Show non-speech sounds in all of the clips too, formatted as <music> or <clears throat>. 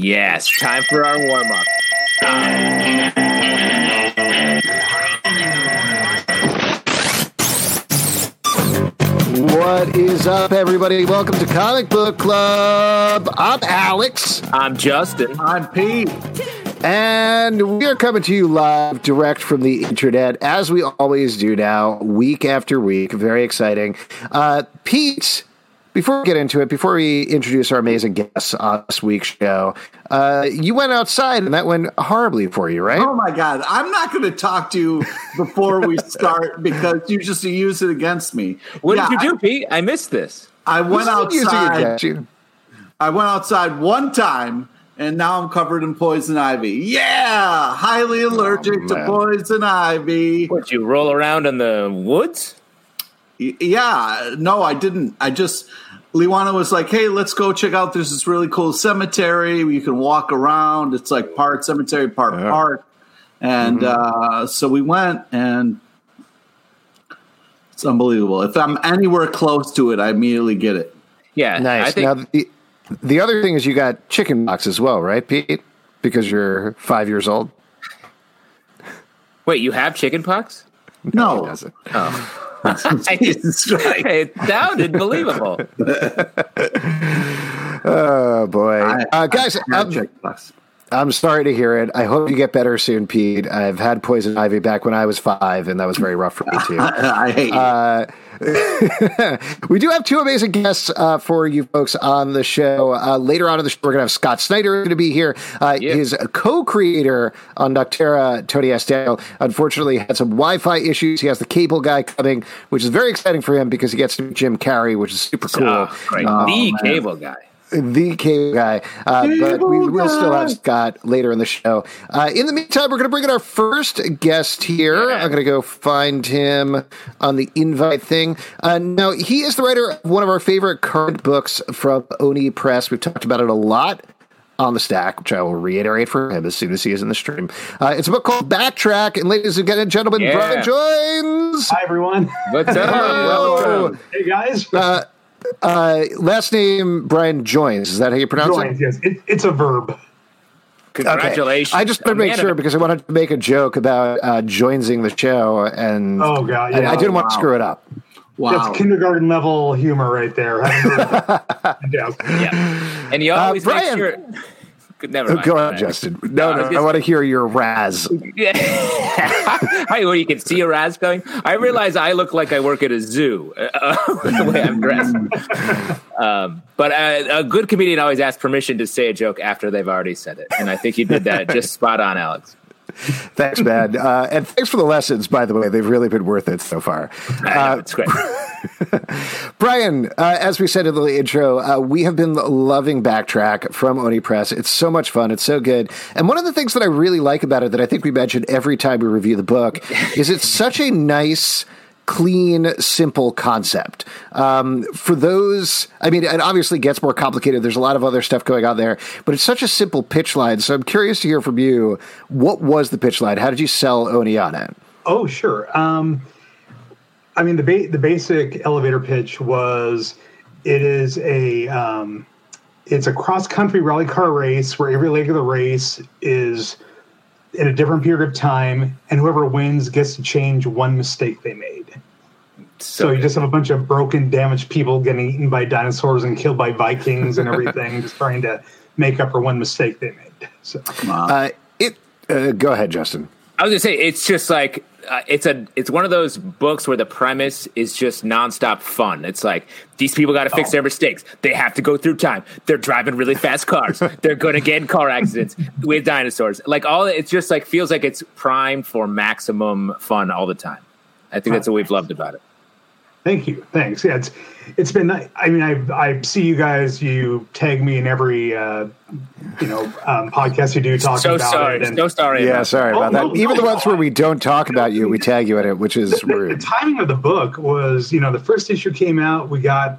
Yes, time for our warm up. What is up, everybody? Welcome to Comic Book Club. I'm Alex, I'm Justin. I'm Pete. and we are coming to you live direct from the internet, as we always do now, week after week. Very exciting. Uh, Pete, before we get into it, before we introduce our amazing guests on this week's show, uh, you went outside and that went horribly for you, right? Oh my God. I'm not going to talk to you before we start <laughs> because you just use it against me. What Yeah, did you do, Pete? I missed this. I, I went This isn't using outside. you. I went outside one time and now I'm covered in poison ivy. Yeah. Highly allergic to poison ivy. What, you roll around in the woods? Y- Yeah. No, I didn't. I just. Liwana was like, "Hey, let's go check out. There's this really cool cemetery. You can walk around. It's like part cemetery, part Yeah. park." And uh, so we went, and it's unbelievable. If I'm anywhere close to it, I immediately get it. Yeah, Nice. I think, now, the, the other thing is you got chicken pox as well, right, Pete? Because you're five years old. wait, you have chicken pox? No, Does it? I just, <laughs> it sounded believable. <laughs> Oh boy, I- uh, guys! I had I'm. I'm sorry to hear it. I hope you get better soon, Pete. I've had poison ivy back when I was five, and that was very rough for me too. <laughs> I hate it. <laughs> we do have two amazing guests uh, for you folks on the show. Uh, later on in the show, we're going to have Scott Snyder going to be here. Uh, Yeah. His co-creator on Nocterra, Tony S. Daniel, unfortunately had some Wi-Fi issues. He has the cable guy coming, which is very exciting for him because he gets to meet Jim Carrey, which is super cool. Oh. Oh, the cable guy. The cable guy. Uh, but we Cable will still have. Scott later in the show. Uh, in the meantime, we're going to bring in our first guest here. Yeah. I'm going to go find him on the invite thing. Uh, now, he is the writer of one of our favorite current books from Oni Press. We've talked about it a lot. On the stack, which I will reiterate for him as soon as he is in the stream. Uh, it's a book called Backtrack, and ladies and gentlemen, Yeah. Brian Joines. Hi everyone. What's up? Hello. Hey guys. Uh, uh, last name Brian Joines. Is that how you pronounce it? Yes. It, it's a verb. Congratulations. I just wanted to make sure because I wanted to make a joke about uh, joining the show, and Oh god, I, yeah. I didn't want to screw it up. Wow. That's kindergarten level humor right there. yeah. <laughs> <laughs> Yeah. And you always make Brian- sure. Never mind. Go on, Right. <laughs> Justin. No, I no, was I just- want to hear your Raz. Yeah. Hi, where you can see a Raz going. I realize I look like I work at a zoo uh, <laughs> the way I'm dressed. <laughs> Um, but a, a good comedian always asks permission to say a joke after they've already said it, and I think you did that just spot on, Alex. <laughs> Thanks, man, uh, and thanks for the lessons. By the way, they've really been worth it so far. Uh, it's great. <laughs> Brian, uh, as we said in the intro, uh, we have been loving Backtrack from Oni Press. It's so much fun. It's so good. And one of the things that I really like about it that I think we mention every time we review the book is it's such a nice, clean, simple concept. Um, for those, I mean, it obviously gets more complicated. There's a lot of other stuff going on there, but it's such a simple pitch line. So I'm curious to hear from you. What was the pitch line? How did you sell Oni on it? Oh sure. Um, I mean the ba- the basic elevator pitch was it is a um, it's a cross country rally car race where every leg of the race is in a different period of time, and whoever wins gets to change one mistake they made. So you just have a bunch of broken, damaged people getting eaten by dinosaurs and killed by Vikings and everything, <laughs> just trying to make up for one mistake they made. So Uh, it. Uh, go ahead, Justin. I was gonna say it's just like uh, it's a it's one of those books where the premise is just nonstop fun. It's like these people got to fix their mistakes. They have to go through time. They're driving really fast cars. <laughs> They're gonna get in car accidents with dinosaurs. Like all it's just like feels like it's primed for maximum fun all the time. I think that's what we've loved about it. Thank you. Thanks. Yeah, it's it's been. I mean, I I see you guys. You tag me in every uh, you know um, podcast you do talking So about sorry, it. And so sorry. Yeah, about sorry Oh, about no, that. Even no, the ones no, where we don't talk about you, we tag you in it, which is the, the timing of the book was, you know, the first issue came out. We got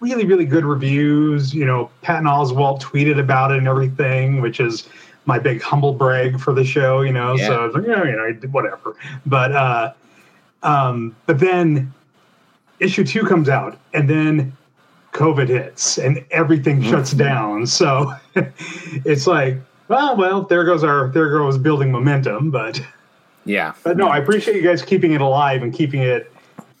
really, really good reviews. You know, Patton Oswalt tweeted about it and everything, which is my big humble brag for the show. You know, Yeah. so I was like, yeah, you know, I did whatever. But uh, um, but then issue two comes out, and then COVID hits and everything Mm-hmm. shuts down. So <laughs> it's like, well, well, there goes our there goes building momentum. But Yeah. but no, I appreciate you guys keeping it alive and keeping it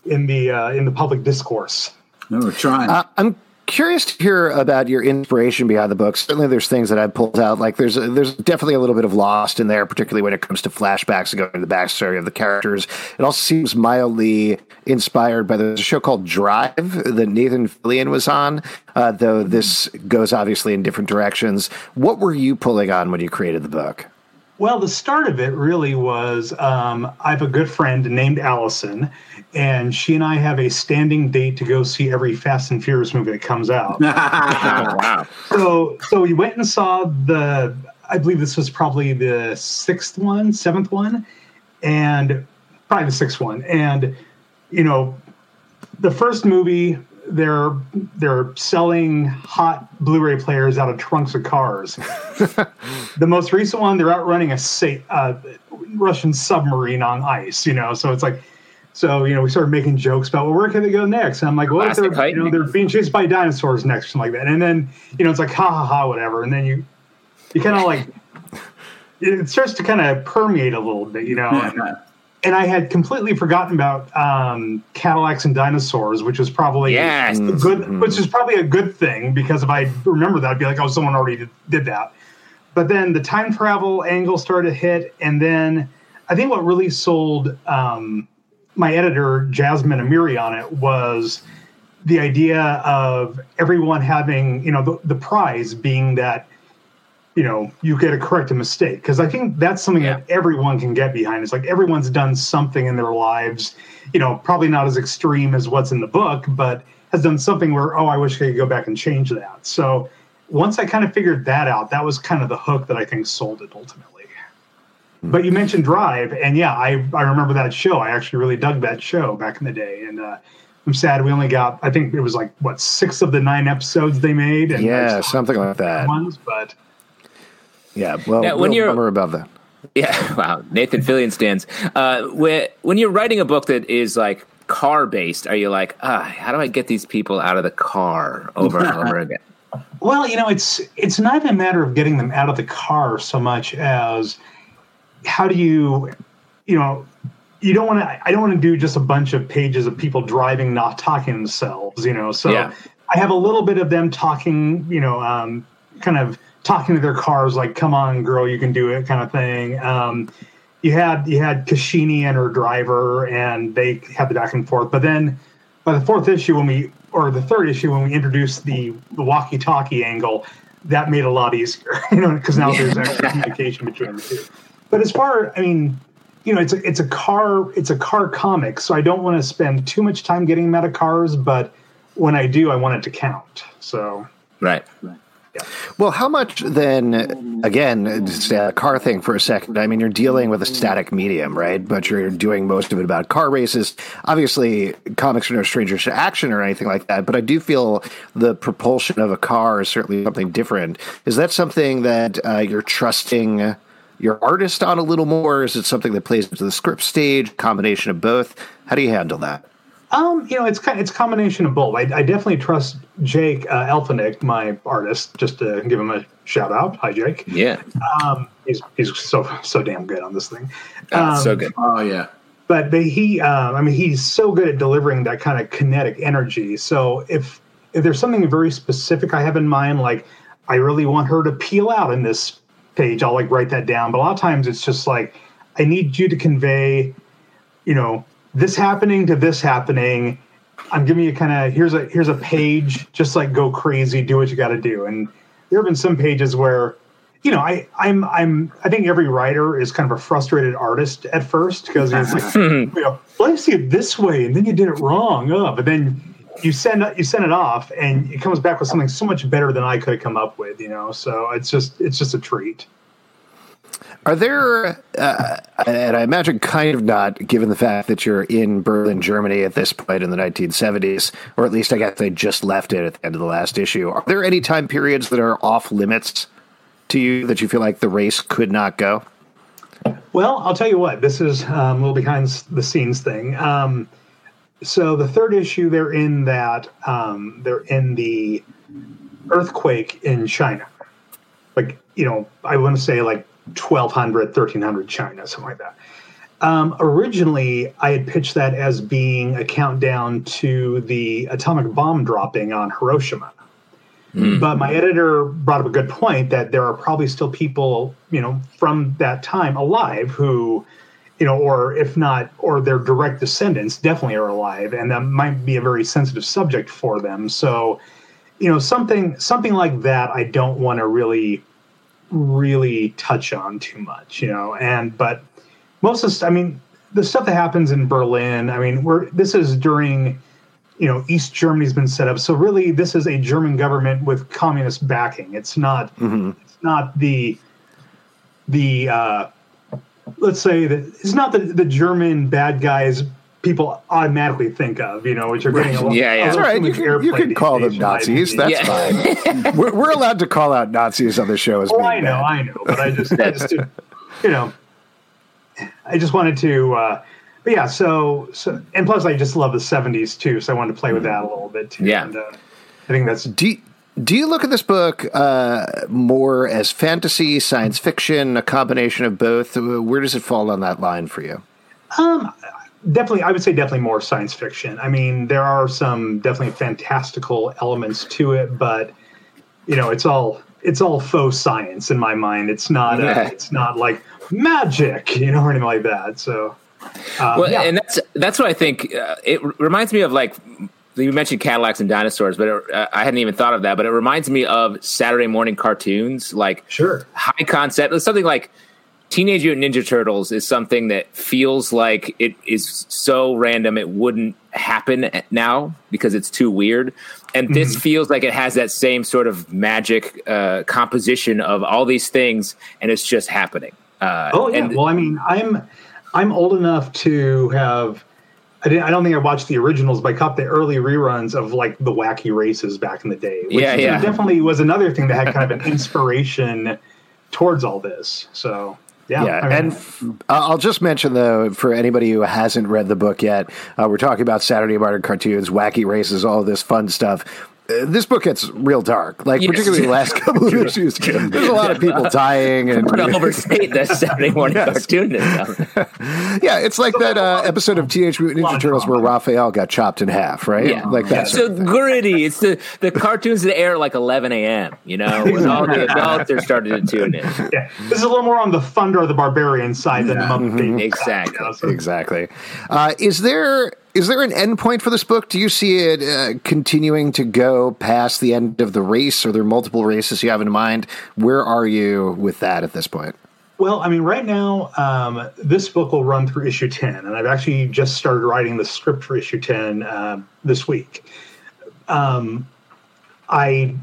in the uh, in the public discourse. No, we're trying. Uh, I'm curious to hear about your inspiration behind the book. Certainly, there's things that I pulled out. Like there's there's definitely a little bit of Lost in there, particularly when it comes to flashbacks and going to the backstory of the characters. It also seems mildly inspired by the show called Drive that Nathan Fillion was on. Uh, though this goes obviously in different directions. What were you pulling on when you created the book? Well, the start of it really was um, I have a good friend named Allison, and she and I have a standing date to go see every Fast and Furious movie that comes out. Oh, <laughs> wow. so, so we went and saw the. I believe this was probably the sixth one, seventh one, and probably the sixth one. And you know, the first movie they're they're selling hot Blu-ray players out of trunks of cars. <laughs> the most recent one, they're outrunning a sa- uh, Russian submarine on ice. You know, so it's like, so you know, we started making jokes about, well, where can they go next? And I'm like, well, if they're you know they're being chased by dinosaurs next, something like that. And then you know, it's like ha ha ha, whatever. And then you you kind of like it starts to kind of permeate a little bit, you know. And, and I had completely forgotten about um, Cadillacs and dinosaurs, which was probably Yes. a good, which is probably a good thing because if I remember that, I'd be like, oh, someone already did, did that. But then the time travel angle started to hit, and then I think what really sold um, my editor Jasmine Amiri on it was the idea of everyone having, you know, the, the prize being that you know you get to correct a mistake because i think that's something that everyone can get behind it's like everyone's done something in their lives you know probably not as extreme as what's in the book but has done something where oh i wish i could go back and change that so once i kind of figured that out that was kind of the hook that i think sold it ultimately but you mentioned drive and yeah i i remember that show i actually really dug that show back in the day and uh I'm sad we only got. I think it was like what six of the nine episodes they made, and Yeah, something like that. ones. But Yeah, well, Now, when real you're- bummer about that. Yeah, <laughs> wow. Nathan Fillion stands. Uh, when, when you're writing a book that is like car based, are you like, ah, how do I get these people out of the car over and over <laughs> again? Well, you know, it's it's not a matter of getting them out of the car so much as how do you, you know, you don't want to. I don't want to do just a bunch of pages of people driving, not talking themselves. You know, so Yeah. I have a little bit of them talking. You know, um, kind of talking to their cars, like "Come on, girl, you can do it," kind of thing. Um, you had you had Kashini and her driver, and they had the back and forth. But then by the fourth issue, when we or the third issue, when we introduced the, the walkie-talkie angle, that made it a lot easier, <laughs> you know, because now there's extra communication between the two. But as far, I mean, you know, it's a it's a car it's a car comic, so I don't want to spend too much time getting them out of cars, but when I do, I want it to count. So Right. Well, how much then, again, a car thing for a second. I mean, you're dealing with a static medium, right? But you're doing most of it about car races. Obviously, comics are no strangers to action or anything like that, but I do feel the propulsion of a car is certainly something different. Is that something that uh, you're trusting your artist on a little more? Is it something that plays into the script stage, combination of both? How do you handle that? Um, you know, it's kind it's a combination of both. I, I definitely trust Jake uh, Elphick, my artist, just to give him a shout out. Hi, Jake. Yeah. Um, he's he's so so damn good on this thing. Oh, so Um, good. Oh yeah. but they, he um, i mean he's so good at delivering that kind of kinetic energy so if if there's something very specific i have in mind like i really want her to peel out in this page i'll like write that down but a lot of times it's just like i need you to convey you know this happening to this happening i'm giving you kind of here's a here's a page just like go crazy do what you got to do and there have been some pages where you know, I, I'm, I'm, I think every writer is kind of a frustrated artist at first because it's like, <laughs> you know, well, I see it this way, and then you did it wrong. Oh, but then you send, you send it off, and it comes back with something so much better than I could have come up with. You know, so it's just, it's just a treat. Are there, uh, and I imagine kind of not, given the fact that you're in Berlin, Germany at this point in the 1970s, or at least I guess they just left it at the end of the last issue. Are there any time periods that are off limits to you that you feel like the race could not go? Well, I'll tell you what. This is um, a little behind the scenes thing. Um, so the third issue, they're in that um, they're in the earthquake in China, like you know, I want to say like 1200, 1300 China, something like that. Um, originally, I had pitched that as being a countdown to the atomic bomb dropping on Hiroshima. But my editor brought up a good point that there are probably still people, you know, from that time alive who, you know, or if not, or their direct descendants definitely are alive, and that might be a very sensitive subject for them. So, you know, something something like that, I don't want to really, really touch on too much, you know. And but most of, the, I mean, the stuff that happens in Berlin, I mean, we're this is during you know East Germany's been set up. So really, this is a German government with communist backing. It's not. It's not the the uh, let's say that it's not the the German bad guys people automatically think of. You know, which are getting a lot. Yeah, yeah. That's lot right. too You can, you can call them days, in my Nazis. That's Yeah. fine. <laughs> we're, we're allowed to call out Nazis on the show as Oh, I know, bad. I know, but I just, I just <laughs> you know, I just wanted to, uh, but yeah. So, so, and plus, I just love the '70s too, so I wanted to play with that a little bit too. Yeah. and, uh, I think that's Do you, do you look at this book uh, more as fantasy, science fiction, a combination of both? Uh, Where does it fall on that line for you? Definitely. I would say definitely more science fiction. I mean, there are some definitely fantastical elements to it, but you know, it's all it's all faux science in my mind. It's not. Yeah. it's not like magic, you know, or anything like that. So. Um, Well, yeah. and that's that's what I think. Uh, it r- reminds me of like you mentioned Cadillacs and dinosaurs, but it, uh, I hadn't even thought of that. But it reminds me of Saturday morning cartoons, like Sure. high concept. Something like Teenage Mutant Ninja Turtles is something that feels like it is so random it wouldn't happen now because it's too weird. And Mm-hmm. this feels like it has that same sort of magic uh, composition of all these things, and it's just happening. Uh, Oh yeah. and- well, I mean, I'm I'm old enough to have. I, didn't, I don't think I watched the originals, but I caught the early reruns of like the wacky races back in the day. Which Yeah, yeah. definitely was another thing that had kind of an inspiration towards all this. So yeah, Yeah, and f- I'll just mention though, for anybody who hasn't read the book yet, uh, we're talking about Saturday morning cartoons, wacky races, all this fun stuff. Uh, this book gets real dark, like Yes. particularly the last couple of <laughs> issues. There's a lot of people <laughs> dying, and I'm gonna <laughs> overstate that Saturday morning Yes. cartoon. Now. yeah, it's like that uh, episode of Teenage Mutant Ninja Turtles where Raphael got chopped in half, right? Yeah, like that. It's sort so thing. gritty. It's the the cartoons that air at like 11 a.m. You know, when all the adults are starting to tune in. yeah, this is a little more on the Thundarr of the Barbarian side than the Muppet Babies side, Exactly. you know, so- Exactly. Uh, is there is there an end point for this book? Do you see it uh, continuing to go past the end of the race? Are there multiple races you have in mind? Where are you with that at this point? Well, I mean, right now, um, this book will run through issue 10, and I've actually just started writing the script for issue 10 uh, this week. Um, I,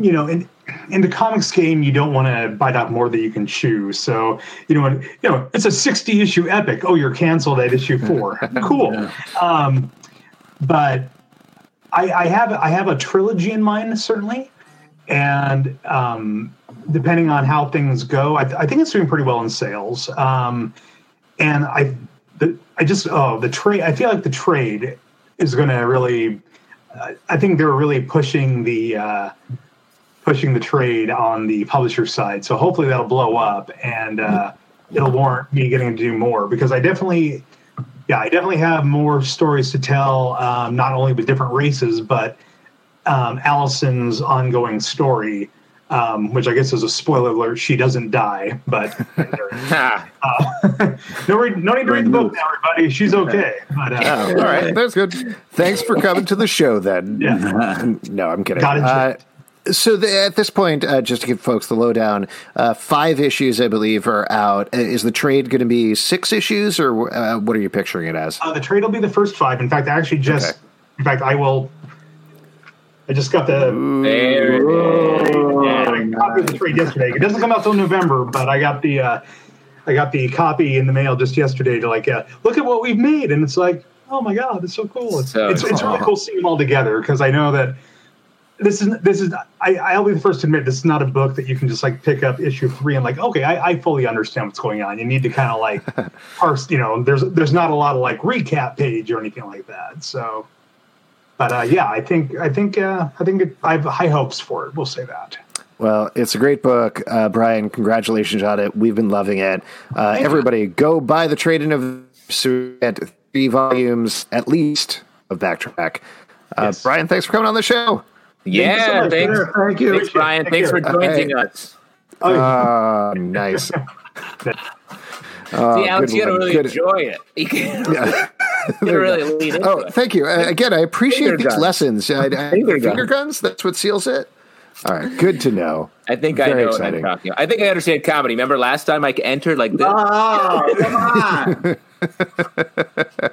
you know, in, in the comics game, you don't want to bite off more than you can chew. So, you know, you know, it's a 60 issue epic. Oh, you're canceled at issue four. <laughs> cool. Um, but I, I have I have a trilogy in mind, certainly, and um, depending on how things go, I, I think it's doing pretty well in sales. Um, and I, the, I just oh the trade. I feel like the trade is going to really. Uh, I think they're really pushing the uh, pushing the trade on the publisher side. So hopefully that'll blow up and uh, it'll warrant me getting to do more because I definitely, yeah, I definitely have more stories to tell. Um, not only with different races, but um, Allison's ongoing story, um, which I guess is a spoiler alert. She doesn't die, but Ha. <laughs> <laughs> no, read, no need to read the book now, everybody. She's okay. But, uh, Oh, all right, that's good. Thanks for coming to the show. Then, yeah. <laughs> no, I'm kidding. Got it. So the, at this point, uh, just to give folks the lowdown, uh, five issues I believe are out. Uh, Is the trade going to be six issues, or uh, what are you picturing it as? Uh, the trade will be the first five. In fact, I actually just, Okay. in fact, I will. I just got the There it is. yeah, I copied the trade yesterday. It doesn't come out till November, but I got the uh, I got the copy in the mail just yesterday to like uh, look at what we've made, and it's like, oh my god, it's so cool. It's So it's, it's really cool. cool seeing them all together because I know that this is this is I, I'll be the first to admit this is not a book that you can just like pick up issue three and like okay I, I fully understand what's going on. You need to kind of like <laughs> parse. You know, there's there's not a lot of like recap page or anything like that. So, but uh, yeah, I think I think uh, I think it, I have high hopes for it. We'll say that. Well, it's a great book, uh, Brian. Congratulations on it. We've been loving it. Uh, everybody, go buy the trade-in of three volumes at least of Backtrack. Uh, Yes. Brian, thanks for coming on the show. Yeah, so thanks, Peter. Thank you. thanks, Brian. Take Thanks care. for joining Okay. us. Oh, Uh, nice. Oh, <laughs> See, Alex, good you gotta really Good- enjoy it. <laughs> You gotta <laughs> Yeah. really lean into Oh, it. thank you. Uh, again, I appreciate Finger these guns. lessons. I, I, Finger finger, guns. guns. That's what seals it. All right, good to know. I think I know exciting. what I'm talking about. I think I understand comedy. Remember last time I entered like this? Oh, come on.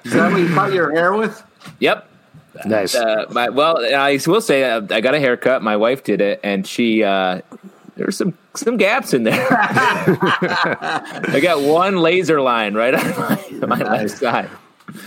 Is that what you cut your hair with? Yep. Nice. Uh, my well, I will say uh, I got a haircut. My wife did it, and she uh, there's some some gaps in there. <laughs> I got one laser line right <laughs> on my, my left side.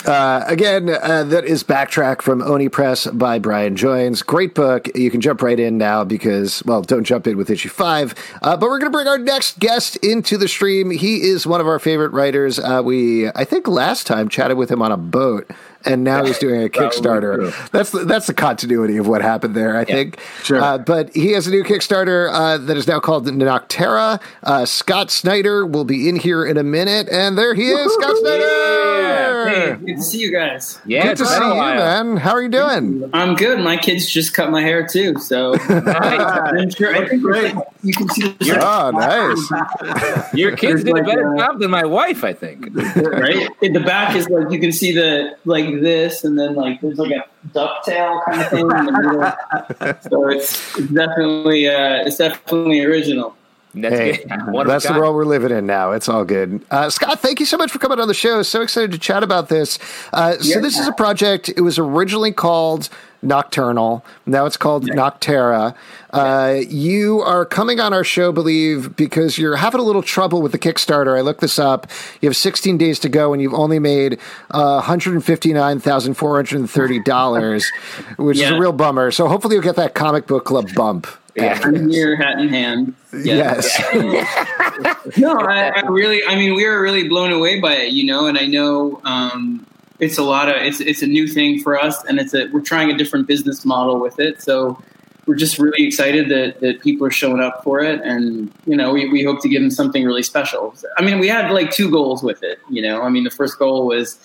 Uh, again, uh, that is Backtrack from Oni Press by Brian Joines. Great book. You can jump right in now because, well, don't jump in with issue five. Uh, but we're going to bring our next guest into the stream. He is one of our favorite writers. Uh, we, I think, last time chatted with him on a boat. And now he's doing a <laughs> Kickstarter. true. That's the, that's the continuity of what happened there, I think. Sure. Uh, but he has a new Kickstarter uh, that is now called Nocterra. Uh, Scott Snyder will be in here in a minute, and there he is, Scott Snyder. Hey, Good to see you guys. Yeah, Good to see you, man. How are you doing? I'm good. My kids just cut my hair too, so <laughs> I'm sure. I think Great. you can see the Oh, nice. <laughs> Your kids There's did a better uh, job than my wife, I think. right. In the back is like you can see the like this, and then like there's like a ducktail kind of thing in the middle. <laughs> So it's, it's definitely uh, it's definitely original. That's Hey, good. <laughs> One of a that's the world we're living in now. It's all good. Uh, Scott, thank you so much for coming on the show. So excited to chat about this. Uh, so Yeah. this is a project. It was originally called Nocturnal. Now it's called Noctera. Uh, you are coming on our show, believe, because you're having a little trouble with the Kickstarter. I looked this up. You have 16 days to go, and you've only made uh, $159,430, <laughs> which is a real bummer. So hopefully you'll get that comic book club bump. Yeah. I'm here, hat in hand. Yeah. Yes. <laughs> no, I, I really, I mean, we were really blown away by it, you know, and I know um, it's a lot of, it's it's a new thing for us, and it's a we're trying a different business model with it, so we're just really excited that that people are showing up for it, and you know, we we hope to give them something really special. I mean, we had like two goals with it, you know. I mean, the first goal was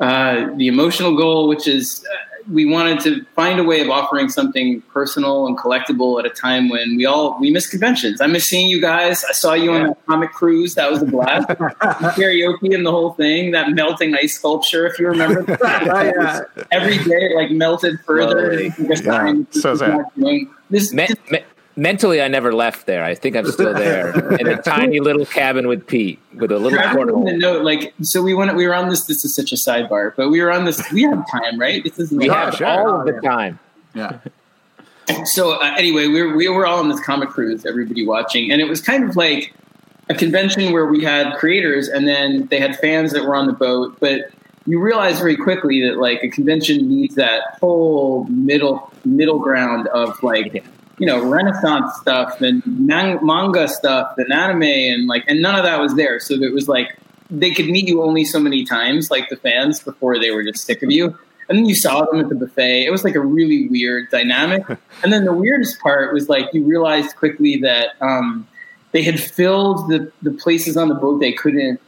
uh, the emotional goal, which is uh, we wanted to find a way of offering something personal and collectible at a time when we all we miss conventions. I miss seeing you guys. I saw you on that comic cruise. That was a blast. <laughs> Karaoke and the whole thing. That melting ice sculpture, if you remember. <laughs> yeah. Every day, it like melted further. Slowly. Yeah, so sad. This, Me- me- mentally, I never left there. I think I'm still <laughs> there in a tiny little cabin with Pete with a little For everyone to porthole. know, like, so we went. We were on this. This is such a sidebar, but we were on this. We have time, right? This is We have sure. all of the time. Yeah. so uh, anyway, we were, we were all on this comic cruise, everybody watching, and it was kind of like a convention where we had creators, and then they had fans that were on the boat. But you realize very quickly that like a convention needs that whole middle middle ground of like you know Renaissance stuff and man- manga stuff and anime and like and none of that was there. So it was like they could meet you only so many times, like the fans, before they were just sick of you. And then you saw them at the buffet. It was like a really weird dynamic. <laughs> And then the weirdest part was like you realized quickly that um, they had filled the, the places on the boat they couldn't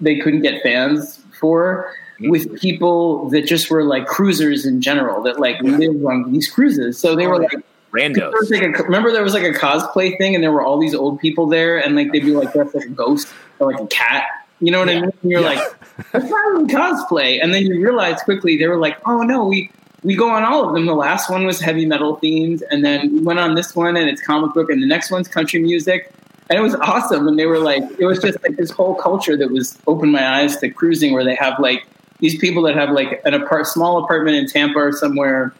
they couldn't get fans for with people that just were like cruisers in general that like lived on these cruises. So they were like Randos. there like a, remember there was like a cosplay thing and there were all these old people there and like they'd be like dressed like a ghost or like a cat. You know what I mean? And you're like, that's not even cosplay. And then you realize quickly they were like, oh no, we we go on all of them. The last one was heavy metal themed, and then we went on this one and it's comic book, and the next one's country music. And it was awesome. And they were like, it was just like this whole culture that was opened my eyes to cruising where they have like these people that have like an apart small apartment in Tampa or somewhere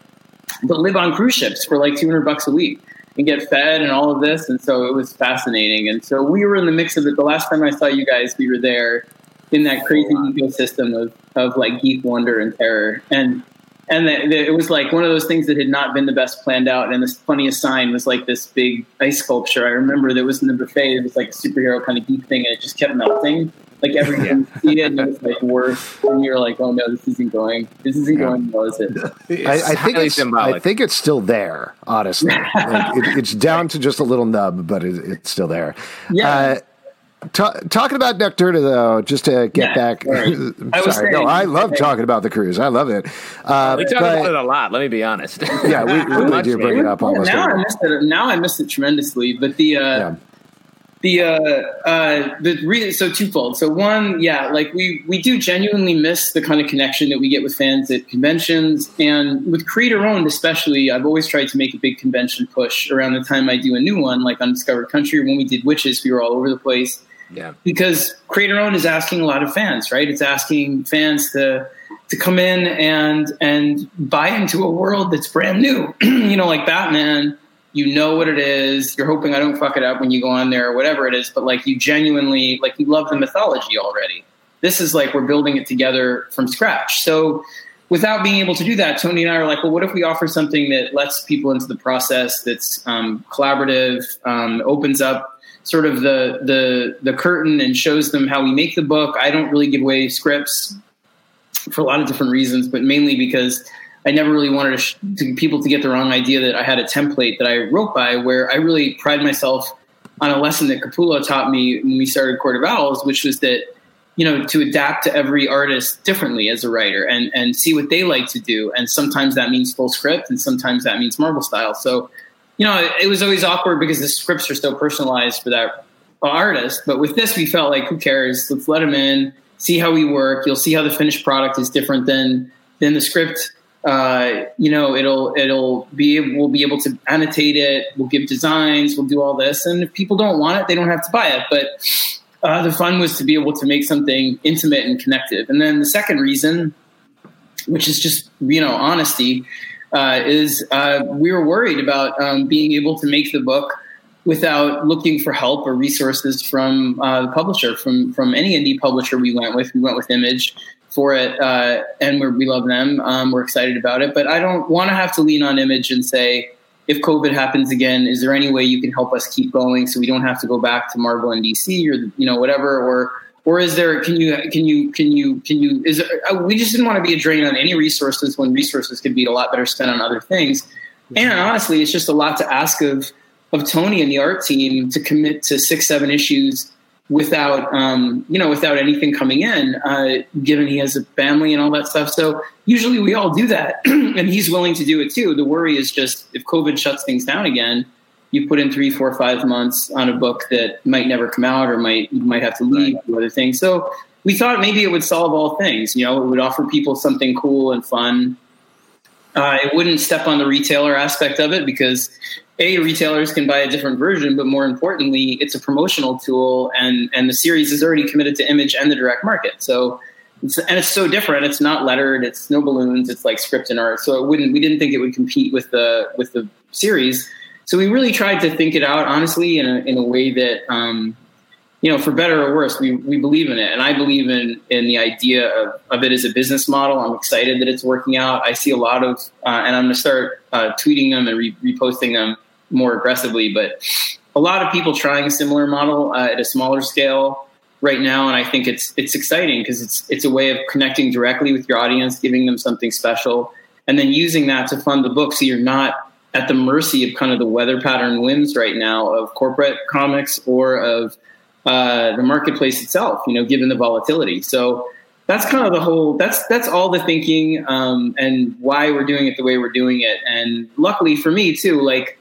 but live on cruise ships for like 200 bucks a week and get fed and all of this. And so it was fascinating. And so we were in the mix of it. The last time I saw you guys, we were there in that crazy ecosystem of, of like geek wonder and terror. And and the, the, it was like one of those things that had not been the best planned out. And the funniest sign was like this big ice sculpture. I remember that was in the buffet. It was like a superhero kind of geek thing, and it just kept melting. Like every time you see it, and it was like worse. And you're like, oh no, this isn't going. This isn't going well, is it? I, I think it's symbolic. I think it's still there. Honestly, like it, it's <laughs> down to just a little nub, but it, it's still there. Yeah. Uh, talking about Nocterra, though, just to get yeah, back. Sorry, <laughs> I sorry. Saying, no, I love talking about the cruise. I love it. Uh, we talk but, about it a lot. Let me be honest. yeah, we really <laughs> do bring it up almost. Now I miss it. Now I miss it tremendously. But the uh, yeah. The uh, uh, the so twofold. So one, yeah, like we we do genuinely miss the kind of connection that we get with fans at conventions, and with creator owned especially. I've always tried to make a big convention push around the time I do a new one, like Undiscovered Country. When we did Witches, we were all over the place yeah. Because creator owned is asking a lot of fans, right? It's asking fans to to come in and and buy into a world that's brand new. <clears throat> you know, like Batman, you know what it is. You're hoping I don't fuck it up when you go on there or whatever it is, but like you genuinely like you love the mythology already. This is like we're building it together from scratch. So without being able to do that, Tony and I are like, well, what if we offer something that lets people into the process that's um, collaborative, um, opens up sort of the the the curtain and shows them how we make the book. I don't really give away scripts for a lot of different reasons, but mainly because I never really wanted to, sh- to people to get the wrong idea that I had a template that I wrote by, where I really pride myself on a lesson that Capullo taught me when we started Court of Owls, which was that you know to adapt to every artist differently as a writer and and see what they like to do, and sometimes that means full script, and sometimes that means Marvel style. So you know, it, it was always awkward because the scripts are so personalized for that artist. But with this, we felt like, who cares? Let's let him in, see how we work. You'll see how the finished product is different than than the script. Uh, you know, it'll it'll be we'll be able to annotate it. We'll give designs. We'll do all this. And if people don't want it, they don't have to buy it. But uh, the fun was to be able to make something intimate and connective. And then the second reason, which is just you know honesty, uh, is uh, we were worried about um, being able to make the book without looking for help or resources from uh, the publisher, from from any indie publisher we went with. We went with Image for it, uh, and we love them. Um, we're excited about it, but I don't want to have to lean on Image and say, if COVID happens again, is there any way you can help us keep going so we don't have to go back to Marvel and DC or you know whatever? Or or is there can you can you can you can you is uh, we just didn't want to be a drain on any resources when resources could be a lot better spent on other things. And honestly it's just a lot to ask of of tony and the art team to commit to six seven issues without um, you know without anything coming in uh, given he has a family and all that stuff so usually we all do that <clears throat> and he's willing to do it too the worry is just if covid shuts things down again you put in three, four, five months on a book that might never come out or might you might have to leave right. other things. So we thought maybe it would solve all things. You know, it would offer people something cool and fun. Uh, it wouldn't step on the retailer aspect of it because a retailers can buy a different version, but more importantly, it's a promotional tool, and and the series is already committed to image and the direct market. So. It's, and it's so different. It's not lettered. It's no balloons. It's like script and art. So it wouldn't. We didn't think it would compete with the with the series so we really tried to think it out honestly in a, in a way that um, you know for better or worse we, we believe in it and i believe in in the idea of, of it as a business model i'm excited that it's working out i see a lot of uh, and i'm going to start uh, tweeting them and re- reposting them more aggressively but a lot of people trying a similar model uh, at a smaller scale right now and i think it's it's exciting because it's it's a way of connecting directly with your audience giving them something special and then using that to fund the book so you're not at the mercy of kind of the weather pattern whims right now of corporate comics or of uh, the marketplace itself. You know, given the volatility. So that's kind of the whole. That's that's all the thinking um, and why we're doing it the way we're doing it. And luckily for me too, like.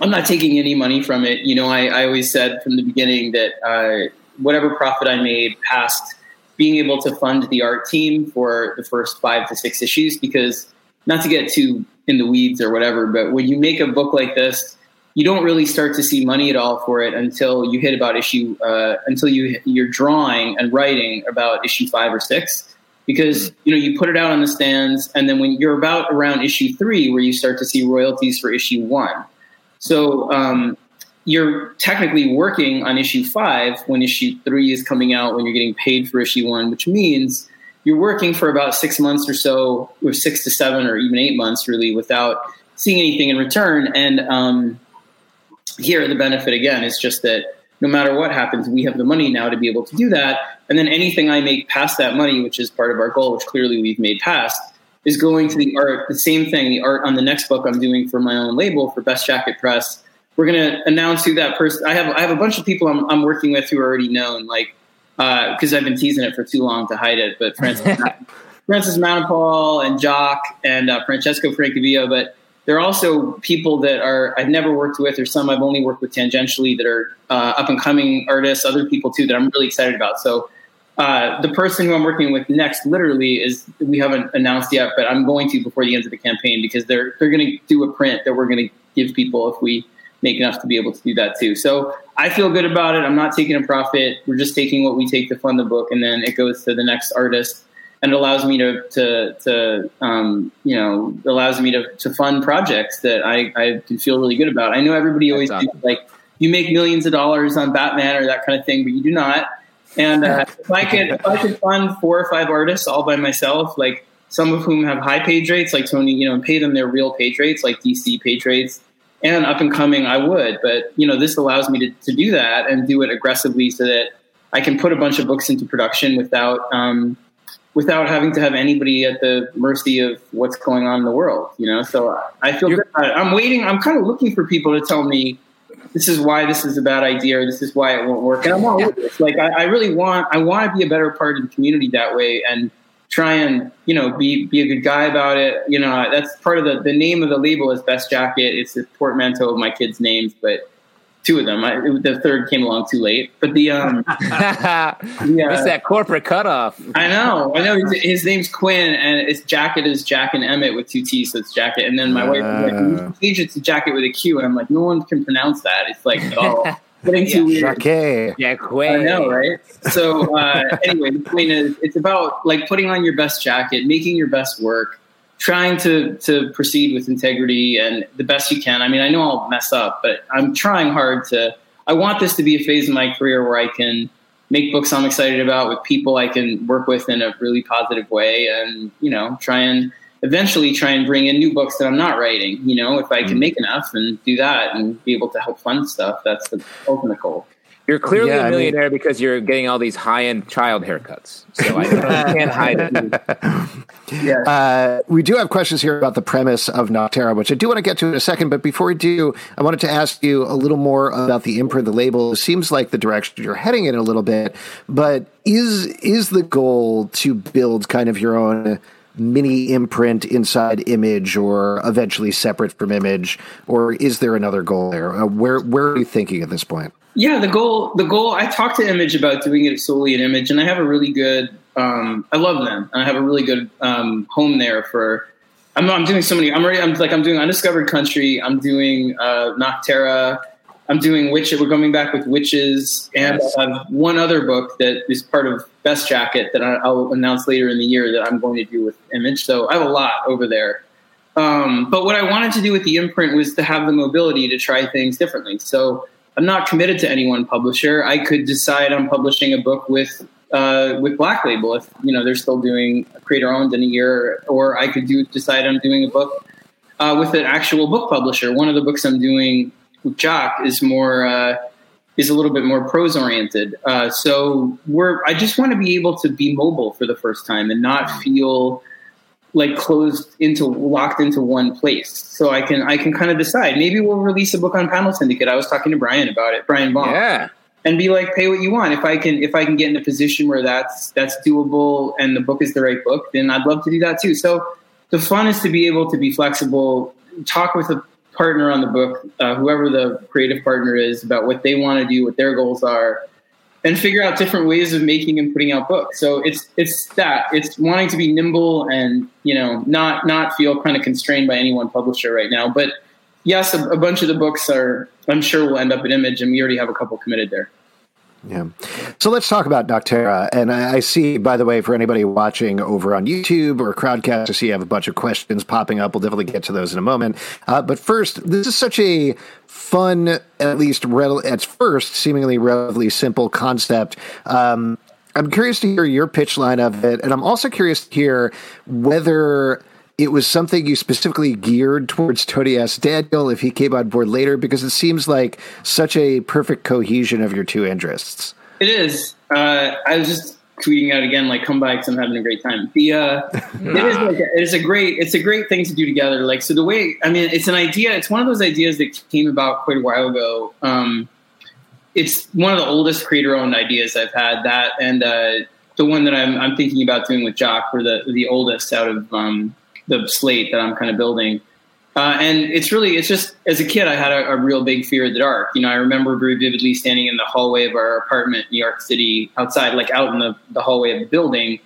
I'm not taking any money from it. You know, I, I always said from the beginning that uh, whatever profit I made past being able to fund the art team for the first five to six issues because not to get too in the weeds or whatever, but when you make a book like this, you don't really start to see money at all for it until you hit about issue uh, until you you're drawing and writing about issue five or six because you know you put it out on the stands and then when you're about around issue three where you start to see royalties for issue one so um, you're technically working on issue five when issue three is coming out when you're getting paid for issue one which means you're working for about six months or so, or six to seven or even eight months, really, without seeing anything in return. And um, here, the benefit again is just that no matter what happens, we have the money now to be able to do that. And then anything I make past that money, which is part of our goal, which clearly we've made past, is going to the art. The same thing, the art on the next book I'm doing for my own label for Best Jacket Press. We're going to announce who that person. I have I have a bunch of people I'm, I'm working with who are already known, like because uh, I've been teasing it for too long to hide it. But Francis, <laughs> Francis Manapul and Jock and uh, Francesco Francavilla, but there are also people that are I've never worked with, or some I've only worked with tangentially that are uh, up and coming artists. Other people too that I'm really excited about. So. Uh, the person who I'm working with next, literally, is we haven't announced yet, but I'm going to before the end of the campaign because they're they're going to do a print that we're going to give people if we make enough to be able to do that too. So I feel good about it. I'm not taking a profit. We're just taking what we take to fund the book, and then it goes to the next artist, and it allows me to to to um, you know allows me to to fund projects that I I can feel really good about. I know everybody always awesome. like you make millions of dollars on Batman or that kind of thing, but you do not. And uh, <laughs> if I could if I could fund four or five artists all by myself, like some of whom have high page rates, like Tony, you know, and pay them their real page rates, like DC page rates and up and coming, I would. But you know, this allows me to, to do that and do it aggressively so that I can put a bunch of books into production without um, without having to have anybody at the mercy of what's going on in the world. You know, so I feel good. I'm waiting. I'm kind of looking for people to tell me this is why this is a bad idea or this is why it won't work. And I'm with this. Like I, I really want I want to be a better part of the community that way and try and you know be be a good guy about it. You know, that's part of the the name of the label is Best Jacket. It's a portmanteau of my kids' names, but two of them. I, the third came along too late. But the um, <laughs> yeah, it's that corporate cutoff. I know, I know. His, his, name's Quinn, and his jacket is Jack and Emmett with two T's, so it's jacket. And then my uh, wife was like, "Change it to jacket with a Q," and I'm like, "No one can pronounce that." It's like, oh <laughs> getting too yeah. weird. Yeah, Quinn. I know, right? So uh, anyway, the point is, it's about like putting on your best jacket, making your best work, trying to to proceed with integrity and the best you can. I mean, I know I'll mess up, but I'm trying hard to. I want this to be a phase in my career where I can make books I'm excited about with people I can work with in a really positive way, and you know, try and eventually try and bring in new books that I'm not writing. You know, if I can mm. make enough and do that and be able to help fund stuff, that's the ultimate goal. You're clearly yeah, a millionaire I mean, because you're getting all these high end child haircuts. So I can't hide it. <laughs> yeah. Uh, we do have questions here about the premise of Nocterra, which I do want to get to in a second. But before we do, I wanted to ask you a little more about the imprint, the label. It seems like the direction you're heading in a little bit, but is is the goal to build kind of your own mini imprint inside image or eventually separate from image or is there another goal there uh, where where are you thinking at this point yeah the goal the goal i talked to image about doing it solely in image and i have a really good um, i love them i have a really good um, home there for I'm, I'm doing so many i'm already i'm like i'm doing undiscovered country i'm doing uh, nocterra I'm doing witch. We're coming back with witches, and. I have one other book that is part of Best Jacket that I'll announce later in the year that I'm going to do with Image. So I have a lot over there. Um, but what I wanted to do with the imprint was to have the mobility to try things differently. So I'm not committed to any one publisher. I could decide on publishing a book with uh, with Black Label if you know they're still doing creator owned in a year, or I could do decide on doing a book uh, with an actual book publisher. One of the books I'm doing with Jock is more uh, is a little bit more prose oriented. Uh, so we're I just want to be able to be mobile for the first time and not feel like closed into locked into one place. So I can I can kind of decide. Maybe we'll release a book on Panel Syndicate. I was talking to Brian about it, Brian Vaughan. Yeah. And be like, pay what you want. If I can, if I can get in a position where that's that's doable, and the book is the right book, then I'd love to do that too. So the fun is to be able to be flexible, talk with a partner on the book, uh, whoever the creative partner is, about what they want to do, what their goals are, and figure out different ways of making and putting out books. So it's it's that it's wanting to be nimble and you know not not feel kind of constrained by any one publisher right now. But yes, a, a bunch of the books are I'm sure will end up in Image, and we already have a couple committed there. Yeah. So let's talk about Nocterra. And I see, by the way, for anybody watching over on YouTube or Crowdcast, I see you have a bunch of questions popping up. We'll definitely get to those in a moment. Uh, but first, this is such a fun, at least rel- at first, seemingly relatively simple concept. Um, I'm curious to hear your pitch line of it, and I'm also curious to hear whether it was something you specifically geared towards Tony S. Daniel if he came on board later, because it seems like such a perfect cohesion of your two interests. It is. Uh, I was just tweeting out again, like, come by because I'm having a great time. The uh, <laughs> it is like a, it is a great it's a great thing to do together. Like, so the way I mean, it's an idea. It's one of those ideas that came about quite a while ago. Um, it's one of the oldest creator owned ideas I've had. That and uh, the one that I'm, I'm thinking about doing with Jock were the the oldest out of um, the slate that I'm kind of building. Uh, and it's really, it's just as a kid, I had a, a, real big fear of the dark. You know, I remember very vividly standing in the hallway of our apartment in New York City, outside, like out in the, the hallway of the building,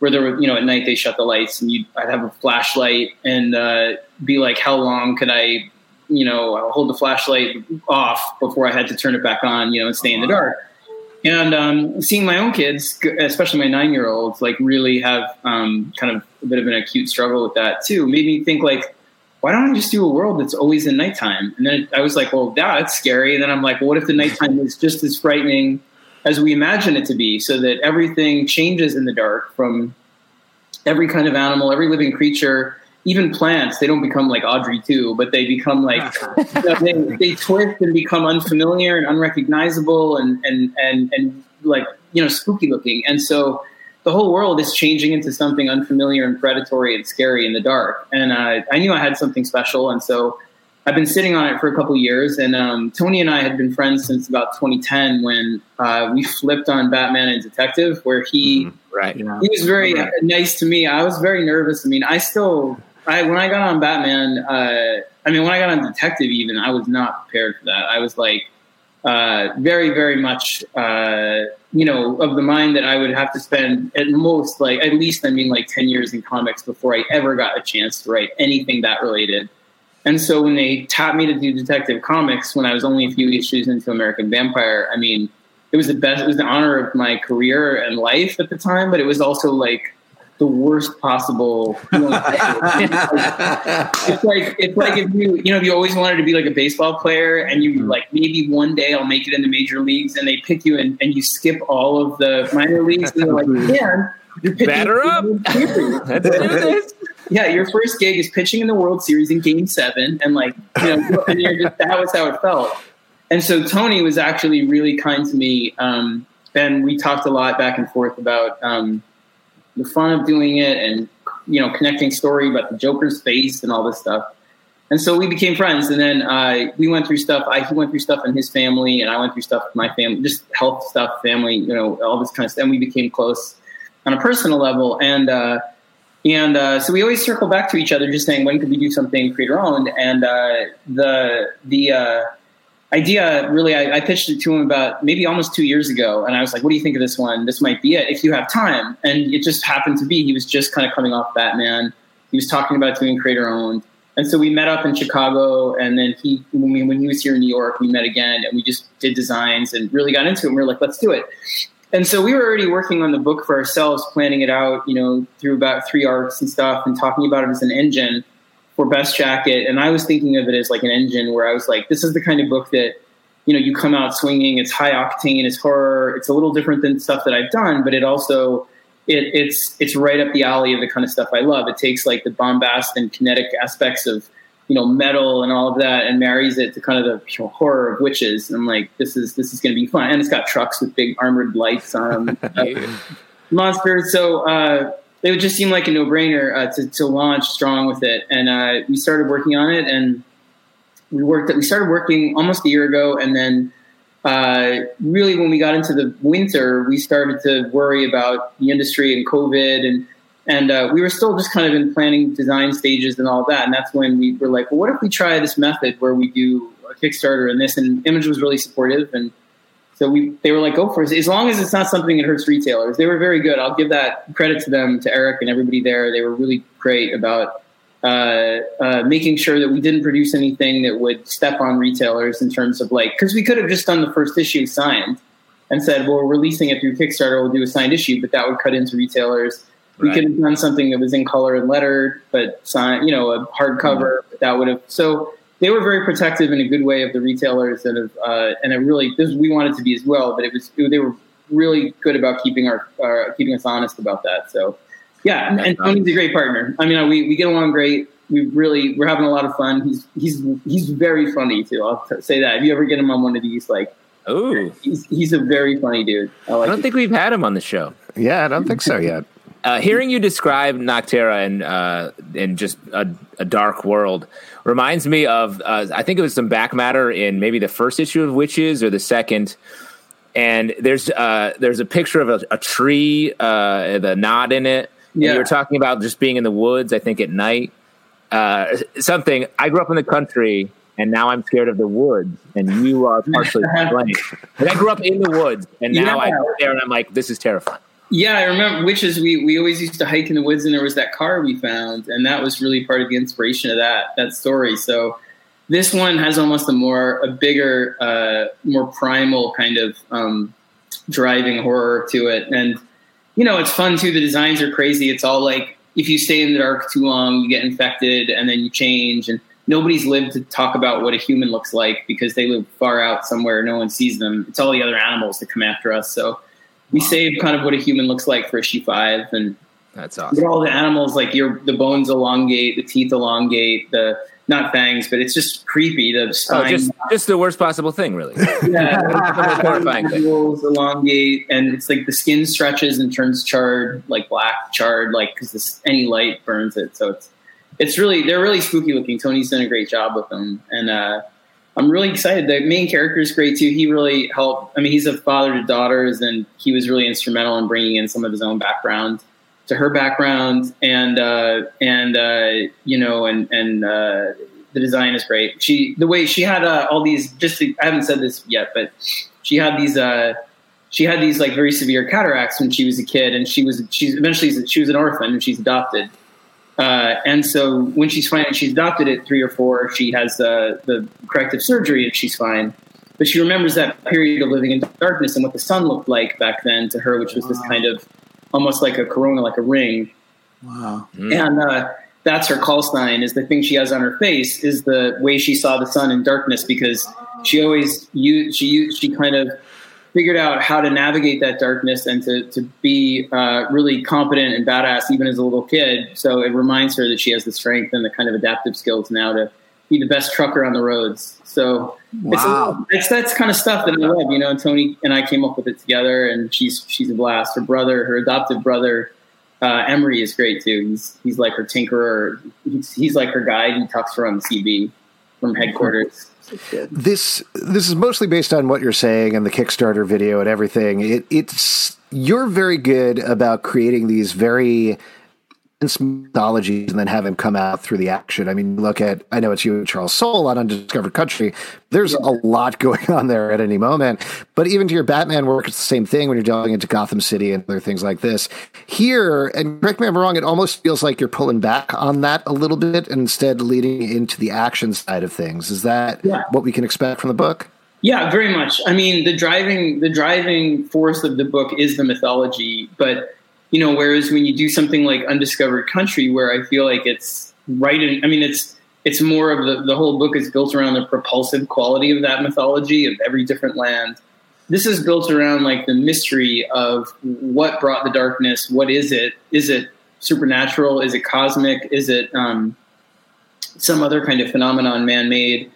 where there were, you know, at night they shut the lights, and I'd have a flashlight and uh, be like, how long could I, you know, hold the flashlight off before I had to turn it back on, you know, and stay in the dark. And um, seeing my own kids, especially my nine year olds, like really have um, kind of a bit of an acute struggle with that too, made me think like why don't I just do a world that's always in nighttime? And then I was like, well, that's scary. And then I'm like, well, what if the nighttime is just as frightening as we imagine it to be, so that everything changes in the dark from every kind of animal, every living creature, even plants. They don't become like Audrey II, but they become like <laughs> you know, they, they twist and become unfamiliar and unrecognizable and and and and like you know spooky looking. And so the whole world is changing into something unfamiliar and predatory and scary in the dark. And uh, I knew I had something special, and so I've been sitting on it for a couple years. And um, Tony and I had been friends since about 2010 when uh, we flipped on Batman and Detective, where he mm-hmm. right he was very right. nice to me. I was very nervous. I mean, I still I when I got on Batman, uh, I mean when I got on Detective, even I was not prepared for that. I was like uh, very, very much, uh, you know, of the mind that I would have to spend at most, like, at least, I mean, like 10 years in comics before I ever got a chance to write anything that related. And so when they tapped me to do Detective Comics when I was only a few issues into American Vampire, I mean, it was the best, it was the honor of my career and life at the time, but it was also like, the worst possible. You <laughs> know, it's like it's like if you you know if you always wanted to be like a baseball player and you mm-hmm. like maybe one day I'll make it in the major leagues and they pick you and, and you skip all of the minor leagues and they're like, <laughs> yeah, you're pitching. Batter up. <laughs> yeah, your first gig is pitching in the World Series in Game Seven, and like you know, and just, that was how it felt. And so Tony was actually really kind to me, um, and we talked a lot back and forth about. Um, the fun of doing it and you know connecting story about the Joker's face and all this stuff. And so we became friends, and then uh, we went through stuff. I he went through stuff in his family, and I went through stuff with my family, just health stuff, family, you know, all this kind of stuff. And we became close on a personal level, and uh, and uh, so we always circle back to each other, just saying when could we do something creator owned. And uh, the the uh, idea really I, I, pitched it to him about maybe almost two years ago and i was like what do you think of this one? This might be it if you have time. And it just happened to be he was just kind of coming off batman. He was talking about doing creator owned and so we met up in chicago and then he when, we, when he was here in new york we met again and we just did designs and really got into it and we were like let's do it. And so we were already working on the book for ourselves planning it out you know through about three arcs and stuff and talking about it as an engine for Best Jackett, and I was thinking of it as like an engine where I was like, this is the kind of book that you know you come out swinging. It's high octane, it's horror. It's a little different than stuff that I've done, but it also it, it's it's right up the alley of the kind of stuff I love. It takes like the bombast and kinetic aspects of you know metal and all of that, and marries it to kind of the horror of Wytches. And I'm like, this is this is going to be fun, and it's got trucks with big armored lights on them, <laughs> uh, monsters. So. Uh, it would just seem like a no brainer uh, to, to launch strong with it. And uh, we started working on it, and we worked. We started working almost a year ago, and then uh, really when we got into the winter, we started to worry about the industry and COVID, and and uh, we were still just kind of in planning design stages and all that. And that's when we were like, well, what if we try this method where we do a Kickstarter and this? And Image was really supportive and so we they were like, go for it. As long as it's not something that hurts retailers. They were very good. I'll give that credit to them, to Eric and everybody there. They were really great about uh, uh, making sure that we didn't produce anything that would step on retailers in terms of like, because we could have just done the first issue signed and said, well, we're releasing it through Kickstarter, we'll do a signed issue, but that would cut into retailers. We could have done something that was in color and lettered, but sign, you know, a hardcover. Mm-hmm. That would have so they were very protective in a good way of the retailers that have, uh, and it really this, we wanted to be as well. But it was it, they were really good about keeping our uh, keeping us honest about that. So yeah, and, and Tony's a great partner. I mean, we we get along great. We really we're having a lot of fun. He's he's he's very funny too. I'll t- say that. If you ever get him on one of these, like, Ooh, he's he's a very funny dude. I, like I don't it. think we've had him on the show. Yeah, I don't think so yet. <laughs> Uh, hearing you describe Nocterra and uh, and just a, a dark world reminds me of uh, I think it was some back matter in maybe the first issue of Wytches or the second. And there's uh, there's a picture of a, a tree, uh, the knot in it. Yeah. you were talking about just being in the woods. I think at night. Uh, something I grew up in the country, and now I'm scared of the woods. And you are partially <laughs> blame. But I grew up in the woods, and now I go there and I'm like, this is terrifying. Yeah, I remember Wytches. We we always used to hike in the woods, and there was that car we found, and that was really part of the inspiration of that that story. So this one has almost a more a bigger, uh, more primal kind of um, driving horror to it, and you know it's fun too. The designs are crazy. It's all like if you stay in the dark too long, you get infected, and then you change. And nobody's lived to talk about what a human looks like because they live far out somewhere. No one sees them. It's all the other animals that come after us. So we save kind of what a human looks like for issue five, and That's awesome. all the animals like your the bones elongate, the teeth elongate, the not fangs, but it's just creepy. The Oh, spine, just just the worst possible thing, really. <laughs> yeah, <laughs> horrifying thing. elongate, and it's like the skin stretches and turns charred, like black charred, like because any light burns it. So it's it's really they're really spooky looking. Tony's done a great job with them, and uh, I'm really excited. The main character is great too. He really helped. I mean, he's a father to daughters, and he was really instrumental in bringing in some of his own background to her background, and uh, and uh, you know, and and uh, the design is great. She the way she had uh, all these. Just I haven't said this yet, but she had these. Uh, she had these like very severe cataracts when she was a kid, and she was she's eventually she was an orphan and she's adopted. Uh, and so when she's fine, she's adopted at three or four. She has uh, the corrective surgery and she's fine. But she remembers that period of living in darkness and what the sun looked like back then to her, which was this kind of almost like a corona, like a ring. Wow. And uh, that's her call sign. Is the thing she has on her face is the way she saw the sun in darkness because she always used she used she kind of figured out how to navigate that darkness and to to be uh, really competent and badass even as a little kid. So it reminds her that she has the strength and the kind of adaptive skills now to be the best trucker on the roads. So Wow. it's, it's that's kind of stuff that I love, you know. And Tony and I came up with it together, and she's she's a blast. Her brother, her adoptive brother, uh, Emery is great too. He's he's like her tinkerer. He's, he's like her guide. He talks to her on the CB from headquarters. This this is mostly based on what you're saying and the Kickstarter video and everything. It, it's you're very good about creating these very mythologies and then have him come out through the action. I mean, look at I know it's you and Charles Soule on Undiscovered Country. There's a lot <laughs> going on there at any moment. But even to your Batman work, it's the same thing when you're delving into Gotham City and other things like this. Here, and correct me if I'm wrong, it almost feels like you're pulling back on that a little bit and instead leading into the action side of things. Is that Yeah. what we can expect from the book? Yeah, very much. I mean, the driving the driving force of the book is the mythology, but you know, whereas when you do something like Undiscovered Country, where I feel like it's right in, I mean, it's it's more of the the whole book is built around the propulsive quality of that mythology of every different land. This is built around like the mystery of what brought the darkness. What is it? Is it supernatural? Is it cosmic? Is it um, some other kind of phenomenon, man made?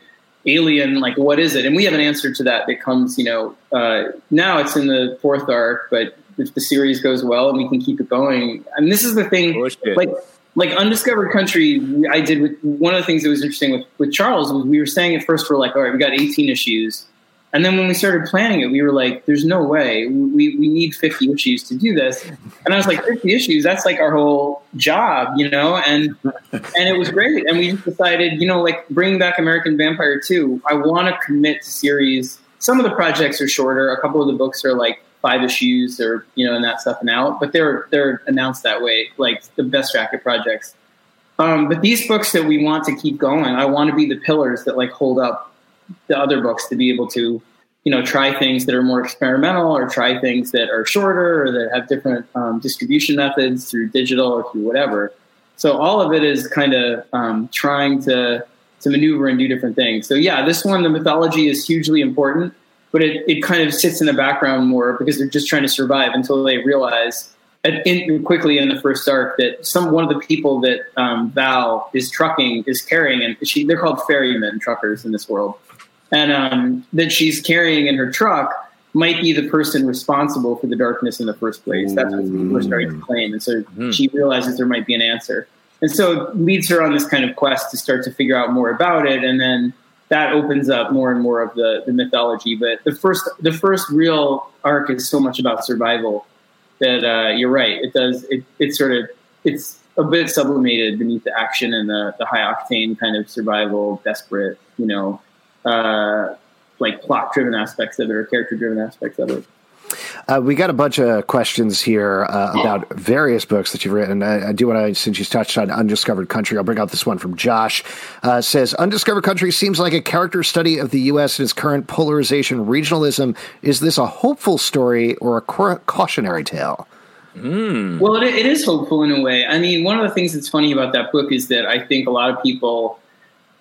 alien like what is it and we have an answer to that that comes you know uh, now it's in the fourth arc but if the series goes well and we can keep it going and this is the thing Bullshit. like like undiscovered country i did with one of the things that was interesting with with charles was we were saying at first we're like all right we got 18 issues and then when we started planning it we were like there's no way we, we need 50 issues to do this and i was like 50 issues that's like our whole job you know and and it was great. And we just decided, you know, like bringing back American Vampire 2, I want to commit to series. Some of the projects are shorter. A couple of the books are like five issues or, you know, and that stuff and out, but they're, they're announced that way, like the Best Jackett projects. Um, but these books that we want to keep going, I want to be the pillars that like hold up the other books to be able to, you know, try things that are more experimental or try things that are shorter or that have different um, distribution methods through digital or through whatever. So all of it is kind of um, trying to to maneuver and do different things. So yeah, this one, the mythology is hugely important. But it, it kind of sits in the background more because they're just trying to survive until they realize in, quickly in the first arc that some one of the people that um, Val is trucking is carrying, and she they're called ferrymen truckers in this world, and um, that she's carrying in her truck might be the person responsible for the darkness in the first place. That's what people are starting to claim, and so mm-hmm. she realizes there might be an answer, and so it leads her on this kind of quest to start to figure out more about it, and then that opens up more and more of the, the mythology. But the first the first real arc is so much about survival that uh, you're right. It does. It, it's sort of it's a bit sublimated beneath the action and the, the high octane kind of survival, desperate, you know, uh, like plot driven aspects of it or character driven aspects of it. Uh, we got a bunch of questions here uh, about various books that you've written. I, I do want to, since you touched on Undiscovered Country, I'll bring out this one from Josh. Uh, says Undiscovered Country seems like a character study of the U.S. and its current polarization, regionalism. Is this a hopeful story or a cautionary tale? Mm. Well, it, it is hopeful in a way. I mean, one of the things that's funny about that book is that I think a lot of people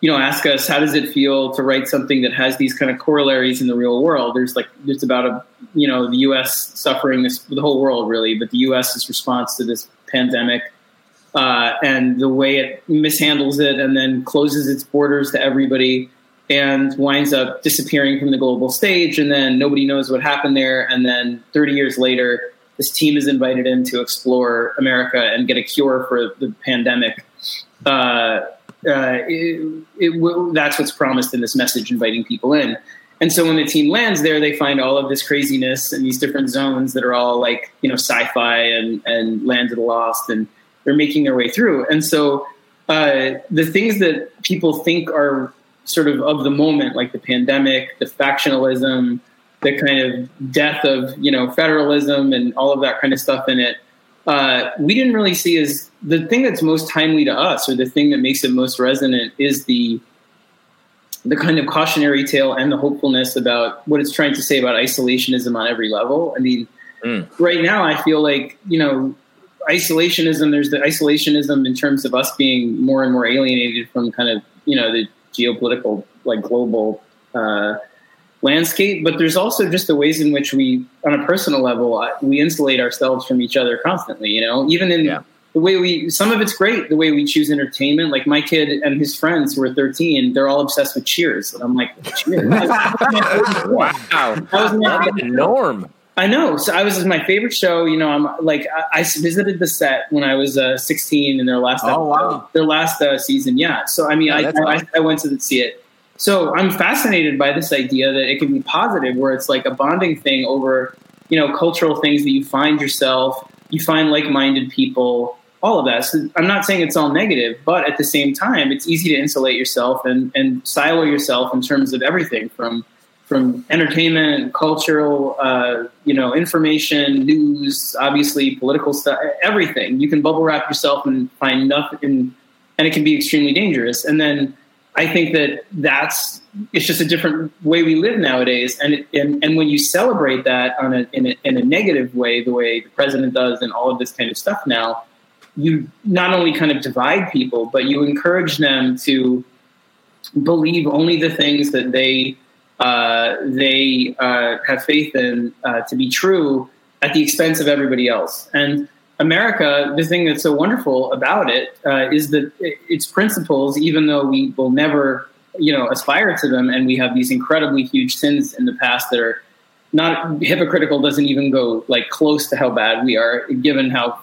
you know, ask us how does it feel to write something that has these kind of corollaries in the real world. There's like it's about a you know the U.S. suffering this the whole world really, but the U.S.'s response to this pandemic uh, and the way it mishandles it and then closes its borders to everybody and winds up disappearing from the global stage and then nobody knows what happened there and then 30 years later this team is invited in to explore America and get a cure for the pandemic. Uh, uh, it, it that's what's promised in this message, inviting people in. And so when the team lands there, they find all of this craziness and these different zones that are all like you know sci-fi and and Land of the Lost, and they're making their way through. And so uh, the things that people think are sort of of the moment, like the pandemic, the factionalism, the kind of death of you know federalism, and all of that kind of stuff in it, uh, we didn't really see as the thing that's most timely to us, or the thing that makes it most resonant, is the the kind of cautionary tale and the hopefulness about what it's trying to say about isolationism on every level. I mean, mm. right now I feel like you know isolationism. There's the isolationism in terms of us being more and more alienated from kind of you know the geopolitical like global uh, landscape, but there's also just the ways in which we, on a personal level, we insulate ourselves from each other constantly. You know, even in yeah. the way we, some of it's great the way we choose entertainment. Like my kid and his friends who are 13, they're all obsessed with Cheers, and I'm like, Cheers! <laughs> wow, that was my norm. I know. So I was my favorite show. You know, I'm like I, I visited the set when I was uh, 16 in their last. Oh episode, wow! Their last uh, season, yeah. So I mean, yeah, I, I, I went to see it so I'm fascinated by this idea that it can be positive, where it's like a bonding thing over, you know, cultural things that you find yourself, you find like-minded people, all of that. So I'm not saying it's all negative, but at the same time, it's easy to insulate yourself and, and silo yourself in terms of everything from from entertainment, cultural, uh, you know, information, news, obviously political stuff, everything. You can bubble wrap yourself and find nothing, and it can be extremely dangerous. And then I think that that's it's just a different way we live nowadays, and it, and and when you celebrate that on a in, a in a negative way, the way the president does, and all of this kind of stuff now, you not only kind of divide people, but you encourage them to believe only the things that they uh, they uh, have faith in uh, to be true at the expense of everybody else, and America, the thing that's so wonderful about it uh, is that its principles, even though we will never, you know, aspire to them, and we have these incredibly huge sins in the past that are not hypocritical, doesn't even go like close to how bad we are, given how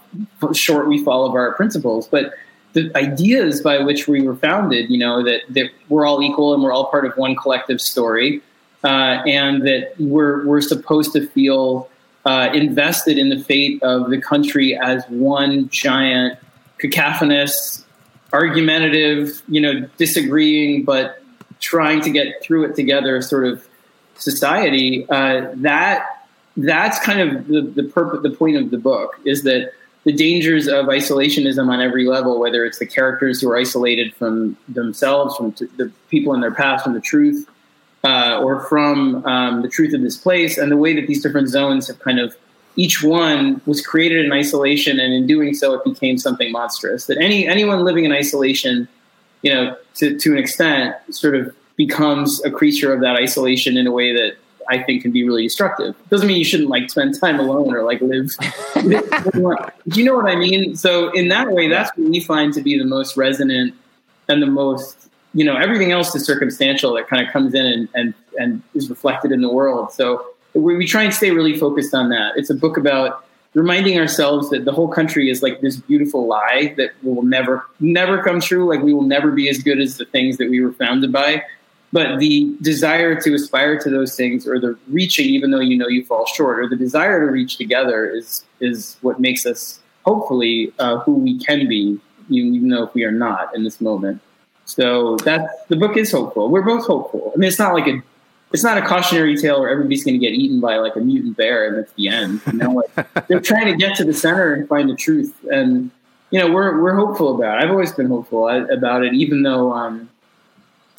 short we fall of our principles. But the ideas by which we were founded, you know, that that we're all equal and we're all part of one collective story, uh, and that we're we're supposed to feel uh, invested in the fate of the country as one giant cacophonous, argumentative, you know, disagreeing but trying to get through it together sort of society. Uh, that that's kind of the the, purpose, the point of the book is that the dangers of isolationism on every level, whether it's the characters who are isolated from themselves, from t- the people in their past, from the truth, uh, or from um, the truth of this place, and the way that these different zones have kind of each one was created in isolation, and in doing so, it became something monstrous. That any anyone living in isolation, you know, to to an extent, sort of becomes a creature of that isolation in a way that I think can be really destructive. Doesn't mean you shouldn't like spend time alone or like live. <laughs> Do you know what I mean? So in that way, that's what we find to be the most resonant and the most, you know, everything else is circumstantial that kind of comes in and, and, and is reflected in the world. So we, we try and stay really focused on that. It's a book about reminding ourselves that the whole country is like this beautiful lie that will never, never come true. Like we will never be as good as the things that we were founded by. But the desire to aspire to those things, or the reaching, even though you know you fall short, or the desire to reach together, is is what makes us hopefully uh, who we can be, even though we are not in this moment. So that the book is hopeful. We're both hopeful. I mean, it's not like a it's not a cautionary tale where everybody's going to get eaten by like a mutant bear and that's the end. You know, like <laughs> they're trying to get to the center and find the truth. And you know, we're we're hopeful about. it. I've always been hopeful about it, even though um,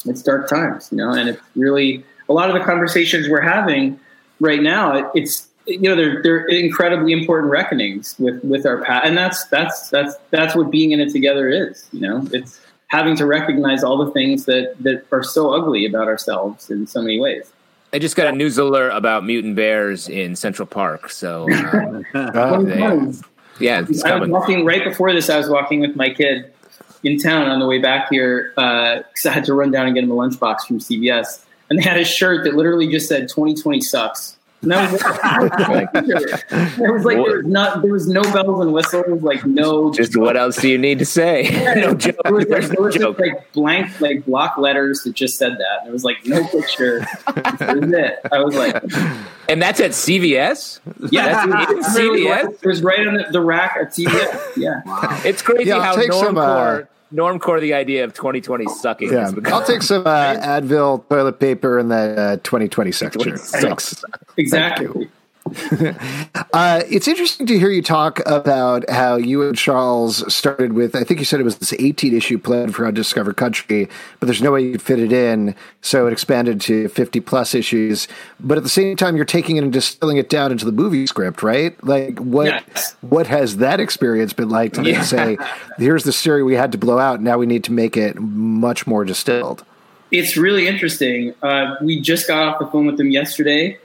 it's dark times. You know, and it's really a lot of the conversations we're having right now. It, it's you know they're they're incredibly important reckonings with with our past, and that's that's that's that's what being in it together is. You know, it's having to recognize all the things that that are so ugly about ourselves in so many ways. I just got a news alert about mutant bears in Central Park. So, <laughs> uh, they, yeah, it's I was walking right before this. I was walking with my kid in town on the way back here because uh, I had to run down and get him a lunchbox from CVS, and they had a shirt that literally just said "2020 sucks." And that <laughs> was, like, there was like there was not there was no bells and whistles, like no. Just what else do you need to say? <laughs> no joke. There was, like, there was just like blank like block letters that just said that. And it was like no picture. that was it. I was like, and that's at CVS. Yeah, that's CVS. It was right on the, the rack at CVS. Yeah, wow. it's crazy yeah, how normcore. Some, uh, normcore the idea of 2020 sucking. Yeah, I'll take some uh, Advil toilet paper in the uh, 2020 section. Exactly. <laughs> uh, it's interesting to hear you talk about how you and Charles started with, I think you said it was this 18 issue plan for Undiscovered Country, but there's no way you would fit it in. So it expanded to 50 plus issues. But at the same time, you're taking it and distilling it down into the movie script, right? Like, what yes. what has that experience been like to yeah. say, here's the story we had to blow out, now we need to make it much more distilled? It's really interesting. Uh, we just got off the phone with them yesterday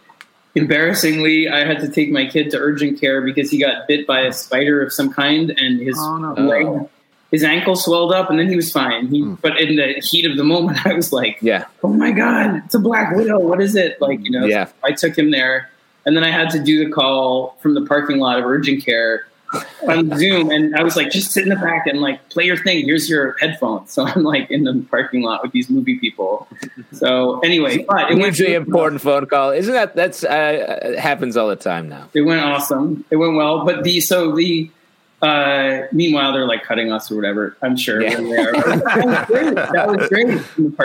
embarrassingly, I had to take my kid to urgent care because he got bit by a spider of some kind, and his oh, no. leg, his ankle swelled up, and then he was fine. He, mm. But in the heat of the moment, <laughs> I was like, "Yeah, oh my god, it's a black widow! What is it?" Like, you know, yeah. I took him there, and then I had to do the call from the parking lot of urgent care on Zoom, and I was like, just sit in the back and like play your thing. Here's your headphones. <laughs> So I'm like in the parking lot with these movie people. So anyway, but it was the important phone call. Isn't that that's uh, happens all the time now? It went awesome. It went well, but the so the uh, meanwhile, they're like cutting us or whatever. I'm sure. Yeah. <laughs> that was great. That was great.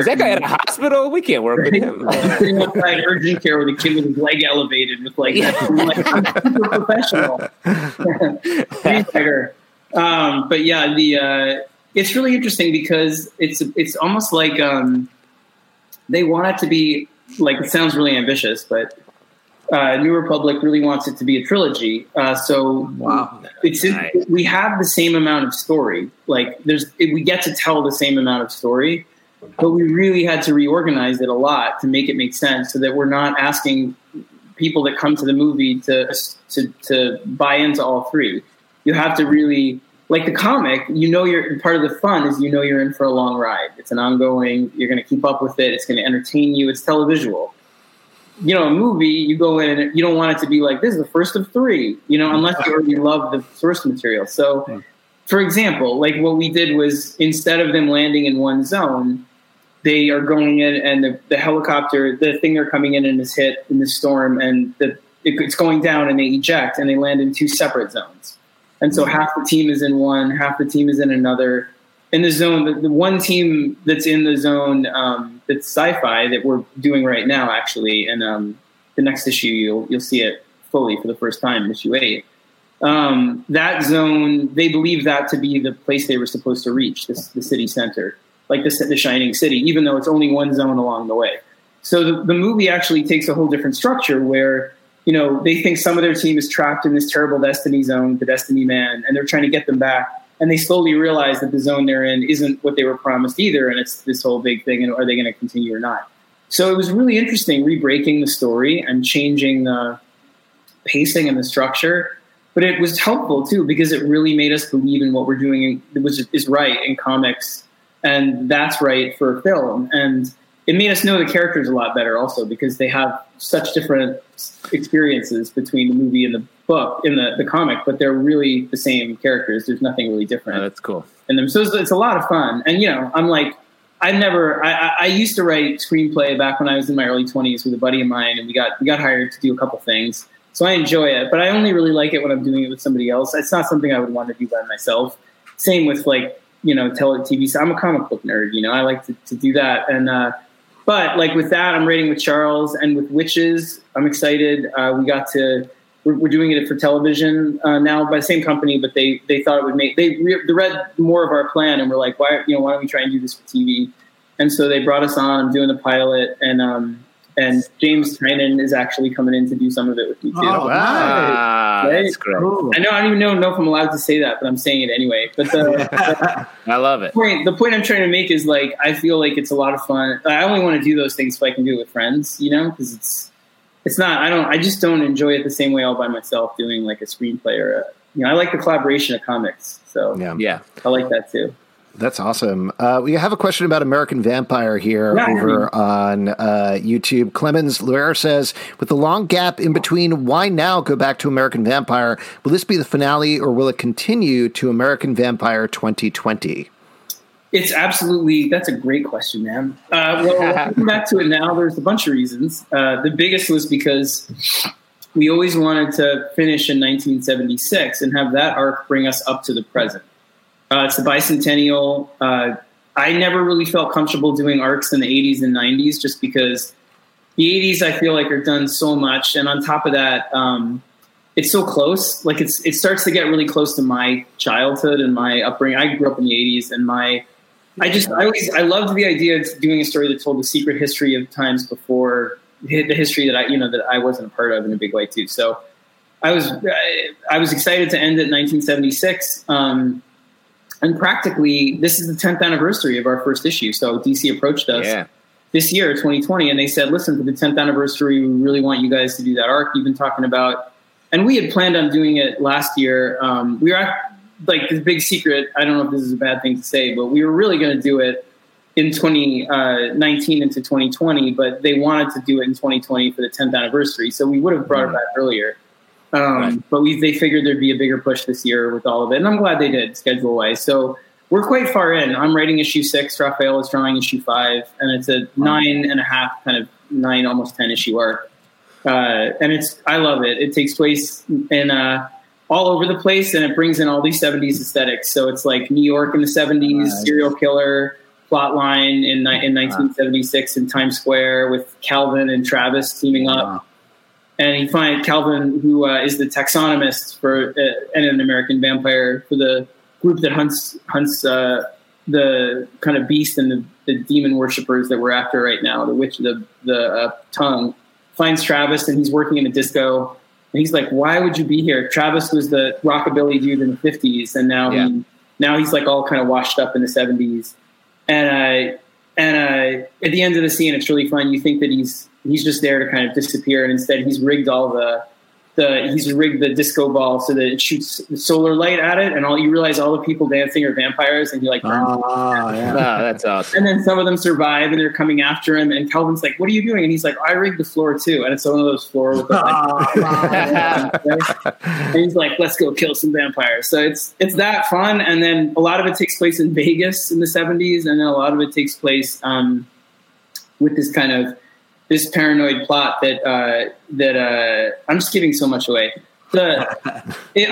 Is that guy at a hospital? We can't work with him. <laughs> Outside urgent care with a kid with his leg elevated, with like, yeah. <laughs> Like super professional. um, but yeah, the uh, it's really interesting because it's it's almost like um, they want it to be like it sounds really ambitious, but uh, New Republic really wants it to be a trilogy. Uh, so wow. it's nice. we have the same amount of story. Like there's we get to tell the same amount of story, but we really had to reorganize it a lot to make it make sense, so that we're not asking people that come to the movie to to to buy into all three. You have to really like the comic. You know, you're part of the fun is you know you're in for a long ride. It's an ongoing. You're going to keep up with it. It's going to entertain you. It's televisual you know, a movie, you go in and you don't want it to be like this is the first of three, you know, unless you already love the source material. So, for example, like what we did was instead of them landing in one zone, they are going in and the, the helicopter, the thing they're coming in and is hit in the storm, and the, it, it's going down and they eject and they land in two separate zones. And so half the team is in one, half the team is in another. In the zone, the, the one team that's in the zone. Um, it's sci-fi that we're doing right now, actually. And um, the next issue, you'll you'll see it fully for the first time, issue eight. Um, that zone, they believe that to be the place they were supposed to reach, this, the city center, like the, the shining city, even though it's only one zone along the way. So the, the movie actually takes a whole different structure where you know they think some of their team is trapped in this terrible destiny zone, the destiny man, and they're trying to get them back and they slowly realize that the zone they're in isn't what they were promised either, and it's this whole big thing. And are they going to continue or not? so it was really interesting rebreaking the story and changing the pacing and the structure. But it was helpful too because it really made us believe in what we're doing was is right in comics, and that's right for film. And it made us know the characters a lot better also because they have such different experiences between the movie and the book in the, the comic, but they're really the same characters. There's nothing really different. Oh, that's cool. In them, so it's, it's a lot of fun. And you know, I'm like I never. I, I, used to write screenplay back when I was in my early twenties with a buddy of mine, and we got we got hired to do a couple things. So I enjoy it, but I only really like it when I'm doing it with somebody else. It's not something I would want to do by myself. Same with like you know tele TV. So I'm a comic book nerd. You know, I like to, to do that. And uh, but like with that, I'm writing with Charles and with Wytches. I'm excited. Uh, we got to. We're, we're, doing it for television uh, now by the same company, but they they thought it would make they, re- they read more of our plan and we're like, why you know why don't we try and do this for TV? And so they brought us on. I'm doing the pilot, and um, and James Tynion is actually coming in to do some of it with me too. Oh, wow. Right? That's great. I know I don't even know, know if I'm allowed to say that, but I'm saying it anyway. But the, the <laughs> I love it. Point, the point I'm trying to make is like I feel like it's a lot of fun. I only want to do those things if I can do it with friends, you know, because it's it's not. I don't. I just don't enjoy it the same way all by myself doing like a screenplay or a, you know. I like the collaboration of comics, so yeah, yeah, I like that too. That's awesome. Uh, we have a question about American Vampire here yeah, over on uh, YouTube. Clemens Luer says, with the long gap in between, why now go back to American Vampire? Will this be the finale or will it continue to American Vampire 2020? It's absolutely, that's a great question, man. Uh, well, <laughs> come back to it now, there's a bunch of reasons. Uh, the biggest was because we always wanted to finish in 1976 and have that arc bring us up to the present. Uh, it's the bicentennial. Uh, I never really felt comfortable doing arcs in the 80s and 90s just because the 80s I feel like are done so much, and on top of that, um, it's so close. Like it's it starts to get really close to my childhood and my upbringing. I grew up in the 80s, and my I just I always I loved the idea of doing a story that told the secret history of times before the history that I you know that I wasn't a part of in a big way too. So I was I was excited to end it in 1976. Um, and practically this is the 10th anniversary of our first issue so dc approached us yeah. this year 2020 and they said listen for the 10th anniversary we really want you guys to do that arc you've been talking about and we had planned on doing it last year um, we were at, like this big secret i don't know if this is a bad thing to say but we were really going to do it in 2019 uh, into 2020 but they wanted to do it in 2020 for the 10th anniversary so we would have brought mm-hmm. it back earlier um, right. But we they figured there'd be a bigger push this year with all of it, and I'm glad they did schedule wise. So we're quite far in. I'm writing issue six. Rafael is drawing issue five, and it's a nine and a half, kind of nine, almost ten issue arc. Uh, and it's I love it. It takes place in uh, all over the place, and it brings in all these '70s aesthetics. So it's like New York in the '70s, nice. serial killer plot line in in 1976 in Times Square with Calvin and Travis teaming up. Wow and he finds Calvin, who uh, is the taxonomist for uh, and an American vampire for the group that hunts hunts uh, the kind of beast and the, the, demon worshippers that we're after right now, the witch, the the uh, tongue. Finds Travis, and he's working in a disco. And he's like, "Why would you be here?" Travis was the rockabilly dude in the '50s, and now yeah. he now he's like all kind of washed up in the '70s. And I and I at the end of the scene, it's really fun. You think that he's he's just there to kind of disappear, and instead he's rigged all the the he's rigged the disco ball so that it shoots solar light at it, and all you realize all the people dancing are vampires, and you're like, oh, yeah. oh, that's awesome. And then some of them survive, and they're coming after him, and Calvin's like, "What are you doing?" And he's like, "I rigged the floor too," and it's one of those floor with the ah. <laughs> and he's like, "Let's go kill some vampires." So it's it's that fun, and then a lot of it takes place in Vegas in the '70s, and then a lot of it takes place um, with this kind of this paranoid plot that uh, that uh, I'm just giving so much away. The, <laughs> it,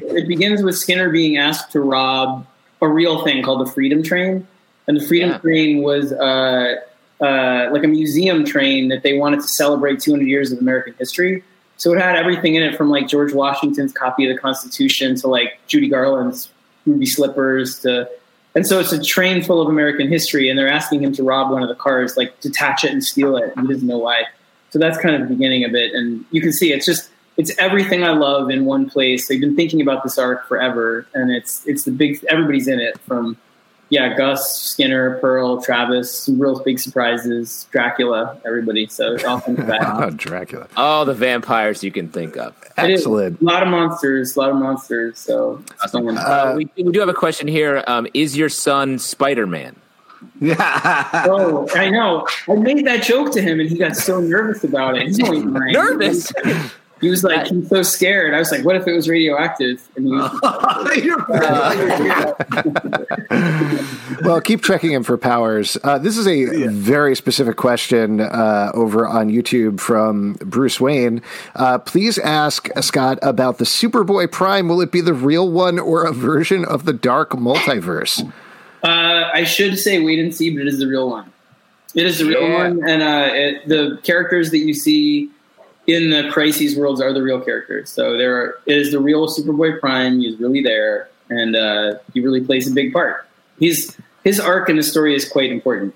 it, begins with Skinner being asked to rob a real thing called the Freedom Train, and the Freedom yeah. Train was uh, uh, like a museum train that they wanted to celebrate 200 years of American history. So it had everything in it from like George Washington's copy of the Constitution to like Judy Garland's ruby slippers to and so it's a train full of American history, and they're asking him to rob one of the cars, like detach it and steal it. He doesn't know why. So that's kind of the beginning of it, and you can see it's just it's everything I love in one place. They've been thinking about this arc forever, and it's it's the big everybody's in it from yeah, Gus, Skinner, Pearl, Travis, some real big surprises, Dracula, everybody. So all comes <laughs> back. Oh, Dracula. All the vampires you can think of. Excellent. A lot of monsters, a lot of monsters. So it's fun. Uh, we, we do have a question here. Um, is your son Spider Man? Yeah. oh, I know. I made that joke to him, and he got so nervous about it. He's only nine. Nervous? <laughs> He was like, he's so scared. I was like, what if it was radioactive? Was, You're <laughs> <laughs> Well, keep checking him for powers. Uh, this is a very specific question uh, over on YouTube from Bruce Wayne. Uh, please ask Scott about the Superboy Prime. Will it be the real one or a version of the Dark Multiverse? Uh, I should say wait and see, but it is the real one. It is the real Yeah. one, and uh, it, the characters that you see in the Crises worlds are the real characters. So there are, it is the real Superboy Prime. He's really there, and uh, he really plays a big part. He's his arc in the story is quite important.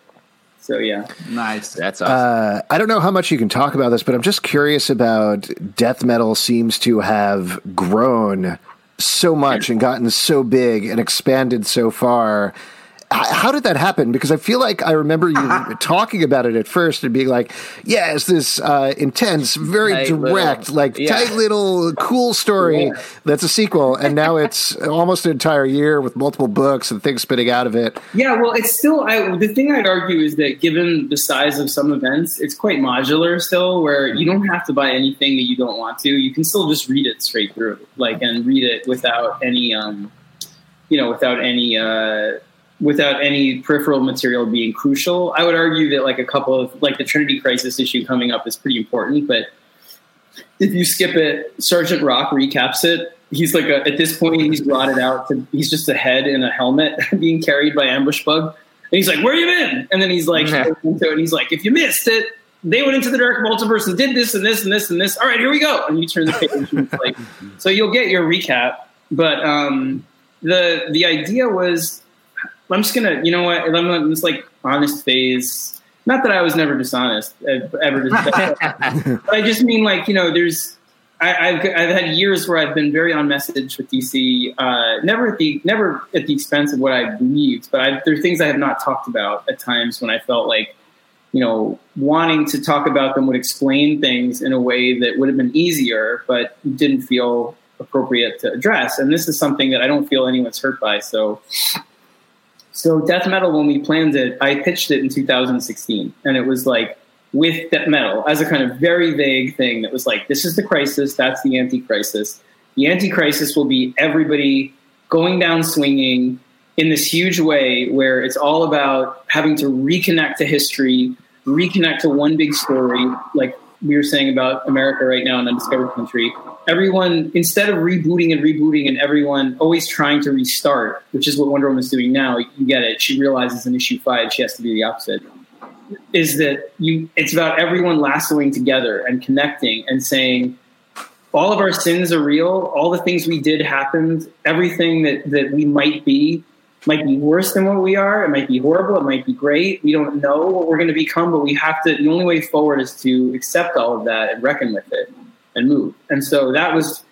So yeah, nice. That's awesome. Uh, I don't know how much you can talk about this, but I'm just curious about death metal seems to have grown so much and gotten so big and expanded so far. How did that happen? Because I feel like I remember you <laughs> talking about it at first and being like, "Yeah, it's this uh, intense, very Tight direct, little- like yeah. tight little cool story Yeah. that's a sequel." And now it's almost an entire year with multiple books and things spitting out of it. yeah. Well, it's still I, the thing I'd argue is that given the size of some events, it's quite modular still, where you don't have to buy anything that you don't want to. You can still just read it straight through, like and read it without any, um, you know, without any. Uh, without any peripheral material being crucial. I would argue that like a couple of like the Trinity Crisis issue coming up is pretty important, but if you skip it, Sergeant Rock recaps it. He's like a, at this point he's rotted out to he's just a head in a helmet <laughs> being carried by ambush bug. And he's like, "Where you been?" And then he's like, <laughs> and he's like, "If you missed it, they went into the dark multiverse and did this and this and this and this. All right, here we go." And you turn the page, and it's like, <laughs> so you'll get your recap. But um, the the idea was I'm just gonna, you know what? I'm in this like honest phase. Not that I was never dishonest, uh, ever. <laughs> but I just mean like you know, there's. I, I've I've had years where I've been very on message with DC. Uh, never at the never at the expense of what I believed, but I, there are things I have not talked about at times when I felt like, you know, wanting to talk about them would explain things in a way that would have been easier, but didn't feel appropriate to address. And this is something that I don't feel anyone's hurt by. So so death metal, when we planned it, I pitched it in 2016, and it was like with death metal as a kind of very vague thing that was like, this is the crisis, that's the anti-crisis. The anti-crisis will be everybody going down swinging in this huge way where it's all about having to reconnect to history, reconnect to one big story, like we were saying about America right now in Undiscovered Country. Everyone, instead of rebooting and rebooting and everyone always trying to restart, which is what Wonder Woman's doing now, you get it. She realizes in issue five she has to be the opposite. Is that you? It's about everyone lassoing together and connecting and saying, all of our sins are real. All the things we did happened. Everything that, that we might be might be worse than what we are. It might be horrible. It might be great. We don't know what we're going to become, but we have to. The only way forward is to accept all of that and reckon with it and move. And so that was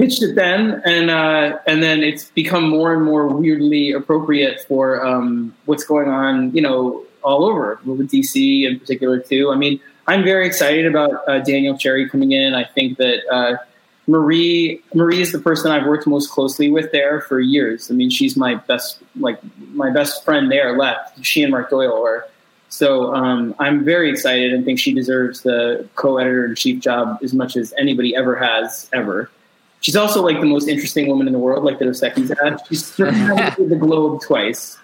pitched it then, and uh, and then it's become more and more weirdly appropriate for um, what's going on. You know, all over with DC in particular too. I mean, I'm very excited about uh, Daniel Cherry coming in. I think that. Uh, Marie Marie is the person I've worked most closely with there for years. I mean, she's my best like my best friend there left. She and Mark Doyle are. So um, I'm very excited and think she deserves the co-editor in chief job as much as anybody ever has ever. She's also like the most interesting woman in the world, like the Dos Equis had. She's circumnavigated <laughs> the globe twice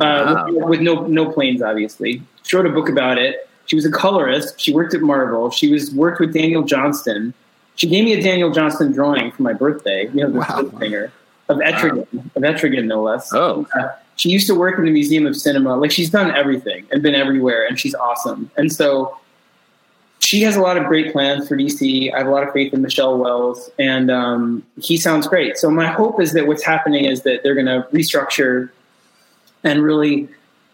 uh, with, with no no planes, obviously. She wrote a book about it. She was a colorist. She worked at Marvel. She was worked with Daniel Johnston. She gave me a Daniel Johnston drawing for my birthday. You know, the Wow. singer of Etrigan, of Etrigan, no less. Oh. Uh, she used to work in the Museum of Cinema. Like she's done everything and been everywhere, and she's awesome. And so she has a lot of great plans for DC. I have a lot of faith in Michele Wells, and um, he sounds great. So my hope is that what's happening is that they're going to restructure and really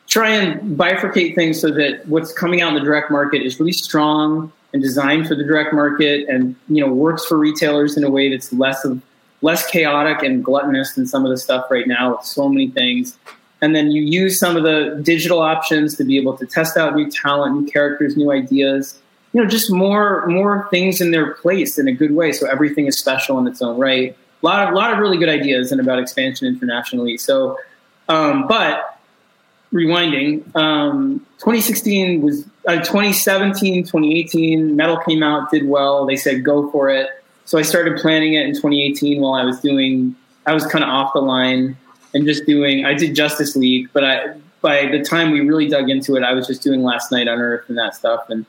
try and bifurcate things so that what's coming out in the direct market is really strong and designed for the direct market and you know works for retailers in a way that's less of less chaotic and gluttonous than some of the stuff right now with so many things and then you use some of the digital options to be able to test out new talent, new characters, new ideas. You know, just more more things in their place in a good way, so everything is special in its own right. A lot of lot of really good ideas and about expansion internationally. So, um, but rewinding, um, 2016 was uh, 2017, 2018. Metal came out, did well. They said go for it. So I started planning it in 2018 while I was doing. I was kind of off the line and just doing. I did Justice League, but I by the time we really dug into it, I was just doing Last Knight on Earth and that stuff, and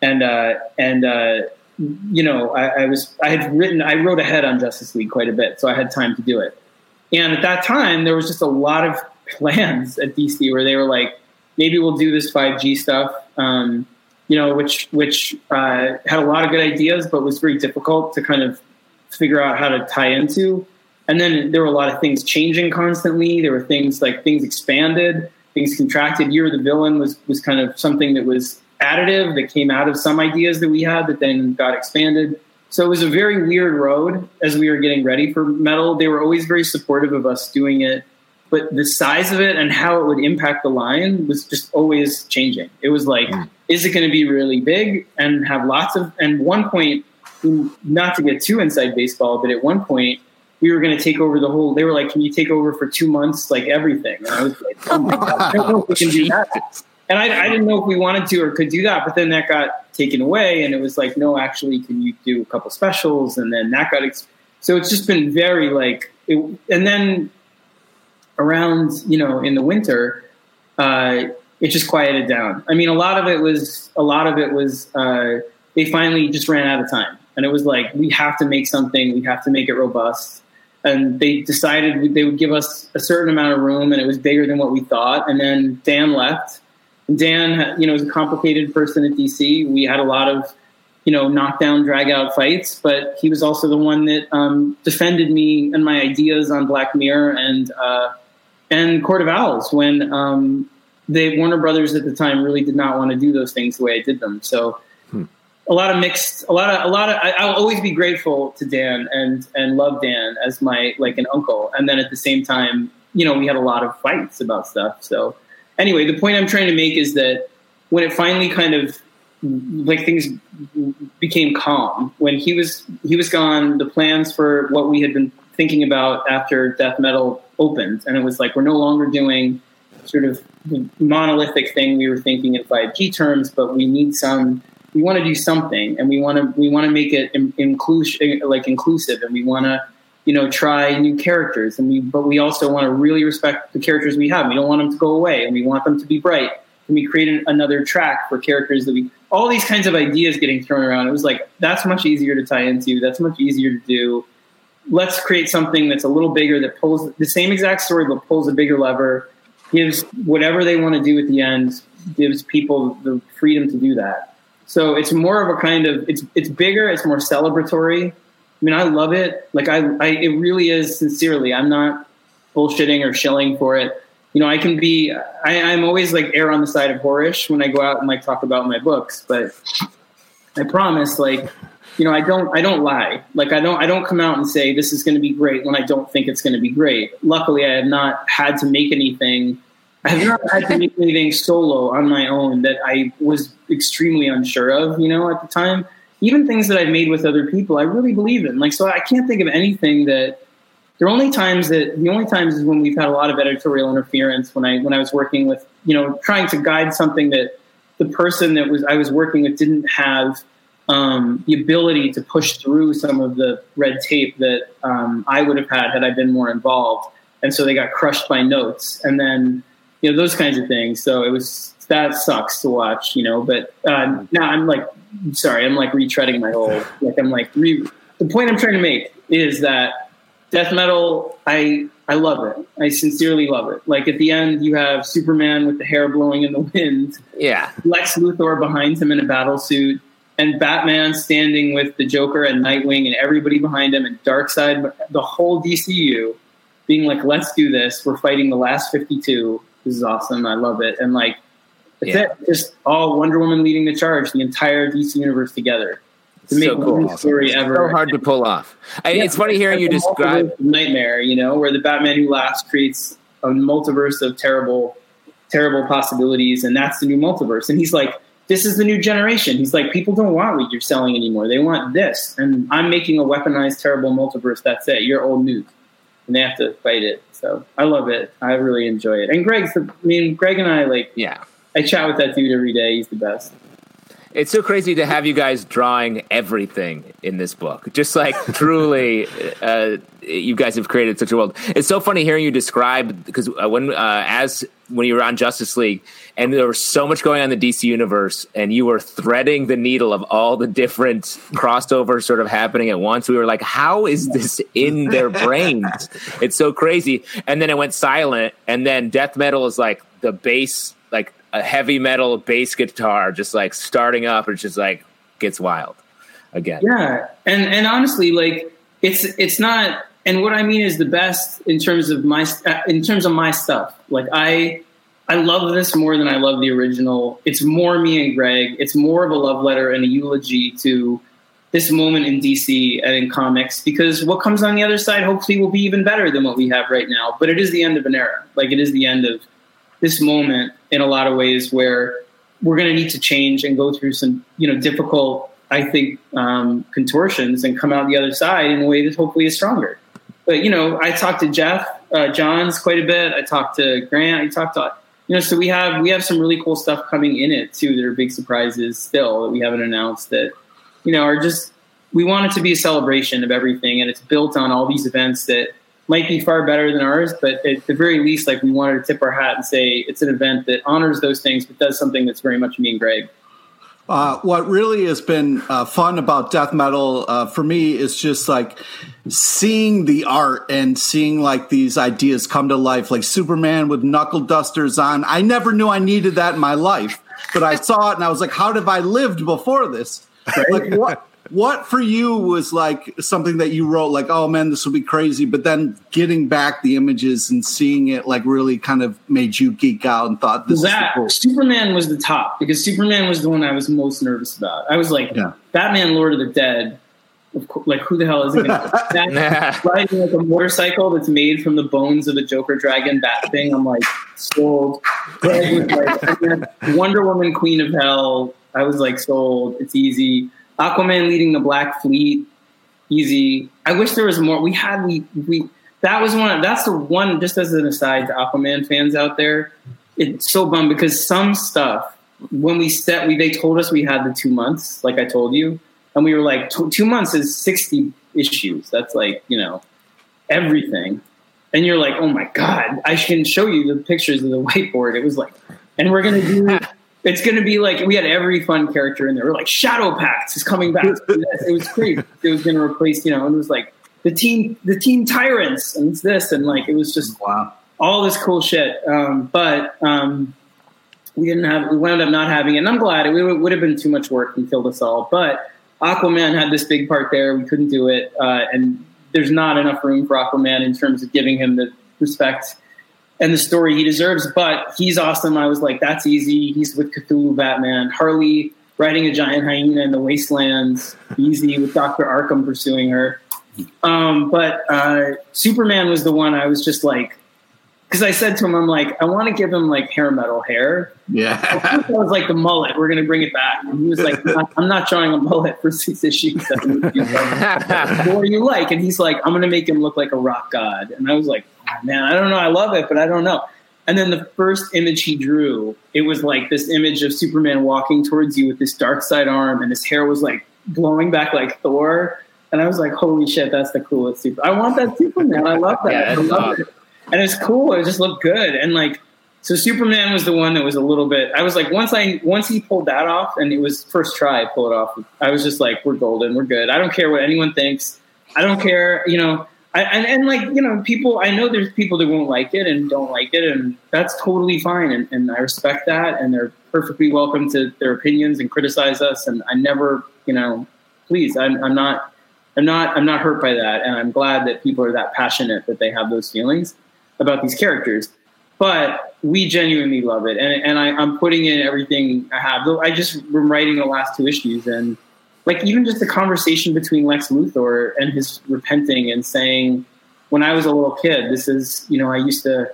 and uh, and uh, you know, I, I was I had written. I wrote ahead on Justice League quite a bit, so I had time to do it. And at that time, there was just a lot of <laughs> plans at DC where they were like, maybe we'll do this 5G stuff. Um, you know, which which uh, had a lot of good ideas, but was very difficult to kind of figure out how to tie into. And then there were a lot of things changing constantly. There were things like things expanded, things contracted. Year of the Villain was was kind of something that was additive that came out of some ideas that we had that then got expanded. So it was a very weird road as we were getting ready for metal. They were always very supportive of us doing it but the size of it and how it would impact the line was just always changing. It was like, mm. is it going to be really big and have lots of? And one point, not to get too inside baseball, but at one point we were going to take over the whole. They were like, "Can you take over for two months, like everything?" And I was like, "Oh my god, I don't know if we can do <laughs> that." And I, I didn't know if we wanted to or could do that, but then that got taken away, and it was like, "No, actually, can you do a couple specials?" And then that got. Ex- so it's just been very like, it, and then around you know in the winter, uh, it just quieted down. I mean, a lot of it was a lot of it was uh, they finally just ran out of time, and it was like we have to make something, we have to make it robust. And they decided they would give us a certain amount of room, and it was bigger than what we thought. And then Dan left. Dan, you know, was a complicated person at DC. We had a lot of you know, knockdown, drag out fights, but he was also the one that um, defended me and my ideas on Black Mirror and uh, and Court of Owls when um, the Warner Brothers at the time really did not want to do those things the way I did them. So. A lot of mixed, a lot of, a lot of. I, will always be grateful to Dan and and love Dan as my like an uncle. And then at the same time, you know, we had a lot of fights about stuff. So anyway, the point I'm trying to make is that when it finally kind of like things became calm when he was he was gone the plans for what we had been thinking about after death metal opened and it was like we're no longer doing sort of the monolithic thing we were thinking in 5g terms but we need some we want to do something and we want to we want to make it inclusive like inclusive and we want to you know try new characters and we but we also want to really respect the characters we have we don't want them to go away and we want them to be bright can we create an, another track for characters that we all these kinds of ideas getting thrown around. It was like that's much easier to tie into. That's much easier to do. Let's create something that's a little bigger that pulls the same exact story but pulls a bigger lever, gives whatever they want to do at the end, gives people the freedom to do that. So it's more of a kind of it's it's bigger, it's more celebratory. I mean, I love it. Like I, I it really is sincerely. I'm not bullshitting or shilling for it you know, I can be, I, I'm always like err on the side of whorish when I go out and like talk about my books, but I promise, like, you know, I don't, I don't lie. Like, I don't, I don't come out and say this is going to be great when I don't think it's going to be great. Luckily, I have not had to make anything. I have not had to make anything solo on my own that I was extremely unsure of, you know, at the time. Even things that I've made with other people, I really believe in. Like, so I can't think of anything that there are only times that the only times is when we've had a lot of editorial interference when I when I was working with you know trying to guide something that the person that was I was working with didn't have um, the ability to push through some of the red tape that um, I would have had had I been more involved, and so they got crushed by notes, and then you know those kinds of things. So it was that sucks to watch, you know. But uh, now I'm like, sorry, I'm like retreading my whole like I'm like re- the point I'm trying to make is that death metal, I I love it. I sincerely love it. Like at the end, you have Superman with the hair blowing in the wind. Yeah. Lex Luthor behind him in a battle suit, and Batman standing with the Joker and Nightwing and everybody behind him, and Darkseid, the whole DCU, being like, "Let's do this. We're fighting the last fifty-two. This is awesome. I love it." And like, that's yeah. it. Just all Wonder Woman leading the charge, the entire DC universe together to make so cool. story ever. So hard to pull off. I, yeah, it's funny hearing you describe nightmare. You know, where the Batman Who Laughs creates a multiverse of terrible, terrible possibilities, and that's the new multiverse. And he's like, this is the new generation. He's like, people don't want what you're selling anymore. They want this, and I'm making a weaponized, terrible multiverse. That's it. You're old news, and they have to fight it. So I love it. I really enjoy it. And Greg, I mean, Greg and I like, Yeah. I chat with that dude every day. He's the best. It's so crazy to have you guys drawing everything in this book. Just like <laughs> truly, uh, you guys have created such a world. It's so funny hearing you describe because uh, when uh, as when you were on Justice League and there was so much going on in the DC universe and you were threading the needle of all the different crossovers sort of happening at once. We were like, how is this in their brains? It's so crazy. And then it went silent. And then death metal is like the base like a heavy metal bass guitar, just like starting up. It's just like gets wild again. Yeah, and and honestly, like it's it's not. And what I mean is the best in terms of my uh, in terms of my stuff. Like I I love this more than I love the original. It's more me and Greg. It's more of a love letter and a eulogy to this moment in DC and in comics because what comes on the other side hopefully will be even better than what we have right now. But it is the end of an era. Like it is the end of this moment in a lot of ways where we're going to need to change and go through some you know difficult I think um, contortions and come out the other side in a way that hopefully is stronger. But you know, I talked to Jeff uh, Johns quite a bit. I talked to Grant. I talked to you know, so we have we have some really cool stuff coming in it too. There are big surprises still that we haven't announced that you know are just we want it to be a celebration of everything, and it's built on all these events that might be far better than ours, but at the very least, like we wanted to tip our hat and say it's an event that honors those things, but does something that's very much me and Greg. Uh, what really has been uh, fun about death metal uh, for me is just like seeing the art and seeing like these ideas come to life, like Superman with knuckle dusters on. I never knew I needed that in my life, but I saw it and I was like, how have I lived before this? Like what? What for you was like something that you wrote, like, oh man, this will be crazy, but then getting back the images and seeing it like really kind of made you geek out and thought this that is cool. Superman was the top because Superman was the one I was most nervous about. I was like, Yeah. Batman, Lord of the Dead. Of course, like who the hell is it? Gonna, <laughs> riding like a motorcycle that's made from the bones of a Joker dragon bat thing. I'm like sold. Like, <laughs> Wonder Woman, Queen of Hell. I was like sold. It's easy. Aquaman leading the Black Fleet. Easy. I wish there was more. We had we we. That was one. That's the one. Just as an aside to Aquaman fans out there, it's so bummed because some stuff when we set we they told us we had the two months, like I told you, and we were like "Two- months is sixty issues. That's like you know everything, and you're like, oh my god, I can show you the pictures of the <laughs> whiteboard. It was like, and we're gonna do. <laughs> It's going to be like we had every fun character in there. We're like Shadow Pact is coming back. <laughs> It was crazy. It was going to replace, you know, and it was like the team, the team tyrants, and it's this, and like it was just Wow. all this cool shit. Um, but um, we didn't have. We wound up not having it, and I'm glad. It would, would have been too much work and killed us all. But Aquaman had this big part there. We couldn't do it, uh, and there's not enough room for Aquaman in terms of giving him the respect and the story he deserves. But he's awesome. I was like, that's easy. He's with Cthulhu Batman. Harley riding a giant hyena in the wastelands. Easy with Doctor Arkham pursuing her. Um, but uh, Superman was the one I was just like, because I said to him, I'm like, I want to give him like hair metal hair. Yeah. <laughs> I was like the mullet. We're gonna bring it back. And he was like, I'm not drawing a mullet for six issues. <laughs> what do you like? And he's like, I'm gonna make him look like a rock god. And I was like, man, I don't know. I love it, but I don't know. And then the first image he drew, it was like this image of Superman walking towards you with this dark side arm, and his hair was like blowing back like Thor. And I was like, holy shit, that's the coolest super. I want that Superman. I love that. Yeah, I love awesome. it. And it's cool. It just looked good. And like, so Superman was the one that was a little bit. I was like, once I once he pulled that off, and it was first try, I pull it off. I was just like, we're golden, we're good. I don't care what anyone thinks. I don't care, you know. I, and, and like you know, people. I know there's people that won't like it and don't like it, and that's totally fine. And, and I respect that, and they're perfectly welcome to their opinions and criticize us. And I never, you know, please, I'm, I'm not, I'm not, I'm not hurt by that, and I'm glad that people are that passionate that they have those feelings about these characters but we genuinely love it and, and I, i'm putting in everything i have i just am writing the last two issues and like even just the conversation between lex luthor and his repenting and saying when i was a little kid this is you know i used to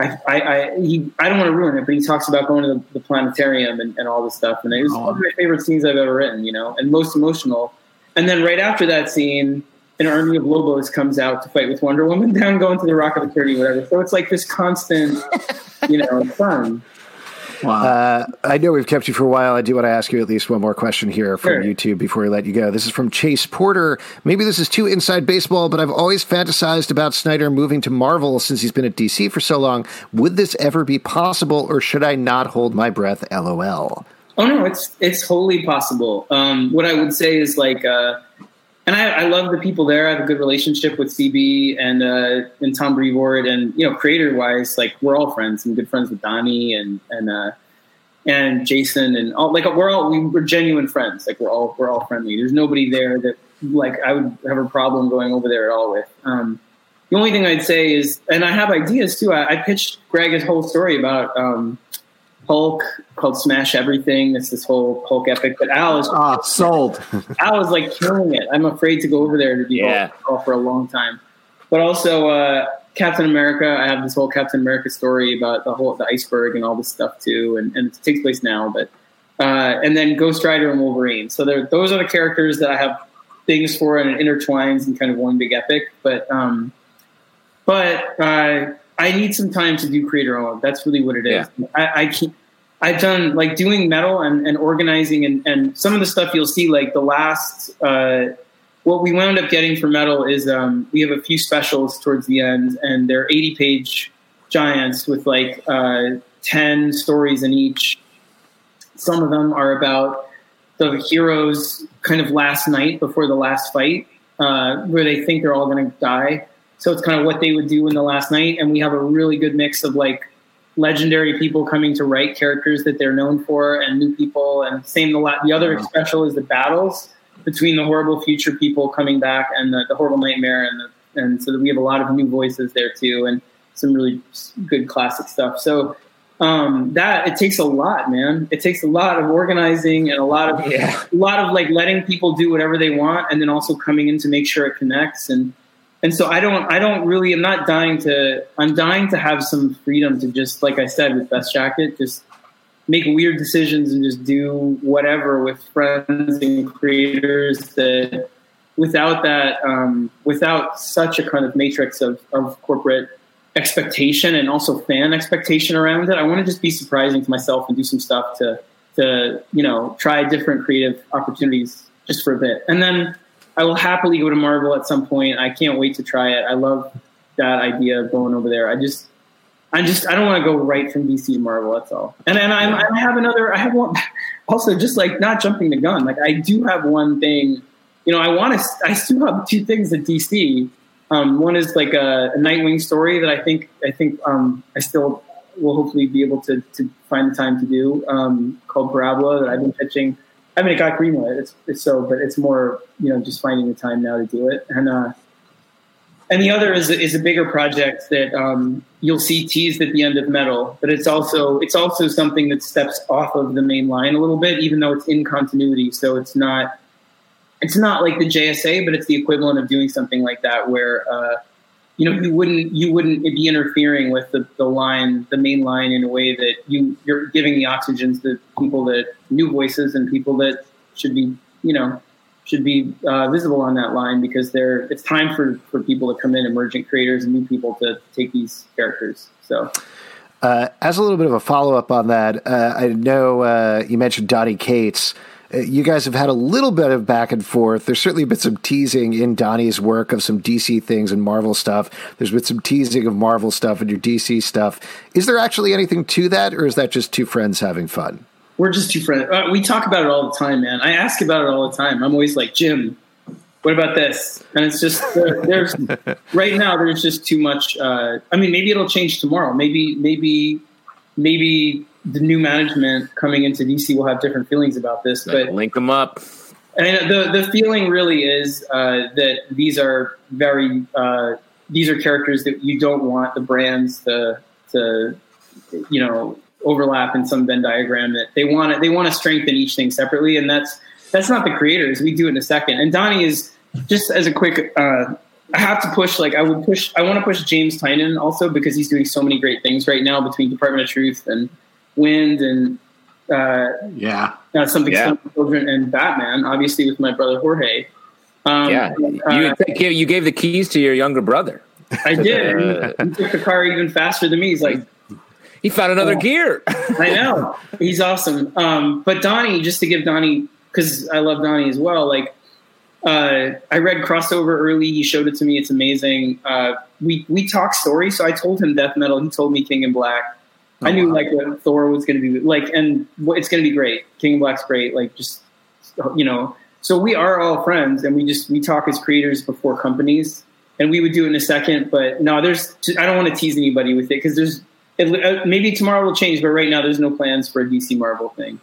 I, I, I, he, I don't want to ruin it, but he talks about going to the, the planetarium and, and, all this stuff. And it was oh. one of my favorite scenes I've ever written, you know, and most emotional. And then right after that scene, an army of Lobos comes out to fight with Wonder Woman <laughs> down going to the Rock of Eternity, whatever. So it's like this constant, you know, fun. Wow. Uh, I know we've kept you for a while. I do want to ask you at least one more question here from sure. YouTube before we let you go. This is from Chase Porter. Maybe this is too inside baseball, but I've always fantasized about Snyder moving to Marvel since he's been at DC for so long. Would this ever be possible, or should I not hold my breath? LOL. Oh no, it's it's wholly possible. Um, what I would say is like, uh, and I, I, love the people there. I have a good relationship with CB and uh, and Tom Brevoort, and you know, creator wise, like we're all friends. I'm good friends with Donny and and uh, and Jason and all. Like we're all we, we're genuine friends. Like we're all we're all friendly. There's nobody there that like I would have a problem going over there at all with. Um, the only thing I'd say is, and I have ideas too. I, I pitched Greg his whole story about. Um, Hulk called Smash Everything. It's this whole Hulk epic. But Al is ah, sold. <laughs> Al is like killing it. I'm afraid to go over there to be yeah. Hulk for a long time. But also uh, Captain America. I have this whole Captain America story about the whole the iceberg and all this stuff too, and, and it takes place now. But uh, and then Ghost Rider and Wolverine. So those are the characters that I have things for, and it intertwines in kind of one big epic. But um, but uh, I need some time to do creator own. That's really what it is. Yeah. I, I keep I've done like doing metal and, and organizing and, and some of the stuff you'll see like the last uh, what we wound up getting for metal is um, we have a few specials towards the end and they're 80 page giants with like uh, 10 stories in each. Some of them are about the heroes kind of last night before the last fight uh, where they think they're all going to die. So it's kind of what they would do in the last night. And we have a really good mix of like legendary people coming to write characters that they're known for and new people. And same the the other wow. special is the battles between the horrible future people coming back and the, the horrible nightmare and the, and so that we have a lot of new voices there too and some really good classic stuff. So um, that it takes a lot, man. It takes a lot of organizing and a lot of yeah. a lot of like letting people do whatever they want, and then also coming in to make sure it connects. And and so I don't I don't really I'm not dying to I'm dying to have some freedom to just like I said with Best Jackett just make weird decisions and just do whatever with friends and creators that without that um, without such a kind of matrix of, of corporate expectation and also fan expectation around it I want to just be surprising to myself and do some stuff to to you know try different creative opportunities just for a bit. And then I will happily go to Marvel at some point. I can't wait to try it. I love that idea of going over there. I just, I just, I don't want to go right from DC to Marvel. That's all. And then I'm, I have another. I have one. <laughs> Also, just like not jumping the gun. Like I do have one thing. You know, I want to. I still have two things at DC. Um, one is like a, a, Nightwing story that I think I think um, I still will hopefully be able to, to find the time to do um, called Parabola that I've been pitching I mean, it got greenlit. It's, it's so, but it's more, you know, just finding the time now to do it. And, uh, and the other is, is a bigger project that um, you'll see teased at the end of Metal, but it's also it's also something that steps off of the main line a little bit, even though it's in continuity. So it's not it's not like the JSA, but it's the equivalent of doing something like that, where uh, you know you wouldn't you wouldn't be interfering with the, the line the main line in a way that you you're giving the oxygens to people that new voices and people that should be you know should be uh, visible on that line because they're it's time for for people to come in emergent creators and new people to take these characters so uh, as a little bit of a follow up on that, uh, I know uh, you mentioned Donny Cates. Uh, you guys have had a little bit of back and forth. There's certainly been some teasing in Donny's work of some DC things and Marvel stuff. There's been some teasing of Marvel stuff and your DC stuff. Is there actually anything to that, or is that just two friends having fun? We're just two friends. Uh, we talk about it all the time, man. I ask about it all the time. I'm always like, Jim, what about this? And it's just there's <laughs> right now there's just too much. Uh, I mean, maybe it'll change tomorrow. Maybe maybe maybe the new management coming into DC will have different feelings about this. But link them up. And the the feeling really is uh, that these are very uh, these are characters that you don't want the brands to to you know overlap in some Venn diagram. That they want to they want to strengthen each thing separately, and that's that's not the creators. We do it in a second. And Donny is just as a quick uh, I have to push. Like I would push. I want to push James Tynion also because he's doing so many great things right now between Department of Truth and Wynd and uh, yeah, uh, something Yeah. children and Batman. Obviously with my brother Jorge. Um, Yeah, you uh, you you gave the keys to your younger brother. I did. <laughs> He took the car even faster than me. He's like, He found another gear. I know he's awesome. Um, but Donny, just to give Donny, because I love Donny as well. Like, uh, I read crossover early. He showed it to me. It's amazing. Uh, we we talk stories. so I told him death metal. He told me King in Black. I knew like what Thor was going to be like, and it's going to be great. King in Black's great. Like, just you know. So we are all friends, and we just we talk as creators before companies, and we would do it in a second. But no, there's I don't want to tease anybody with it because there's it, uh, maybe tomorrow will change, but right now there's no plans for a DC Marvel thing.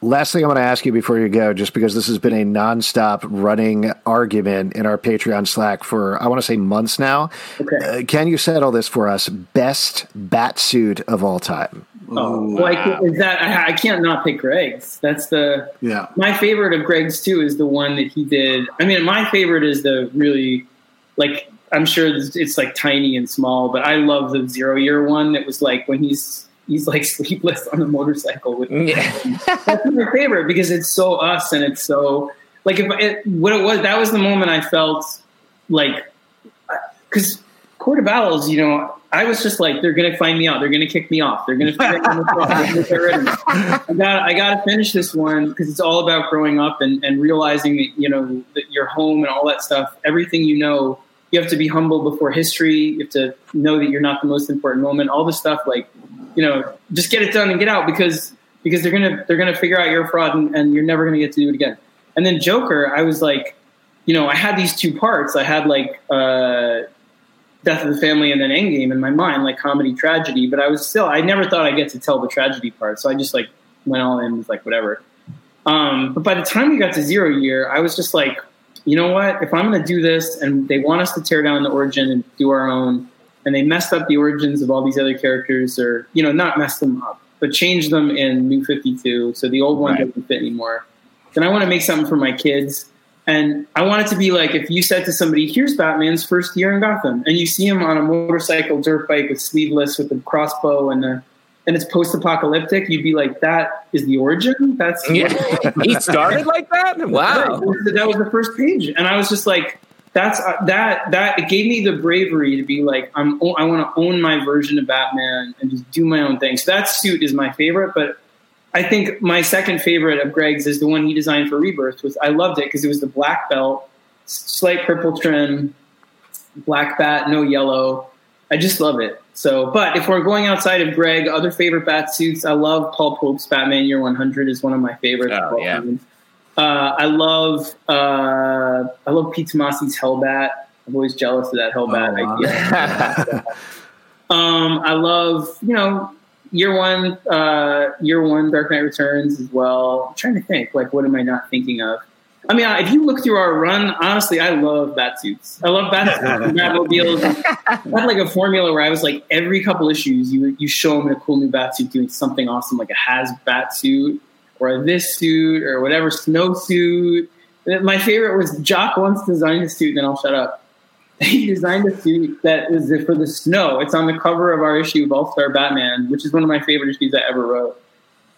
Last thing I want to ask you before you go, just because this has been a nonstop running argument in our Patreon Slack for, I want to say months now. Okay. Uh, can you settle this for us? Best bat suit of all time. Oh, I is that I, I can't not pick Greg's. That's the Yeah. my favorite of Greg's too is the one that he did. I mean, my favorite is the really like I'm sure it's, it's like tiny and small, but I love the zero year one that was like when he's he's like sleepless on a motorcycle with. Yeah. That's my favorite because it's so us and it's so like if it, what it was. That was the moment I felt like because Court of Owls, you know, I was just like, they're gonna find me out. They're gonna kick me off. They're gonna figure out what's gonna get rid of me. I got, I got to finish this one because it's all about growing up and, and realizing that you know that your home and all that stuff. Everything you know, you have to be humble before history. You have to know that you're not the most important moment. All this stuff, like you know, just get it done and get out because because they're gonna they're gonna figure out you're a fraud and, and you're never gonna get to do it again. And then Joker, I was like, you know, I had these two parts. I had like. uh Death of the Family and then Endgame in my mind, like comedy tragedy. But I was still, I never thought I'd get to tell the tragedy part. So I just like went all in, was like, whatever. Um, but by the time we got to Zero Year, I was just like, you know what? If I'm going to do this and they want us to tear down the origin and do our own, and they messed up the origins of all these other characters, or, you know, not messed them up, but changed them in New 52. So the old one Right. doesn't fit anymore. Then I want to make something for my kids. And I want it to be like if you said to somebody, "Here's Batman's first year in Gotham," and you see him on a motorcycle, dirt bike with sleeveless, with the crossbow, and the and it's post-apocalyptic, you'd be like, "That is the origin. That's Yeah. <laughs> he started like that. Wow. Right. That was the first page, and I was just like, "That's uh, that that." It gave me the bravery to be like, "I'm I want to own my version of Batman and just do my own thing." So that suit is my favorite, but I think my second favorite of Greg's is the one he designed for Rebirth. Was I loved it because it was the black belt, slight purple trim, black bat, no yellow. I just love it. So, but if we're going outside of Greg, other favorite bat suits, I love Paul Pope's Batman Year 100 is one of my favorites. Oh, yeah. Uh, I love uh, I love Pete Tomasi's Hellbat. I'm always jealous of that Hellbat Oh, idea. <laughs> Um, I love, you know, year one, uh, year one, Dark Knight Returns as well. I'm trying to think, like, what am I not thinking of? I mean, if you look through our run, honestly, I love Batsuits. I love Batsuits and <laughs> Batmobiles. I had like a formula where I was like, every couple issues, you you show them a cool new Batsuit doing something awesome, like a has Batsuit or this suit or whatever snowsuit. My favorite was Jock once designed a suit, and then I'll shut up <laughs> he designed a suit that is for the snow. It's on the cover of our issue of All Star Batman, which is one of my favorite issues I ever wrote.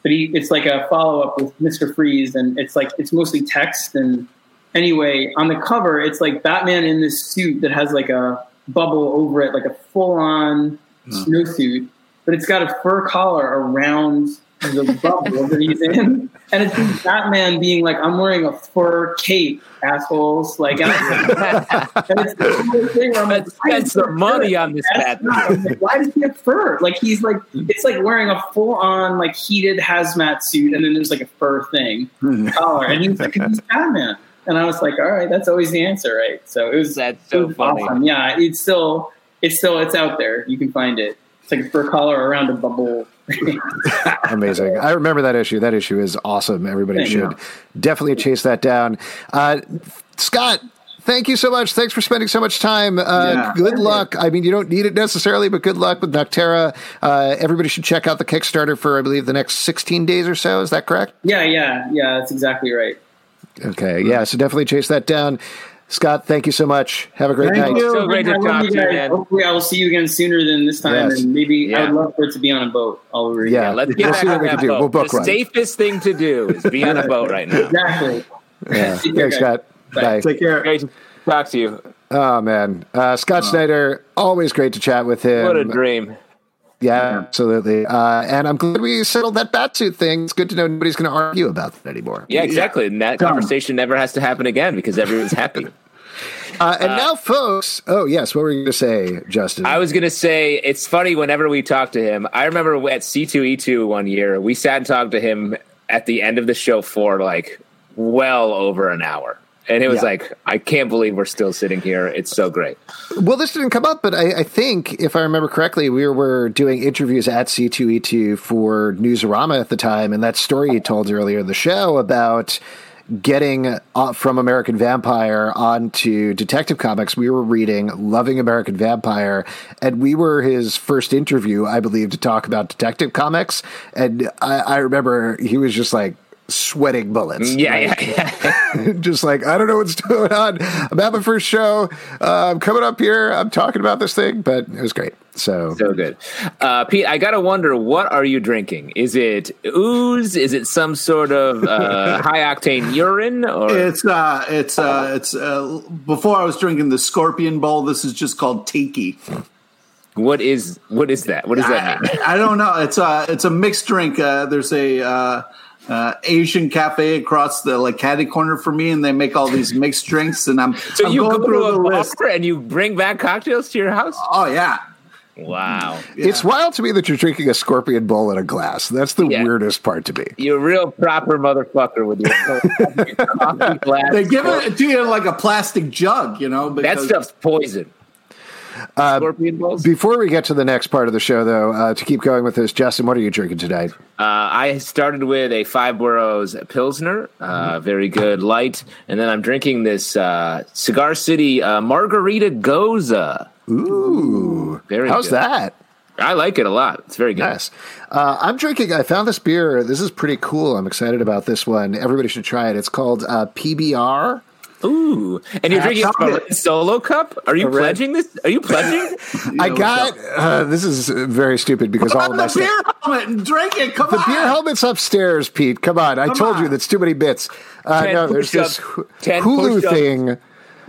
But he, it's like a follow up with Mister Freeze, and it's like it's mostly text. And anyway, on the cover, it's like Batman in this suit that has like a bubble over it, like a full on hmm. snowsuit, but it's got a fur collar around the bubble that he's in, and it's just Batman being like, "I'm wearing a fur cape, assholes!" Like, <laughs> and it's the thing where I'm like, spend some money fur?" on this Batman. like, Why does he have fur? Like he's like, hmm. it's like wearing a full on like heated hazmat suit, and then there's like a fur thing hmm. collar, and he's like, he's Batman. And I was like, all right, that's always the answer, right? So it was That's so was funny. awesome. Yeah, it's still it's still it's out there. You can find it. It's like a fur collar around a bubble. <laughs> Amazing. I remember that issue. That issue is awesome. Everybody Yeah. should definitely chase that down. Uh, Scott, thank you so much. Thanks for spending so much time. Uh, Yeah. Good luck. I mean, you don't need it necessarily, but good luck with Nocterra. Uh, everybody should check out the Kickstarter for, I believe, the next 16 days or so. Is that correct? yeah, yeah, yeah. That's exactly right. Okay. Yeah. So definitely chase that down. Scott, thank you so much. Have a great Thank night. you. So great to I talk you to you, guys. man. Hopefully, I will see you again sooner than this time, Yes. and maybe Yeah. I'd love for it to be on a boat all over again. Yeah. Yeah, let's We'll get see what on we can do. boat. We'll book the one. safest thing to do is be on a boat right now. <laughs> Exactly. Yeah. <laughs> Take care, Thanks, guys. Scott. Bye. Bye. Take care. Great to talk to you. Oh man, uh, Scott Snyder, always great to chat with him. What a dream. Yeah, absolutely. Uh, and I'm glad we settled that batsuit thing. It's good to know nobody's going to argue about that anymore. Yeah, exactly. And that conversation never has to happen again because everyone's happy. <laughs> Uh, and now, folks. Oh yes, what were you going to say, Justin? I was gonna say it's funny whenever we talk to him. I remember at C2E2 one year, we sat and talked to him at the end of the show for like well over an hour. And it was Yeah. like, I can't believe we're still sitting here. It's so great. Well, this didn't come up, but I, I think, if I remember correctly, we were doing interviews at C2E2 for Newsarama at the time, and that story you told earlier in the show about getting uh, from American Vampire onto Detective Comics, we were reading Loving American Vampire, and we were his first interview, I believe, to talk about Detective Comics. And I, I remember he was just like, sweating bullets Yeah, Like, yeah, yeah. <laughs> <laughs> just like I don't know what's <laughs> going on. I'm at my first show. Uh, I'm coming up here. I'm talking about this thing, but it was great. So, So good. Uh, Pete, I got to wonder, what are you drinking? Is it ooze? Is it some sort of uh, <laughs> high octane urine? Or It's uh, it's uh, it's uh, before I was drinking the Scorpion Bowl. This is just called Tiki. what is what is that? What does that mean? I, I don't know. It's a it's a mixed drink. Uh, there's a uh, uh, Asian cafe across the like caddy corner for me, and they make all these mixed drinks. And I'm So I'm you going go through to a the bar list. and you bring back cocktails to your house? Oh yeah, Wow. it's wild to me that you're drinking a scorpion bowl in a glass. That's the Yeah. weirdest part to me. You're a real proper motherfucker with your, your coffee <laughs> glass. they give it to you like a plastic jug. You know, That stuff's poison. Scorpion balls. Before we get to the next part of the show, though, uh, to keep going with this, Justin, what are you drinking tonight? Uh, I started with a Five Boroughs Pilsner, uh, very good, light, and then I'm drinking this uh, Cigar City uh, Margarita Gose. Ooh, Very how's good. that? I like it a lot. It's very good. Yes. Uh, I'm drinking, I found this beer. This is pretty cool. I'm excited about this one. Everybody should try it. It's called uh, PBR. Ooh, and you're drinking from a solo cup? Are you red- pledging this? Are you pledging? <laughs> I know got, uh, this is very stupid because all Put of on my the stuff. beer helmet and drink it. Come The on. The beer helmet's upstairs, Pete. Come on. I told you that's too many bits. Uh, Ten no, there's this Hulu push-ups. thing.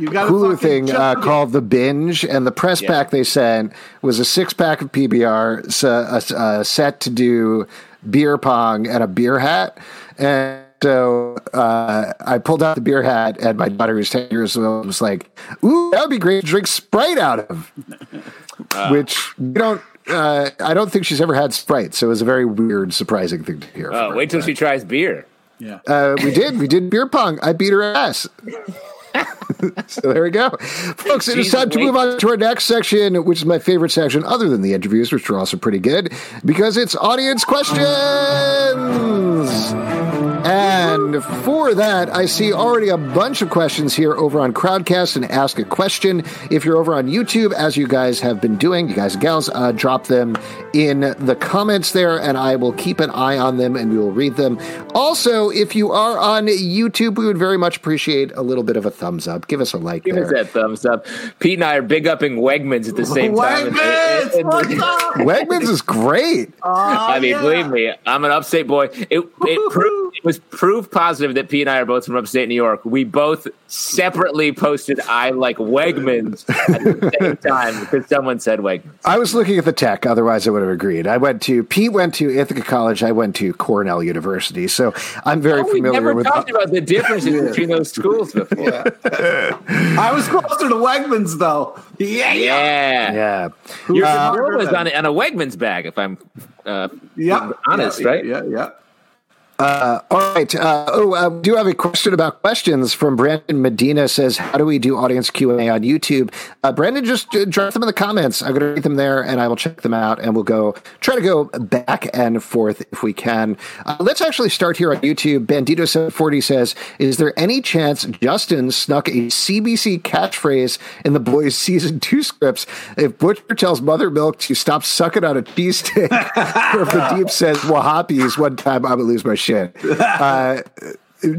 You got a Hulu fucking thing uh, called The Binge, and the press Yeah. pack they sent was a six pack of PBR, s- a, a set to do beer pong, and a beer hat. And so uh, I pulled out the beer hat, and my daughter, who's 10 years old, was like, Ooh, that would be great to drink Sprite out of. <laughs> Which you don't. Uh, I don't think she's ever had Sprite, so it was a very weird, surprising thing to hear. Oh, from her. wait till she tries beer. Yeah. Uh, we did. We did beer pong. I beat her ass. <laughs> <laughs> so there we go. Folks, it is time to move on to our next section, which is my favorite section, other than the interviews, which are also pretty good, because it's audience questions. And for that, I see already a bunch of questions here over on Crowdcast and Ask a Question. If you're over on YouTube, as you guys have been doing, you guys and gals, uh, drop them in the comments there, and I will keep an eye on them and we will read them. Also, if you are on YouTube, we would very much appreciate a little bit of a thumbs up. Give us a like Give there. us that thumbs up. Pete and I are big upping Wegmans at the same time. And- Wegmans, and- what's up? Wegmans is great. I mean, yeah. believe me, I'm an upstate boy. It it, proved, it was proof positive that Pete and I are both from upstate New York. We both separately posted "I like Wegmans" at the same time because someone said Wegmans. I was looking at the tech, otherwise I would have agreed. I went to Pete went to Ithaca College, I went to Cornell University, so I'm very Oh, we familiar never with talked about the differences between those schools before. I was closer to Wegmans though. Yeah. Yeah, Yeah. Your Uh, girl was on, a- on a Wegmans bag, if I'm uh, Yeah. honest, yeah, right? Yeah. Yeah. All right. Uh, oh, uh, we do have a question about questions from Brandon Medina. Says, "How do we do audience Q and A on YouTube?" Uh, Brandon, just uh, drop them in the comments. I'm going to read them there, and I will check them out, and we'll go try to go back and forth if we can. Uh, let's actually start here on YouTube. Bandito seven forty says, "Is there any chance Justin snuck a CBC catchphrase in the boys' season two scripts? If Butcher tells Mother Milk to stop sucking on a cheesesteak, or <laughs> if the Deep says Wahapis one time, I'm gonna lose my shit." <laughs> Uh,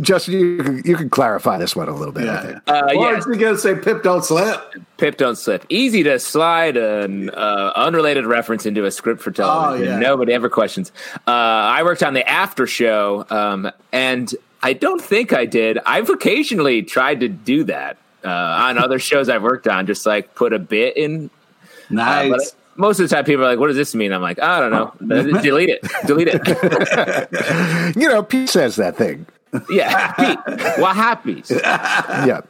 Justin, you, you can clarify this one a little bit. I Yeah. think. Uh, or yeah. is going to say Pip don't slip? Pip don't slip. Easy to slide an uh, unrelated reference into a script for television. Oh, yeah. Nobody ever questions. Uh, I worked on the after show, um, and I don't think I did. I've occasionally tried to do that uh, on other <laughs> shows I've worked on, just like put a bit in. Uh, Nice. Most of the time, people are like, "What does this mean?" I'm like, "I don't know. <laughs> Delete it. Delete it." <laughs> You know, Pete says that thing. yeah, Pete, what happens? <laughs> yeah.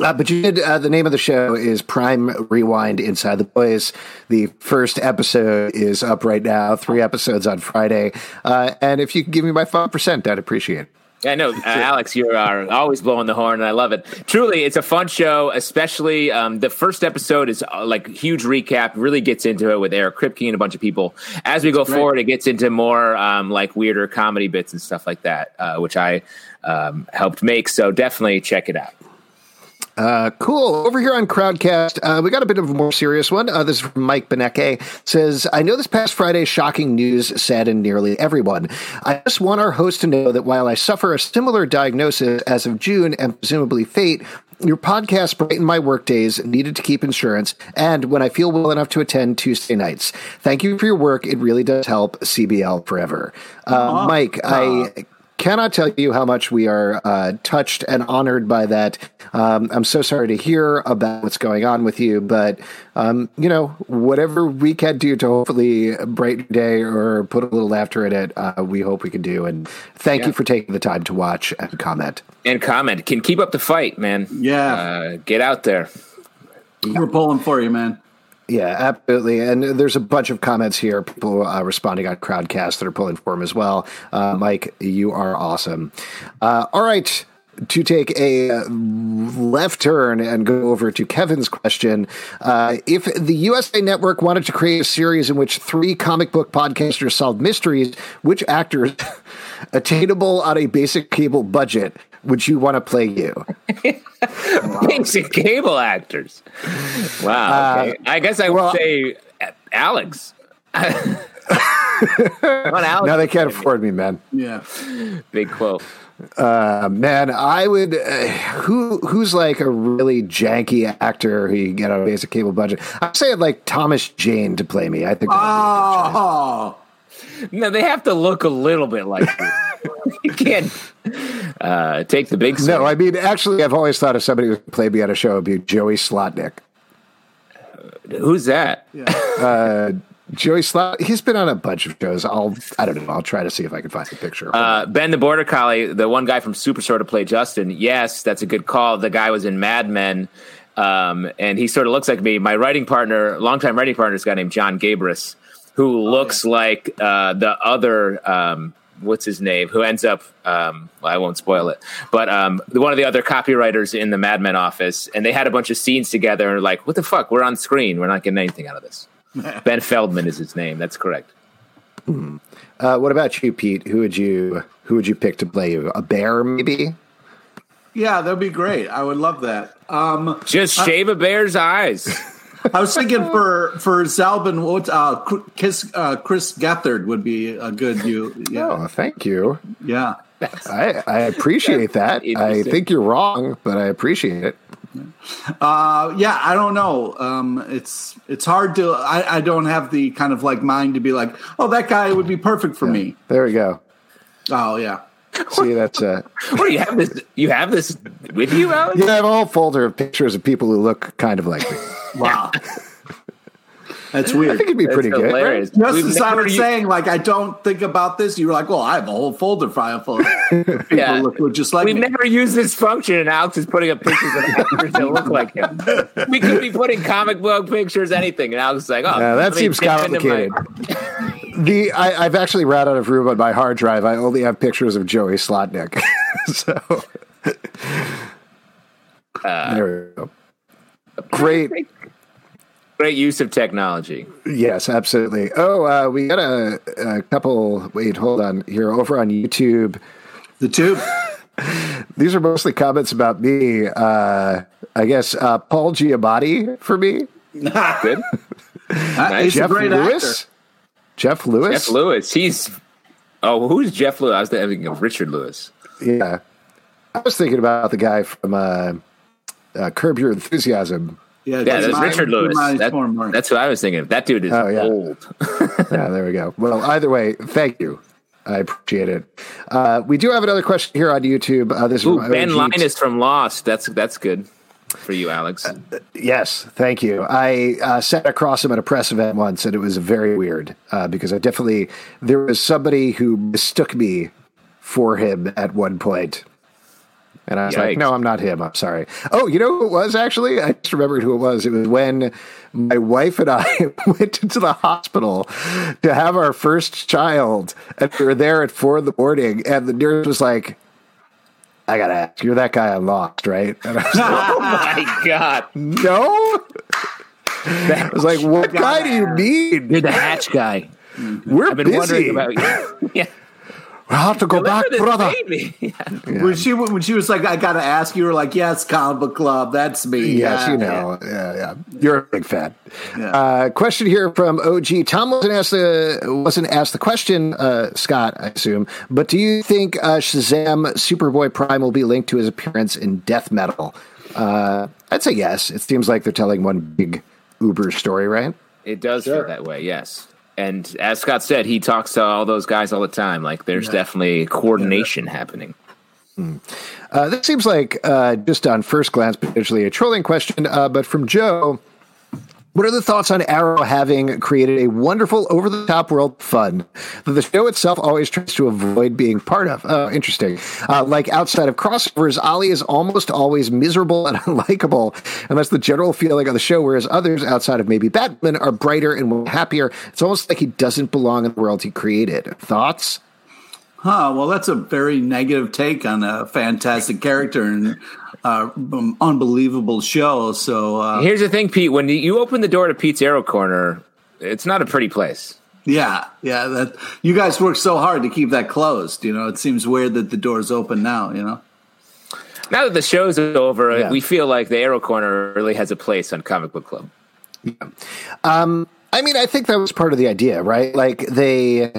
Uh, but you did. Uh, the name of the show is Prime Rewind Inside the Boys. The first episode is up right now. Three episodes on Friday. Uh, and if you could give me my five percent, I'd appreciate it. I know, <laughs> uh, Alex, you are always blowing the horn, and I love it. Truly, it's a fun show. Especially um, the first episode is uh, like huge recap. Really gets into it with Eric Kripke and a bunch of people. As we go forward, it gets into more um, like weirder comedy bits and stuff like that, uh, which I um, helped make. So definitely check it out. Uh, cool. Over here on Crowdcast, uh, we got a bit of a more serious one. Uh, this is from Mike Beneke. Says, I know this past Friday's shocking news saddened nearly everyone. I just want our host to know that while I suffer a similar diagnosis as of June and presumably fate, your podcast brightened my work days, needed to keep insurance, and when I feel well enough to attend Tuesday nights. Thank you for your work. It really does help CBL forever. Uh, Mike, I cannot tell you how much we are uh, touched and honored by that. Um, I'm so sorry to hear about what's going on with you, but um, you know, whatever we can do to hopefully brighten your day or put a little laughter in it, uh, we hope we can do. And thank you for taking the time to watch and comment. And comment can keep up the fight, man. Yeah. uh, get out there. We're pulling for you, man. Yeah, absolutely. And there's a bunch of comments here, people uh, responding on Crowdcast that are pulling for him as well. Uh, Mike, you are awesome. Uh, all right. To take a uh, left turn and go over to Kevin's question, uh, if the USA Network wanted to create a series in which three comic book podcasters solve mysteries, which actors, <laughs> attainable on a basic cable budget, would you want to play you? <laughs> Basic cable actors. Wow. Okay. I guess I would well- say uh, Alex. <laughs> Not Alex. Now they can't afford me, man. Yeah. Big quote. Uh, man, I would. Uh, who who's like a really janky actor who you can get on a basic cable budget? I'd say I'd like Thomas Jane to play me. I think. that would be Oh, No, they have to look a little bit like you. you can't uh, take the big. no, I mean actually, I've always thought if somebody who could play me on a show would be Joey Slotnick. Who's that? Joey Slot. He's been on a bunch of shows. I'll. I don't know. I'll try to see if I can find a picture. Uh, ben the Border Collie, the one guy from Superstore to play Justin. Yes, that's a good call. The guy was in Mad Men, um, and he sort of looks like me. My writing partner, longtime writing partner, is a guy named John Gabrus, who looks like uh, the other. Um, what's his name? Who ends up? Um, well, I won't spoil it, but um, one of the other copywriters in the Mad Men office, and they had a bunch of scenes together. And like, what the fuck? We're on screen. We're not getting anything out of this. <laughs> ben Feldman is his name. That's correct. Uh, what about you, Pete? Who would you Who would you pick to play you? A bear, maybe? yeah, that'd be great. I would love that. Um, Just shave a bear's eyes. <laughs> I was thinking <laughs> for for Zalben, what uh, Chris, uh, Chris Gethard would be a good you. Yeah, Oh, thank you. yeah. I, I appreciate that. I think you're wrong, but I appreciate it. Uh, yeah, I don't know. Um, it's it's hard to. I, I don't have the kind of like mind to be like, oh, that guy would be perfect for me. There we go. Oh yeah, See, that's uh, <laughs> What do you have this? You have this with you, Alex? yeah. I have a whole folder of pictures of people who look kind of like me. Wow. <laughs> That's weird. I think it'd be That's pretty good. hilarious. Just We've as I was saying, like I don't think about this. You were like, well, I have a whole folder file full of <laughs> people Yeah. who look just like We've me. never used this function, and Alex is putting up pictures of actors that look like him. We could be putting comic book pictures, anything, and Alex is like, "Oh, Yeah, that seems dip into complicated. my- The I, I've actually ran out of room on my hard drive. I only have pictures of Joey Slotnick. <laughs> so uh, there we go. Great. Great use of technology. Yes, absolutely. Oh, uh, we got a, a couple. Wait, hold on. Here, over on YouTube. the tube. <laughs> These are mostly comments about me. Uh, I guess uh, Paul Giamatti for me. <laughs> Good. <laughs> Uh, he's Jeff a great Lewis. actor. Jeff Lewis. Jeff Lewis. He's oh, who's Jeff Lewis? I was thinking of Richard Lewis. Yeah, I was thinking about the guy from uh, uh, Curb Your Enthusiasm. Yeah, that's Richard Lewis. That- more- more. that's who I was thinking of. That dude is Oh, yeah. old. <laughs> yeah, there we go. Well, either way, thank you. I appreciate it. Uh, we do have another question here on YouTube. Uh, this is Ooh, from Ben OG. Linus from Lost. That's that's good for you, Alex. Yes, thank you. I uh, sat across him at a press event once, and it was very weird uh, because I definitely there was somebody who mistook me for him at one point. And I was like, no, I'm not him. I'm sorry. Oh, you know who it was actually? I just remembered who it was. It was when my wife and I <laughs> went into the hospital to have our first child. And we were there at four in the morning. And the nurse was like, I got to ask, you're that guy I lost, right? And I was like, oh my <laughs> god, no. I was like, what guy do you mean? you're the hatch guy. We're I've been busy. wondering about you. <laughs> yeah, I have to go back, Deliver this brother. baby. <laughs> When she when she was like, "I gotta ask," you were like, "Yes, comic book club, that's me." Yes, Yeah. you know. Yeah, yeah. You're a big fan. Yeah. Uh, question here from OG. Tom wasn't asked the wasn't asked the question, uh, Scott, I assume. But do you think uh, Shazam Superboy Prime will be linked to his appearance in Death Metal? Uh, I'd say yes. It seems like they're telling one big Uber story, right? It does feel that way, yes. And as Scott said, he talks to all those guys all the time. Like, there's definitely coordination happening. Uh, this seems like uh, just on first glance potentially a trolling question, uh, but from Joe. What are the thoughts on Arrow having created a wonderful over the top world fun that the show itself always tries to avoid being part of? Oh, interesting. Uh, like outside of crossovers, Ollie is almost always miserable and <laughs> unlikable, and that's the general feeling of the show, whereas others outside of maybe Batman are brighter and happier. It's almost like he doesn't belong in the world he created. Thoughts? Huh. Well, that's a very negative take on a fantastic character and uh, um, unbelievable show. So uh, Here's the thing, Pete. When you open the door to Pete's Arrow Corner, it's not a pretty place. yeah, yeah. That you guys work so hard to keep that closed. You know, it seems weird that the door's open now. You know. Now that the show's over, Yeah. we feel like the Arrow Corner really has a place on Comic Book Club. Yeah. Um, I mean, I think that was part of the idea, right? Like they,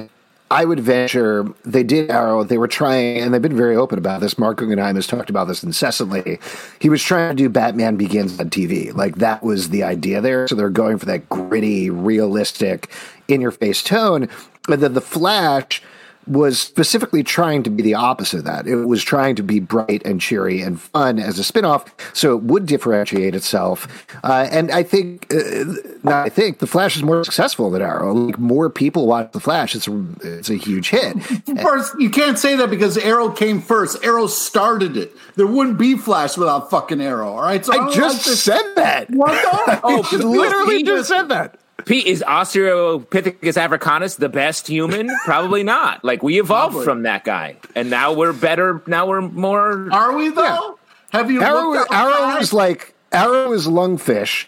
I would venture they did Arrow. They were trying, and they've been very open about this. Marc Guggenheim has talked about this incessantly. He was trying to do Batman Begins on TV, like that was the idea there. So they're going for that gritty, realistic, in your face tone, and then the Flash was specifically trying to be the opposite of that. It was trying to be bright and cheery and fun as a spinoff, so it would differentiate itself. Uh, and I think, uh, not I think, the Flash is more successful than Arrow. Like more people watch the Flash. It's a, it's a huge hit. <laughs> Of course, you can't say that because Arrow came first. Arrow started it. There wouldn't be Flash without fucking Arrow. All right. So I don't just like said that. What the? <laughs> Oh, I literally just said that. Pete, is Australopithecus africanus the best human? Probably not. Like we evolved Probably. from that guy, and now we're better. Now we're more. Are we though? Have you Arrow, looked up Arrow Flash? is like Arrow is lungfish,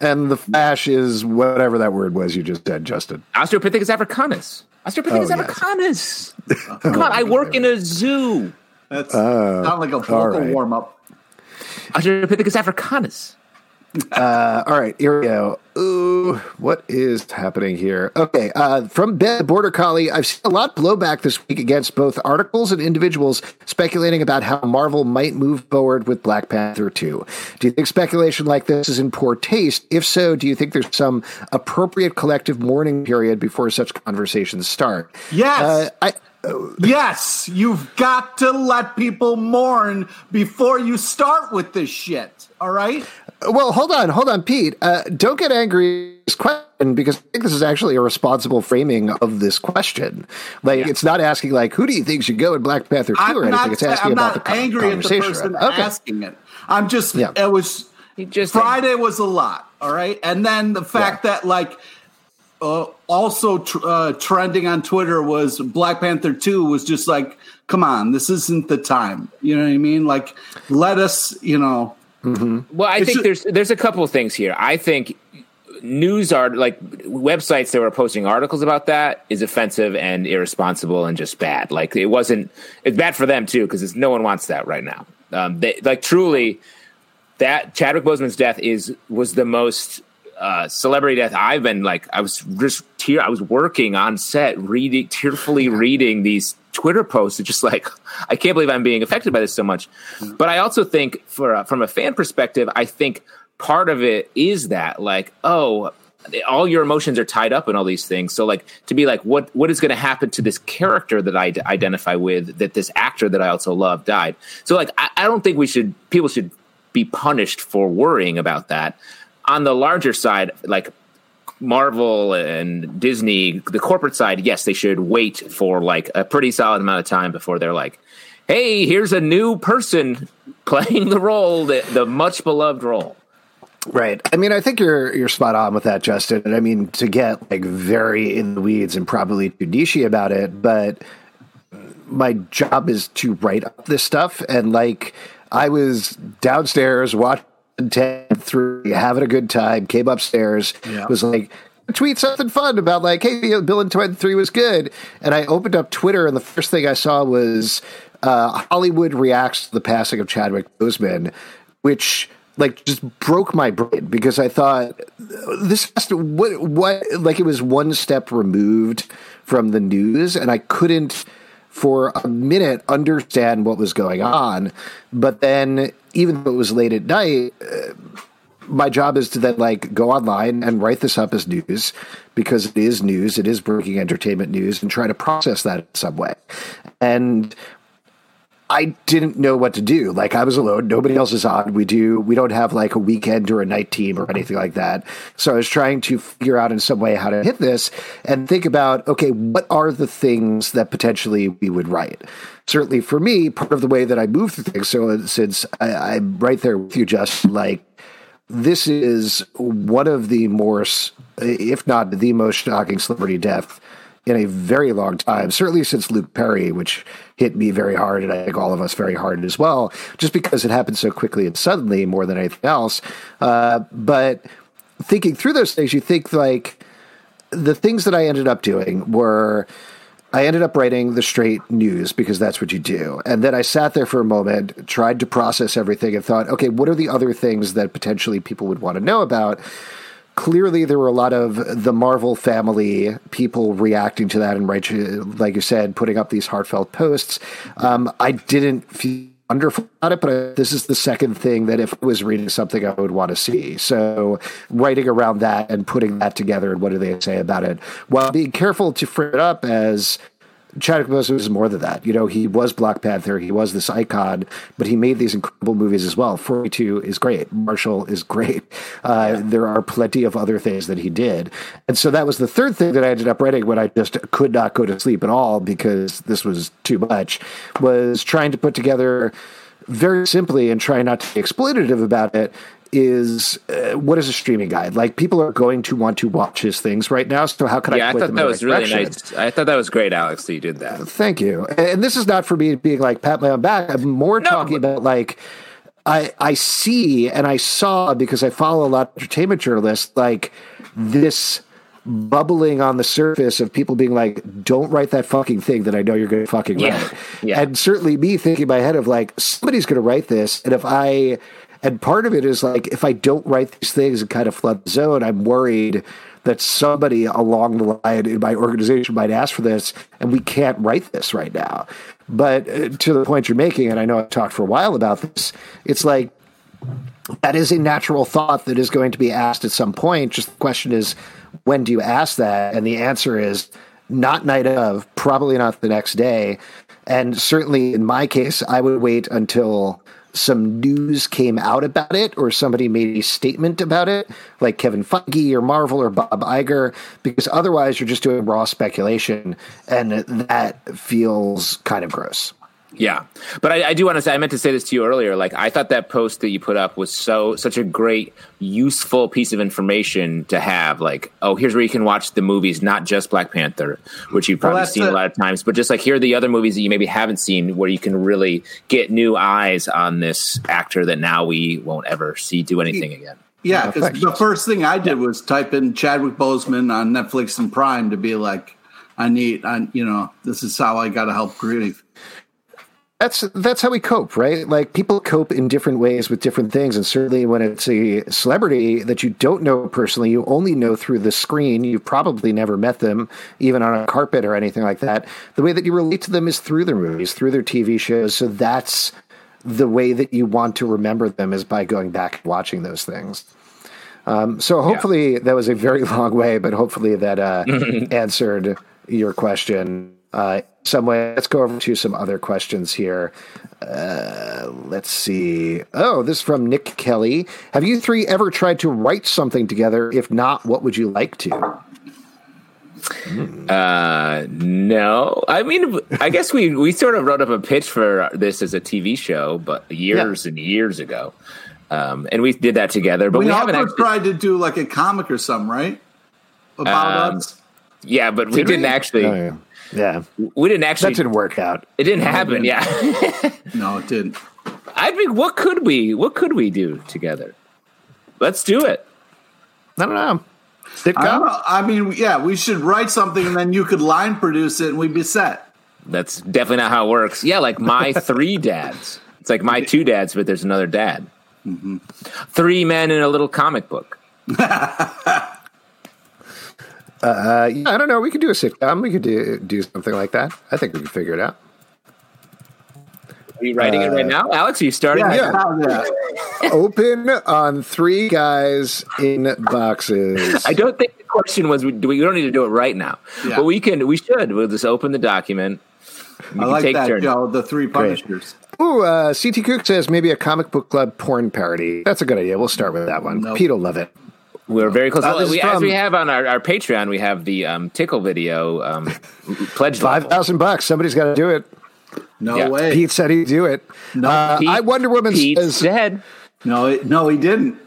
and the Flash is whatever that word was you just said, Justin. Australopithecus africanus. Australopithecus Oh, yes. africanus. <laughs> Come on, I work in a zoo. That's sound like a oh, vocal all right. warm up. Australopithecus africanus. Uh, all right, here we go. Ooh, what is happening here? Okay, uh, from Ben Border Collie, I've seen a lot of blowback this week against both articles and individuals speculating about how Marvel might move forward with Black Panther 2. Do you think speculation like this is in poor taste? If so, do you think there's some appropriate collective mourning period before such conversations start? Yes. Uh, I, Yes, you've got to let people mourn before you start with this shit. All right? Well, hold on, hold on, Pete. Uh, don't get angry this question because I think this is actually a responsible framing of this question. Like, it's not asking like, who do you think should go in Black Panther two I'm or anything. not, It's asking I'm about not the con- angry at the conversation. person okay. asking it. I'm just, Yeah. it was, He just Friday was a lot. All right. And then the fact that, like, uh, also tr- uh, trending on Twitter was Black Panther 2 was just like, come on, this isn't the time. You know what I mean? Like, let us, you know. Well, I It's think ju- there's there's a couple of things here. I think news art like websites that were posting articles about that is offensive and irresponsible and just bad. Like it wasn't. It's bad for them too because no one wants that right now. Um, they, like truly, that Chadwick Boseman's death is was the most uh, celebrity death I've been like. I was just tear. I was working on set, reading tearfully reading these Twitter posts. It's just like <laughs> I can't believe I'm being affected by this so much. But I also think, for uh, from a fan perspective, I think part of it is that like, oh, all your emotions are tied up in all these things. So like to be like, what what is going to happen to this character that I d- identify with? That this actor that I also love died. So like, I, I don't think we should people should be punished for worrying about that. On the larger side, like Marvel and Disney, the corporate side, yes, they should wait for like a pretty solid amount of time before they're like, hey, here's a new person <laughs> playing the role, the, the much beloved role. Right. I mean, I think you're you're spot on with that, Justin. I mean, to get like very in the weeds and probably too nichey about it, but my job is to write up this stuff. And like, I was downstairs watching 10 through, having a good time, came upstairs, Yeah. was like, tweet something fun about like, hey, Bill and 23 was good. And I opened up Twitter, and the first thing I saw was uh, Hollywood reacts to the passing of Chadwick Boseman, which like just broke my brain because I thought this has to what what like it was one step removed from the news, and I couldn't for a minute understand what was going on. But then, even though it was late at night, uh, my job is to then like go online and write this up as news because it is news, it is breaking entertainment news, and try to process that in some way. And I didn't know what to do. Like I was alone. Nobody else is on. We do. We don't have like a weekend or a night team or anything like that. So I was trying to figure out in some way how to hit this and think about okay, what are the things that potentially we would write? Certainly for me, part of the way that I move through things. So since I, I'm right there with you, just like this is one of the more, if not the most shocking celebrity death in a very long time, certainly since Luke Perry, which hit me very hard, and I think all of us very hard as well, just because it happened so quickly and suddenly more than anything else. Uh, but thinking through those things, you think like the things that I ended up doing were. I ended up writing the straight news because that's what you do. And then I sat there for a moment, tried to process everything, and thought, okay, what are the other things that potentially people would want to know about? Clearly, there were a lot of the Marvel family people reacting to that and, like you said, putting up these heartfelt posts. Um, I didn't feel wonderful about it, but this is the second thing that if I was reading something, I would want to see. So writing around that and putting that together and what do they say about it, while being careful to frame it up as Chadwick Boseman was more than that. You know, he was Black Panther, he was this icon, but he made these incredible movies as well. 42 is great. Marshall is great. Uh, There are plenty of other things that he did. And so that was the third thing that I ended up writing when I just could not go to sleep at all because this was too much, was trying to put together very simply and trying not to be exploitative about it is uh, what is a streaming guide like people are going to want to watch his things right now so how can Yeah, i I thought that was really direction? nice. I thought that was great, Alex, that you did that. Thank you. And this is not for me being like pat my own back. I'm more talking about like I I see and I saw because I follow a lot of entertainment journalists like this bubbling on the surface of people being like, "Don't write that fucking thing that I know you're going to fucking Yeah. write." Yeah. And certainly me thinking in my head of like somebody's going to write this, and if I and part of it is like if I don't write these things and kind of flood the zone, I'm worried that somebody along the line in my organization might ask for this, and we can't write this right now. But uh, to the point you're making, and I know I've talked for a while about this, it's like that is a natural thought that is going to be asked at some point. Just the question is, when do you ask that? And the answer is not night of, probably not the next day. And certainly in my case, I would wait until some news came out about it or somebody made a statement about it, like Kevin Feige or Marvel or Bob Iger, because otherwise you're just doing raw speculation. And that feels kind of gross. Yeah, but I, I do want to say I meant to say this to you earlier. Like I thought that post that you put up was so such a great, useful piece of information to have. Like, oh, here's where you can watch the movies, not just Black Panther, which you've probably that's seen a it. lot of times, but just like here are the other movies that you maybe haven't seen, where you can really get new eyes on this actor that now we won't ever see do anything again. Yeah, because the first thing I did was type in Chadwick Boseman on Netflix and Prime to be like, I need, I, you know, this is how I got to help grieve. That's that's how we cope, right? Like people cope in different ways with different things, and certainly when it's a celebrity that you don't know personally, you only know through the screen. You've probably never met them, even on a carpet or anything like that. The way that you relate to them is through their movies, through their TV shows. So that's the way that you want to remember them is by going back and watching those things. Um, so hopefully yeah. that was a very <laughs> long way, but hopefully that uh, <laughs> answered your question uh, some way. Let's go over to some other questions here. Uh, let's see. Oh, this is from Nick Kelly. Have you three ever tried to write something together? If not, what would you like to? Uh, no. I mean, I guess we we sort of wrote up a pitch for this as a TV show, but years yeah. and years ago. Um, and we did that together. But we, we haven't actually, tried to do like a comic or something, right? About um, us. Yeah, but did we didn't actually. Oh, yeah. Yeah, we didn't actually. That didn't work out. It didn't no, happen. It didn't. Yeah. <laughs> no, it didn't. I mean, what could we? What could we do together? Let's do it. I don't know. Sitcom? I, don't know. I mean, yeah, we should write something and then you could line produce it and we'd be set. That's definitely not how it works. Yeah, like my <laughs> three dads. It's like my two dads, but there's another dad. Mm-hmm. Three men in a little comic book. <laughs> Uh, yeah, I don't know. We could do a sitcom. We could do do something like that. I think we could figure it out. Are you writing uh, it right now, Alex? Are you starting? Yeah, yeah. Open on three guys in boxes. I don't think the question was. Do we, we don't need to do it right now, yeah. but we can. We should. We'll just open the document. I like that, turns. Joe. The three Punishers. Ooh, uh, CT Cook says maybe a comic book club porn parody. That's a good idea. We'll start with that one. Nope. Pete will love it. We're very close. Uh, we, from, as we have on our, our Patreon, we have the um, tickle video um, <laughs> pledge. Five thousand bucks. Somebody's got to do it. No yeah. way. Pete said he'd do it. No, uh, Pete, I Wonder Woman Pete says dead. No, it, no, he didn't.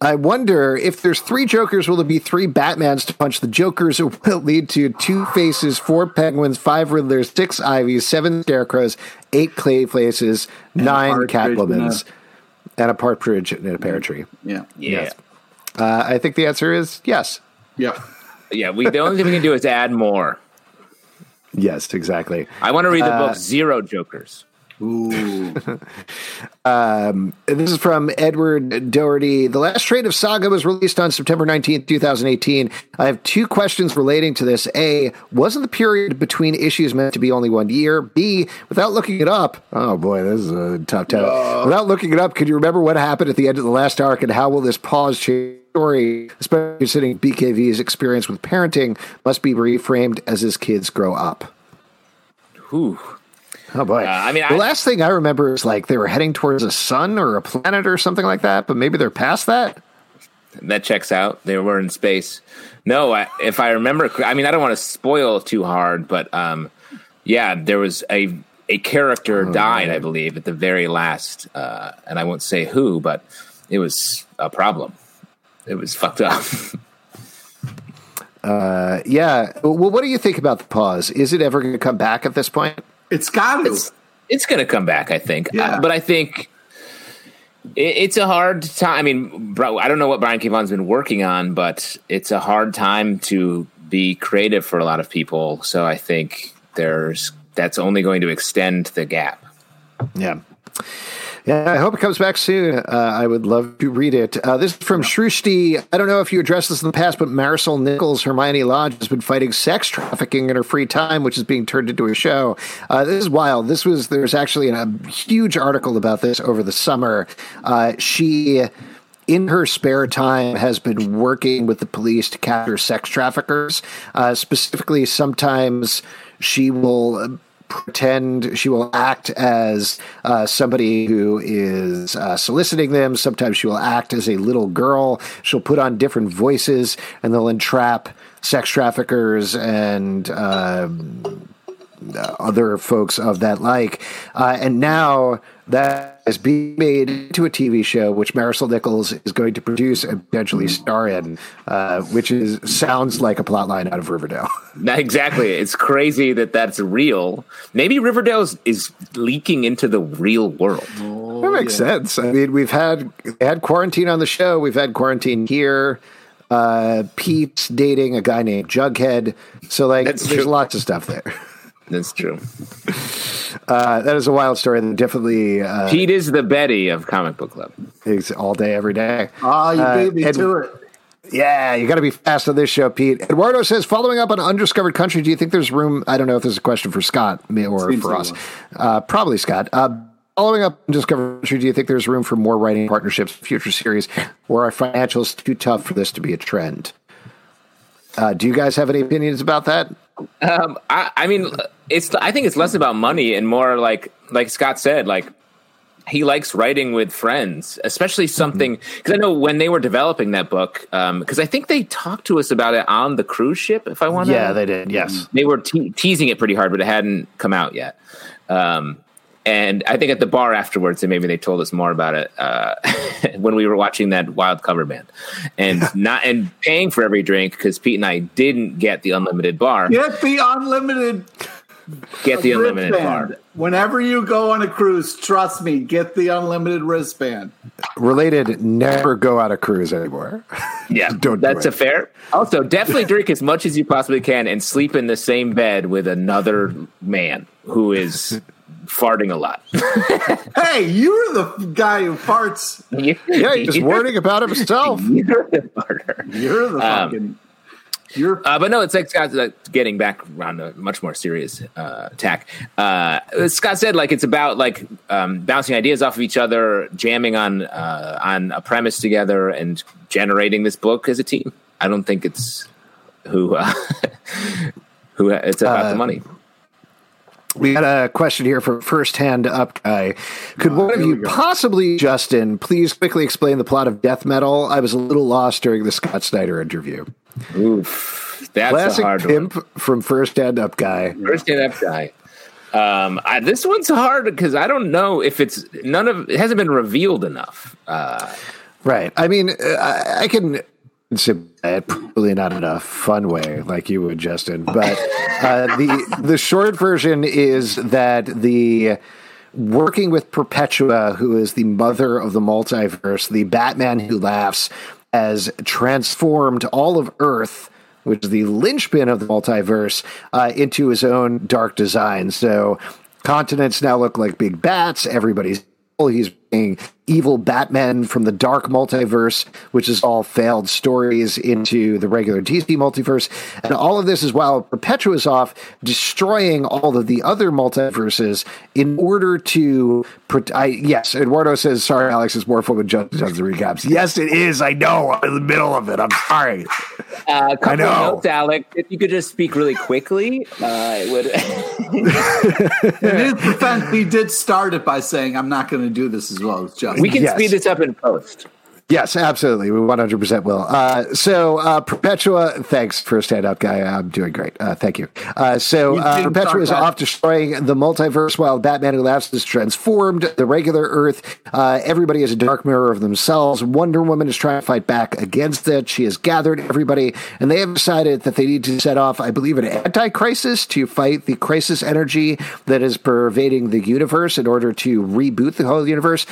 I wonder if there's three Jokers, will there be three Batmans to punch the Jokers, or <laughs> will it lead to two Faces, four Penguins, five Riddlers, six Ivies, seven Scarecrows, eight clay Clayfaces, nine Catwomans, and a partridge in a pear tree? Yeah. Yeah. Yes. Uh, I think the answer is yes. Yeah. Yeah. We the only thing we can do is add more. Yes, exactly. I want to read the uh, book Zero Jokers. Ooh. <laughs> um, this is from Edward Doherty. The last trade of Saga was released on September 19th, 2018. I have two questions relating to this. A, wasn't the period between issues meant to be only one year? B, without looking it up, oh boy, this is a tough test. Uh, without looking it up, can you remember what happened at the end of the last arc and how will this pause change? Story, especially considering BKV's experience with parenting, must be reframed as his kids grow up. Whew. Oh boy! Uh, I mean, the I, last thing I remember is like they were heading towards a sun or a planet or something like that, but maybe they're past that. That checks out. They were in space. No, I, if I remember, I mean, I don't want to spoil too hard, but um, yeah, there was a a character oh, died, man. I believe, at the very last, uh, and I won't say who, but it was a problem. It was fucked up. <laughs> uh, yeah. Well, what do you think about the pause? Is it ever going to come back at this point? It's got to. It's, it's going to come back, I think. Yeah. Uh, but I think it, it's a hard time. I mean, bro, I don't know what Brian K. Vaughan's been working on, but it's a hard time to be creative for a lot of people. So I think there's that's only going to extend the gap. Yeah. Yeah, I hope it comes back soon. Uh, I would love to read it. Uh, this is from Shrushti. I don't know if you addressed this in the past, but Marisol Nichols, Hermione Lodge, has been fighting sex trafficking in her free time, which is being turned into a show. Uh, this is wild. This was there's actually a huge article about this over the summer. Uh, she in her spare time has been working with the police to capture sex traffickers. Uh, specifically, sometimes she will pretend she will act as uh, somebody who is uh, soliciting them. Sometimes she will act as a little girl. She'll put on different voices and they'll entrap sex traffickers and uh, other folks of that like. Uh, and now that is being made into a TV show, which Marisol Nichols is going to produce and potentially star in, uh, which is sounds like a plotline out of Riverdale. <laughs> exactly, it's crazy that that's real. Maybe Riverdale is leaking into the real world. Oh, that makes yeah. sense. I mean, we've had had quarantine on the show. We've had quarantine here. Uh, Pete's dating a guy named Jughead. So like, That's there's true. lots of stuff there. <laughs> That's true. Uh, that is a wild story. And definitely, uh, Pete is the Betty of comic book club. He's all day, every day. Oh, you Uh, beat me and- to it. Yeah, you got to be fast on this show, Pete. Eduardo says, following up on undiscovered country, do you think there's room? I don't know if this is a question for Scott me- or Seems for us. Uh, probably Scott. Uh, following up on undiscovered country, do you think there's room for more writing partnerships, in future series, or are financials too tough for this to be a trend? Uh, do you guys have any opinions about that? Um, I, I mean, it's. I think it's less about money and more like, like Scott said, like he likes writing with friends, especially something because I know when they were developing that book, because I think they talked to us about it on the cruise ship. If I want, to, Yeah, they did. Yes. they were te- teasing it pretty hard, but it hadn't come out yet. Um, and I think at the bar afterwards, and maybe they told us more about it uh, <laughs> when we were watching that wild cover band, and <laughs> not and paying for every drink because Pete and I didn't get the unlimited bar. Get the unlimited Get the unlimited wristband. bar. Whenever you go on a cruise, trust me, get the unlimited wristband. Related, never go out a cruise anymore. <laughs> Yeah, Don't that's it. a fair. Also, definitely drink as much as you possibly can and sleep in the same bed with another man who is farting a lot. <laughs> Hey, you're the guy who farts. yeah, <laughs> he's worrying about himself. You're the farter. You're the Um, fucking. You're Uh, but no, it's like Scott like, getting back around a much more serious uh, attack. Uh, Scott said like it's about like um, bouncing ideas off of each other, jamming on uh, on a premise together, and generating this book as a team. I don't think it's who uh, <laughs> who it's about Uh, the money. We got a question here from First Hand Up Guy. Could one of you, possibly Justin, please quickly explain the plot of Death Metal? I was a little lost during the Scott Snyder interview. Oof, that's Classic a hard one. pimp from First Hand Up Guy. First Hand up guy. Um, I, this one's hard because I don't know if it's none of it hasn't been revealed enough. Uh, Right. I mean, uh, I, I can say it probably not in a fun way like you would, Justin. But uh, the the short version is that the working with Perpetua, who is the mother of the multiverse, the Batman who laughs, has transformed all of Earth. Which is the linchpin of the multiverse uh, into his own dark design. So continents now look like big bats. Everybody's He's evil Batman from the dark multiverse, which is all failed stories, into the regular DC multiverse. And all of this is while Perpetua is off destroying all of the other multiverses in order to. Pro- I, yes, Eduardo says, sorry, Alex, it's more fun with Justin's recaps. Yes, it is. I know. I'm in the middle of it. I'm sorry. uh, a couple know. of notes, Alec. If you could just speak really quickly, uh, it would. in his defense, he did start it by saying, "I'm not going to do this as well as Justin." we can Yes. speed this up in post. Yes, absolutely. We 100% will. Uh, so, uh, Perpetua, thanks for a stand up guy. I'm doing great. Uh, thank you. Uh, so, You uh, Perpetua is off destroying the multiverse while Batman Who Laughs is transformed. The regular Earth, uh, everybody is a dark mirror of themselves. Wonder Woman is trying to fight back against it. She has gathered everybody, and they have decided that they need to set off, I believe, an anti crisis to fight the crisis energy that is pervading the universe in order to reboot the whole universe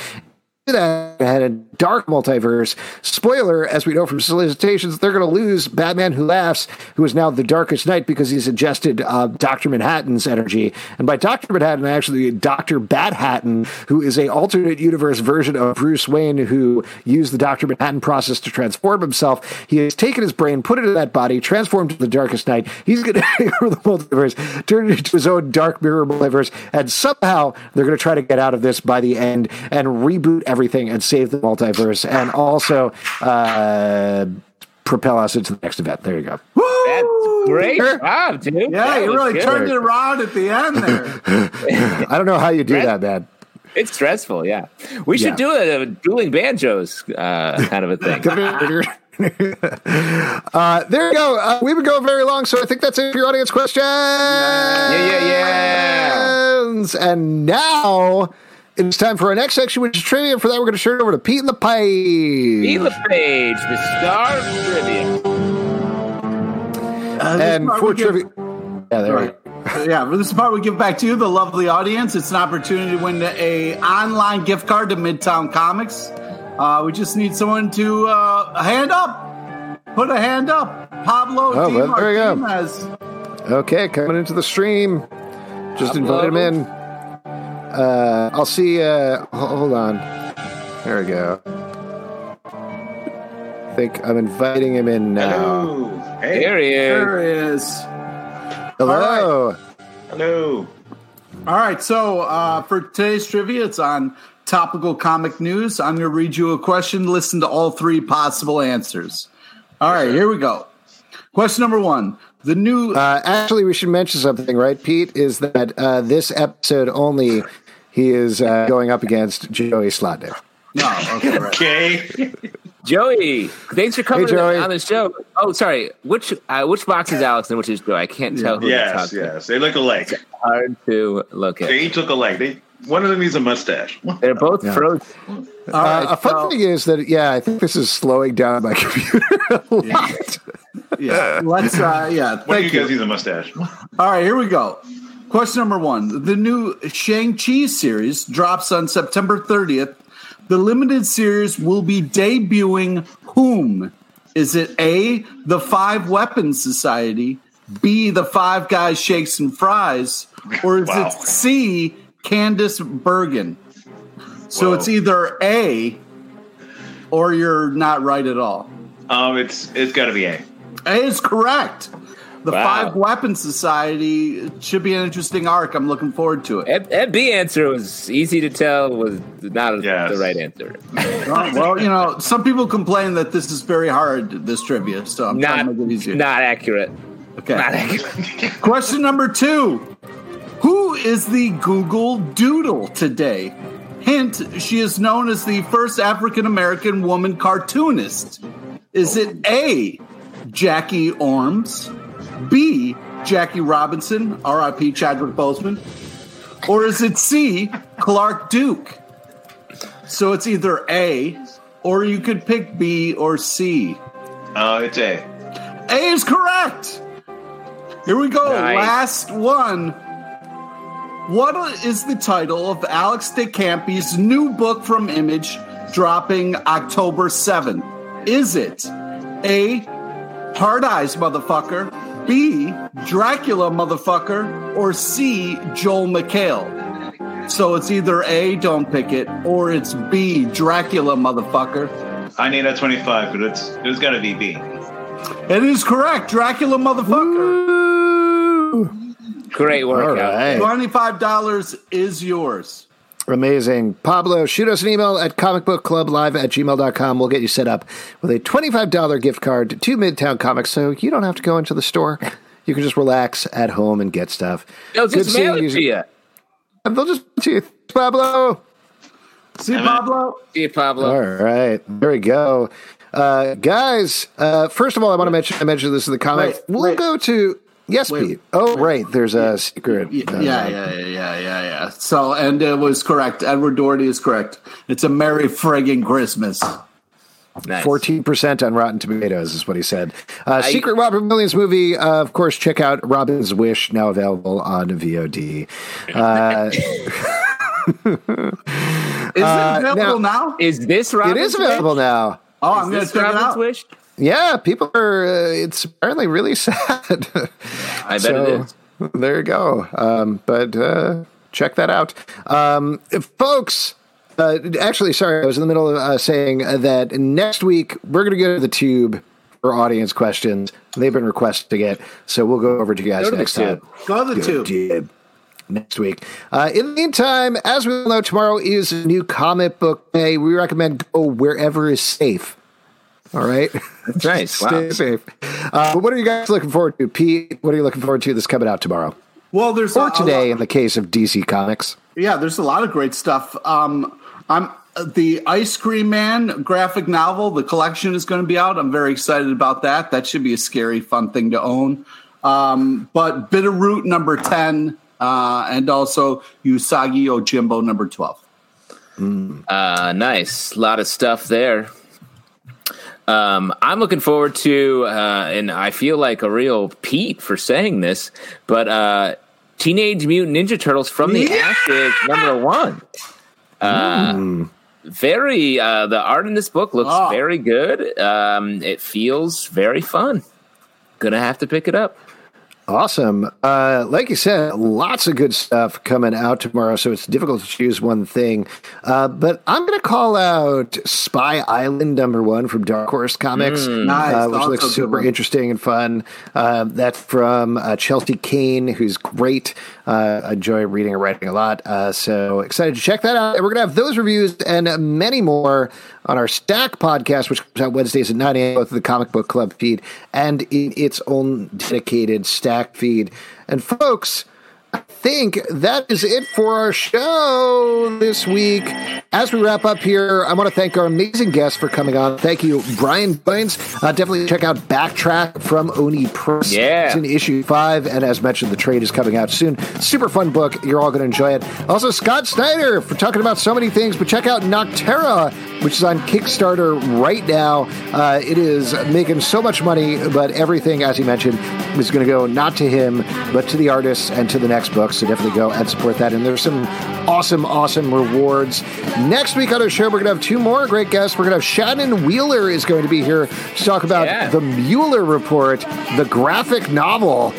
that had a dark multiverse. Spoiler, as we know from solicitations, they're going to lose Batman Who Laughs, who is now the Darkest Knight because he's ingested uh, Doctor Manhattan's energy. And by Doctor Manhattan, I actually Doctor Bat Hatton, who is a alternate universe version of Bruce Wayne, who used the Doctor Manhattan process to transform himself. He has taken his brain, put it in that body, transformed to the Darkest Knight. He's going <laughs> to take over the multiverse, turn it into his own dark mirror multiverse, and somehow they're going to try to get out of this by the end and reboot everything and save the multiverse and also uh, propel us into the next event. There you go. That's great job, dude. yeah, That you really good. turned it around at the end there. <laughs> I don't know how you do Brett? that, man. It's stressful. Yeah, we should Yeah. do a, a dueling banjos uh, kind of a thing. <laughs> <laughs> uh, there you go. Uh, we've been going very long, so I think that's it for your audience questions. Yeah, yeah, yeah. And now it's time for our next section, which is trivia. For that, we're going to turn it over to Pete and the Pipe. Be LePage, the star of trivia. Uh, and for we give- trivia. Yeah, there we Right. go. <laughs> yeah, for this part we give back to you, the lovely audience. It's an opportunity to win a online gift card to Midtown Comics. Uh, we just need someone to uh, hand up. Put a hand up. Pablo Oh, well, there you go. Okay, coming into the stream. Just invite him in. Uh, I'll see. Uh, hold on. There we go. I think I'm inviting him in now. Hello. Hey. There he is. There it is. Hello. Hello. All right, so uh, for today's trivia, it's on topical comic news. I'm going to read you a question, listen to all three possible answers. All right, here we go. Question number one. The new. Uh, actually, we should mention something, right, Pete? Is that uh, this episode only he is uh, going up against Joey Slotnick. no, okay, right. Okay. Joey, thanks for coming Hey, Joey. on the show. Oh, sorry. Which uh, which box is Alex and which is Joey? I can't tell who to yes, to. yes. They look alike. Hard to look at. They each look alike. They one of them needs a mustache. They're both Yeah. frozen. All right, Uh, a fun so- thing is that, yeah, I think this is slowing down my <laughs> computer a lot. yeah, let's. Uh, yeah, One of thank you you. guys needs a mustache. All right, here we go. Question number one. The new Shang-Chi series drops on September 30th. The limited series will be debuting whom? Is it A, the Five Weapons Society, B, the Five Guys Shakes and Fries, or is Wow. it C, Candice Bergen? So Whoa. it's either A or you're not right at all. Um, it's it's got to be A. A is correct. The Wow. Five Weapons Society should be an interesting arc. I'm looking forward to it. That, that B answer was easy to tell was not Yes. the right answer. <laughs> Oh, well, you know, some people complain that this is very hard, this trivia, so I'm Not trying to make it easier. not accurate. okay. Not accurate. <laughs> Question number two Who is the Google Doodle today? Hint, she is known as the first African American woman cartoonist. Is it A, Jackie Ormes, B, Jackie Robinson, RIP Chadwick Boseman, or is it C, Clark Duke? So it's either A, or you could pick B or C. Uh, it's A. A is correct. Here we go. Nice. Last one. What is the title of Alex de Campi's new book from Image dropping October 7th? Is it A. Hard Eyes, motherfucker, B. Dracula, motherfucker, or C. Joel McHale? So it's either A, don't pick it, or it's B, Dracula, motherfucker. I need a twenty-five, but it's it's got to be B. It is correct, Dracula, motherfucker. Great All workout. right. $25 is yours. Amazing. Pablo, shoot us an email at comicbookclublive at gmail.com. We'll get you set up with a $25 gift card to Midtown Comics so you don't have to go into the store. You can just relax at home and get stuff. They'll just mail it to you. And they'll just to you. Pablo. See, Pablo? See you, Pablo. All right. There we go. Uh, guys, uh, first of all, I want to mention, I mentioned this in the comic. Wait, we'll wait. go to, yes, Wait. Pete. Oh, right. There's a secret. Yeah, uh, yeah, yeah, yeah, yeah, yeah. So, and it was correct. Edward Doherty is correct. It's a Merry friggin' Christmas. Nice. Fourteen percent on Rotten Tomatoes is what he said. Uh, Secret Robin Williams movie. Uh, of course, check out Robin's Wish now available on VOD. Uh, <laughs> Is it <laughs> available now? Is this it Robin's is available Wish? now. Oh, Is I'm going to this check it Robin's out. Wish? Yeah, people are. Uh, it's apparently really <laughs> sad. I bet it is. There you go. Um, but uh, check that out, um, folks. Uh, actually, sorry, I was in the middle of uh, saying that next week we're going to go to the tube for audience questions. They've been requesting it, so we'll go over to you guys Go to next time. Go to the Go tube. tube next week. Uh, in the meantime, as we all know, tomorrow is a new comic book day. We recommend go wherever is safe. All right. That's right. <laughs> Stay Wow. safe. Uh, but what are you guys looking forward to, Pete? What are you looking forward to that's coming out tomorrow Well, there's or a- a today? lot- In the case of DC Comics, Yeah, there's a lot of great stuff. Um, I'm the Ice Cream Man graphic novel. The collection is going to be out. I'm very excited about that. That should be a scary, fun thing to own. Um, but Bitterroot number ten, uh, and also Usagi Yojimbo number twelve. Mm. Uh, nice. A lot of stuff there. Um, I'm looking forward to, uh, and I feel like a real Pete for saying this, but uh, Teenage Mutant Ninja Turtles from the Yeah! Ashes, number one. Uh, Very, uh, the art in this book looks Oh. very good. Um, it feels very fun. Gonna have to pick it up. Awesome. Uh, like you said, lots of good stuff coming out tomorrow, so it's difficult to choose one thing. Uh, but I'm going to call out Spy Island number one from Dark Horse Comics, Nice. uh, which Also looks super interesting and fun. Uh, that's from uh, Chelsea Cain, who's great. Uh, I enjoy reading and writing a lot. Uh, so excited to check that out. And we're going to have those reviews and many more on our Stack podcast, which comes out Wednesdays at 9 a.m., both of the Comic Book Club feed and in its own dedicated Stack feed. And folks, I think that is it for our show this week. As we wrap up here, I want to thank our amazing guests for coming on. Thank you, Brian Joines. Uh, definitely check out Backtrack from Oni Press. Yeah. It's in issue five, and as mentioned, the trade is coming out soon. Super fun book. You're all going to enjoy it. Also, Scott Snyder for talking about so many things, but check out Nocterra, which is on Kickstarter right now. Uh, it is making so much money, but everything, as he mentioned, is going to go not to him, but to the artists and to the next book. So definitely go and support that. And there's some awesome, awesome rewards. Next week on our show, we're going to have two more great guests. We're going to have Shannon Wheeler is going to be here to talk about Yeah. the Mueller Report, the graphic novel.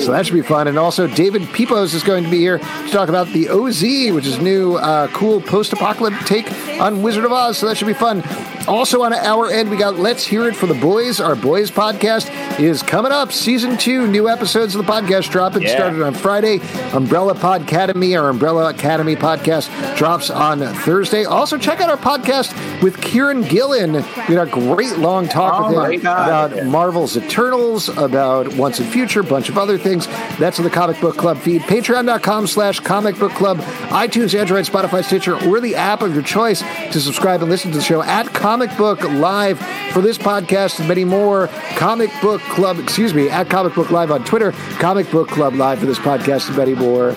So that should be fun. And also, David Pepose is going to be here to talk about the OZ, which is new, uh, cool post apocalyptic take on Wizard of Oz. So that should be fun. Also, on our end, we got Let's Hear It for the Boys. Our Boys podcast is coming up. Season two, new episodes of the podcast dropping. Yeah. Started on Friday. Umbrella Podcademy, our Umbrella Academy podcast, drops on Thursday. Also, check out our podcast with Kieron Gillen. We had a great long talk Oh with him God. about Marvel's Eternals, about Once and Future, a bunch of other things. That's in the Comic Book Club feed. Patreon.com slash comic book club, iTunes, Android, Spotify, Stitcher, or the app of your choice to subscribe and listen to the show at Comic Book Live for this podcast and many more. Comic Book Club, excuse me, at Comic Book Live on Twitter, Comic Book Club Live for this podcast and many more.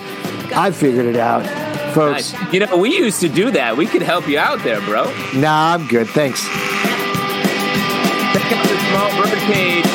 I figured it out. Folks, Nice. You know, we used to do that. We could help you out there, bro. nah, I'm good. Thanks. Check out the Small Birdcage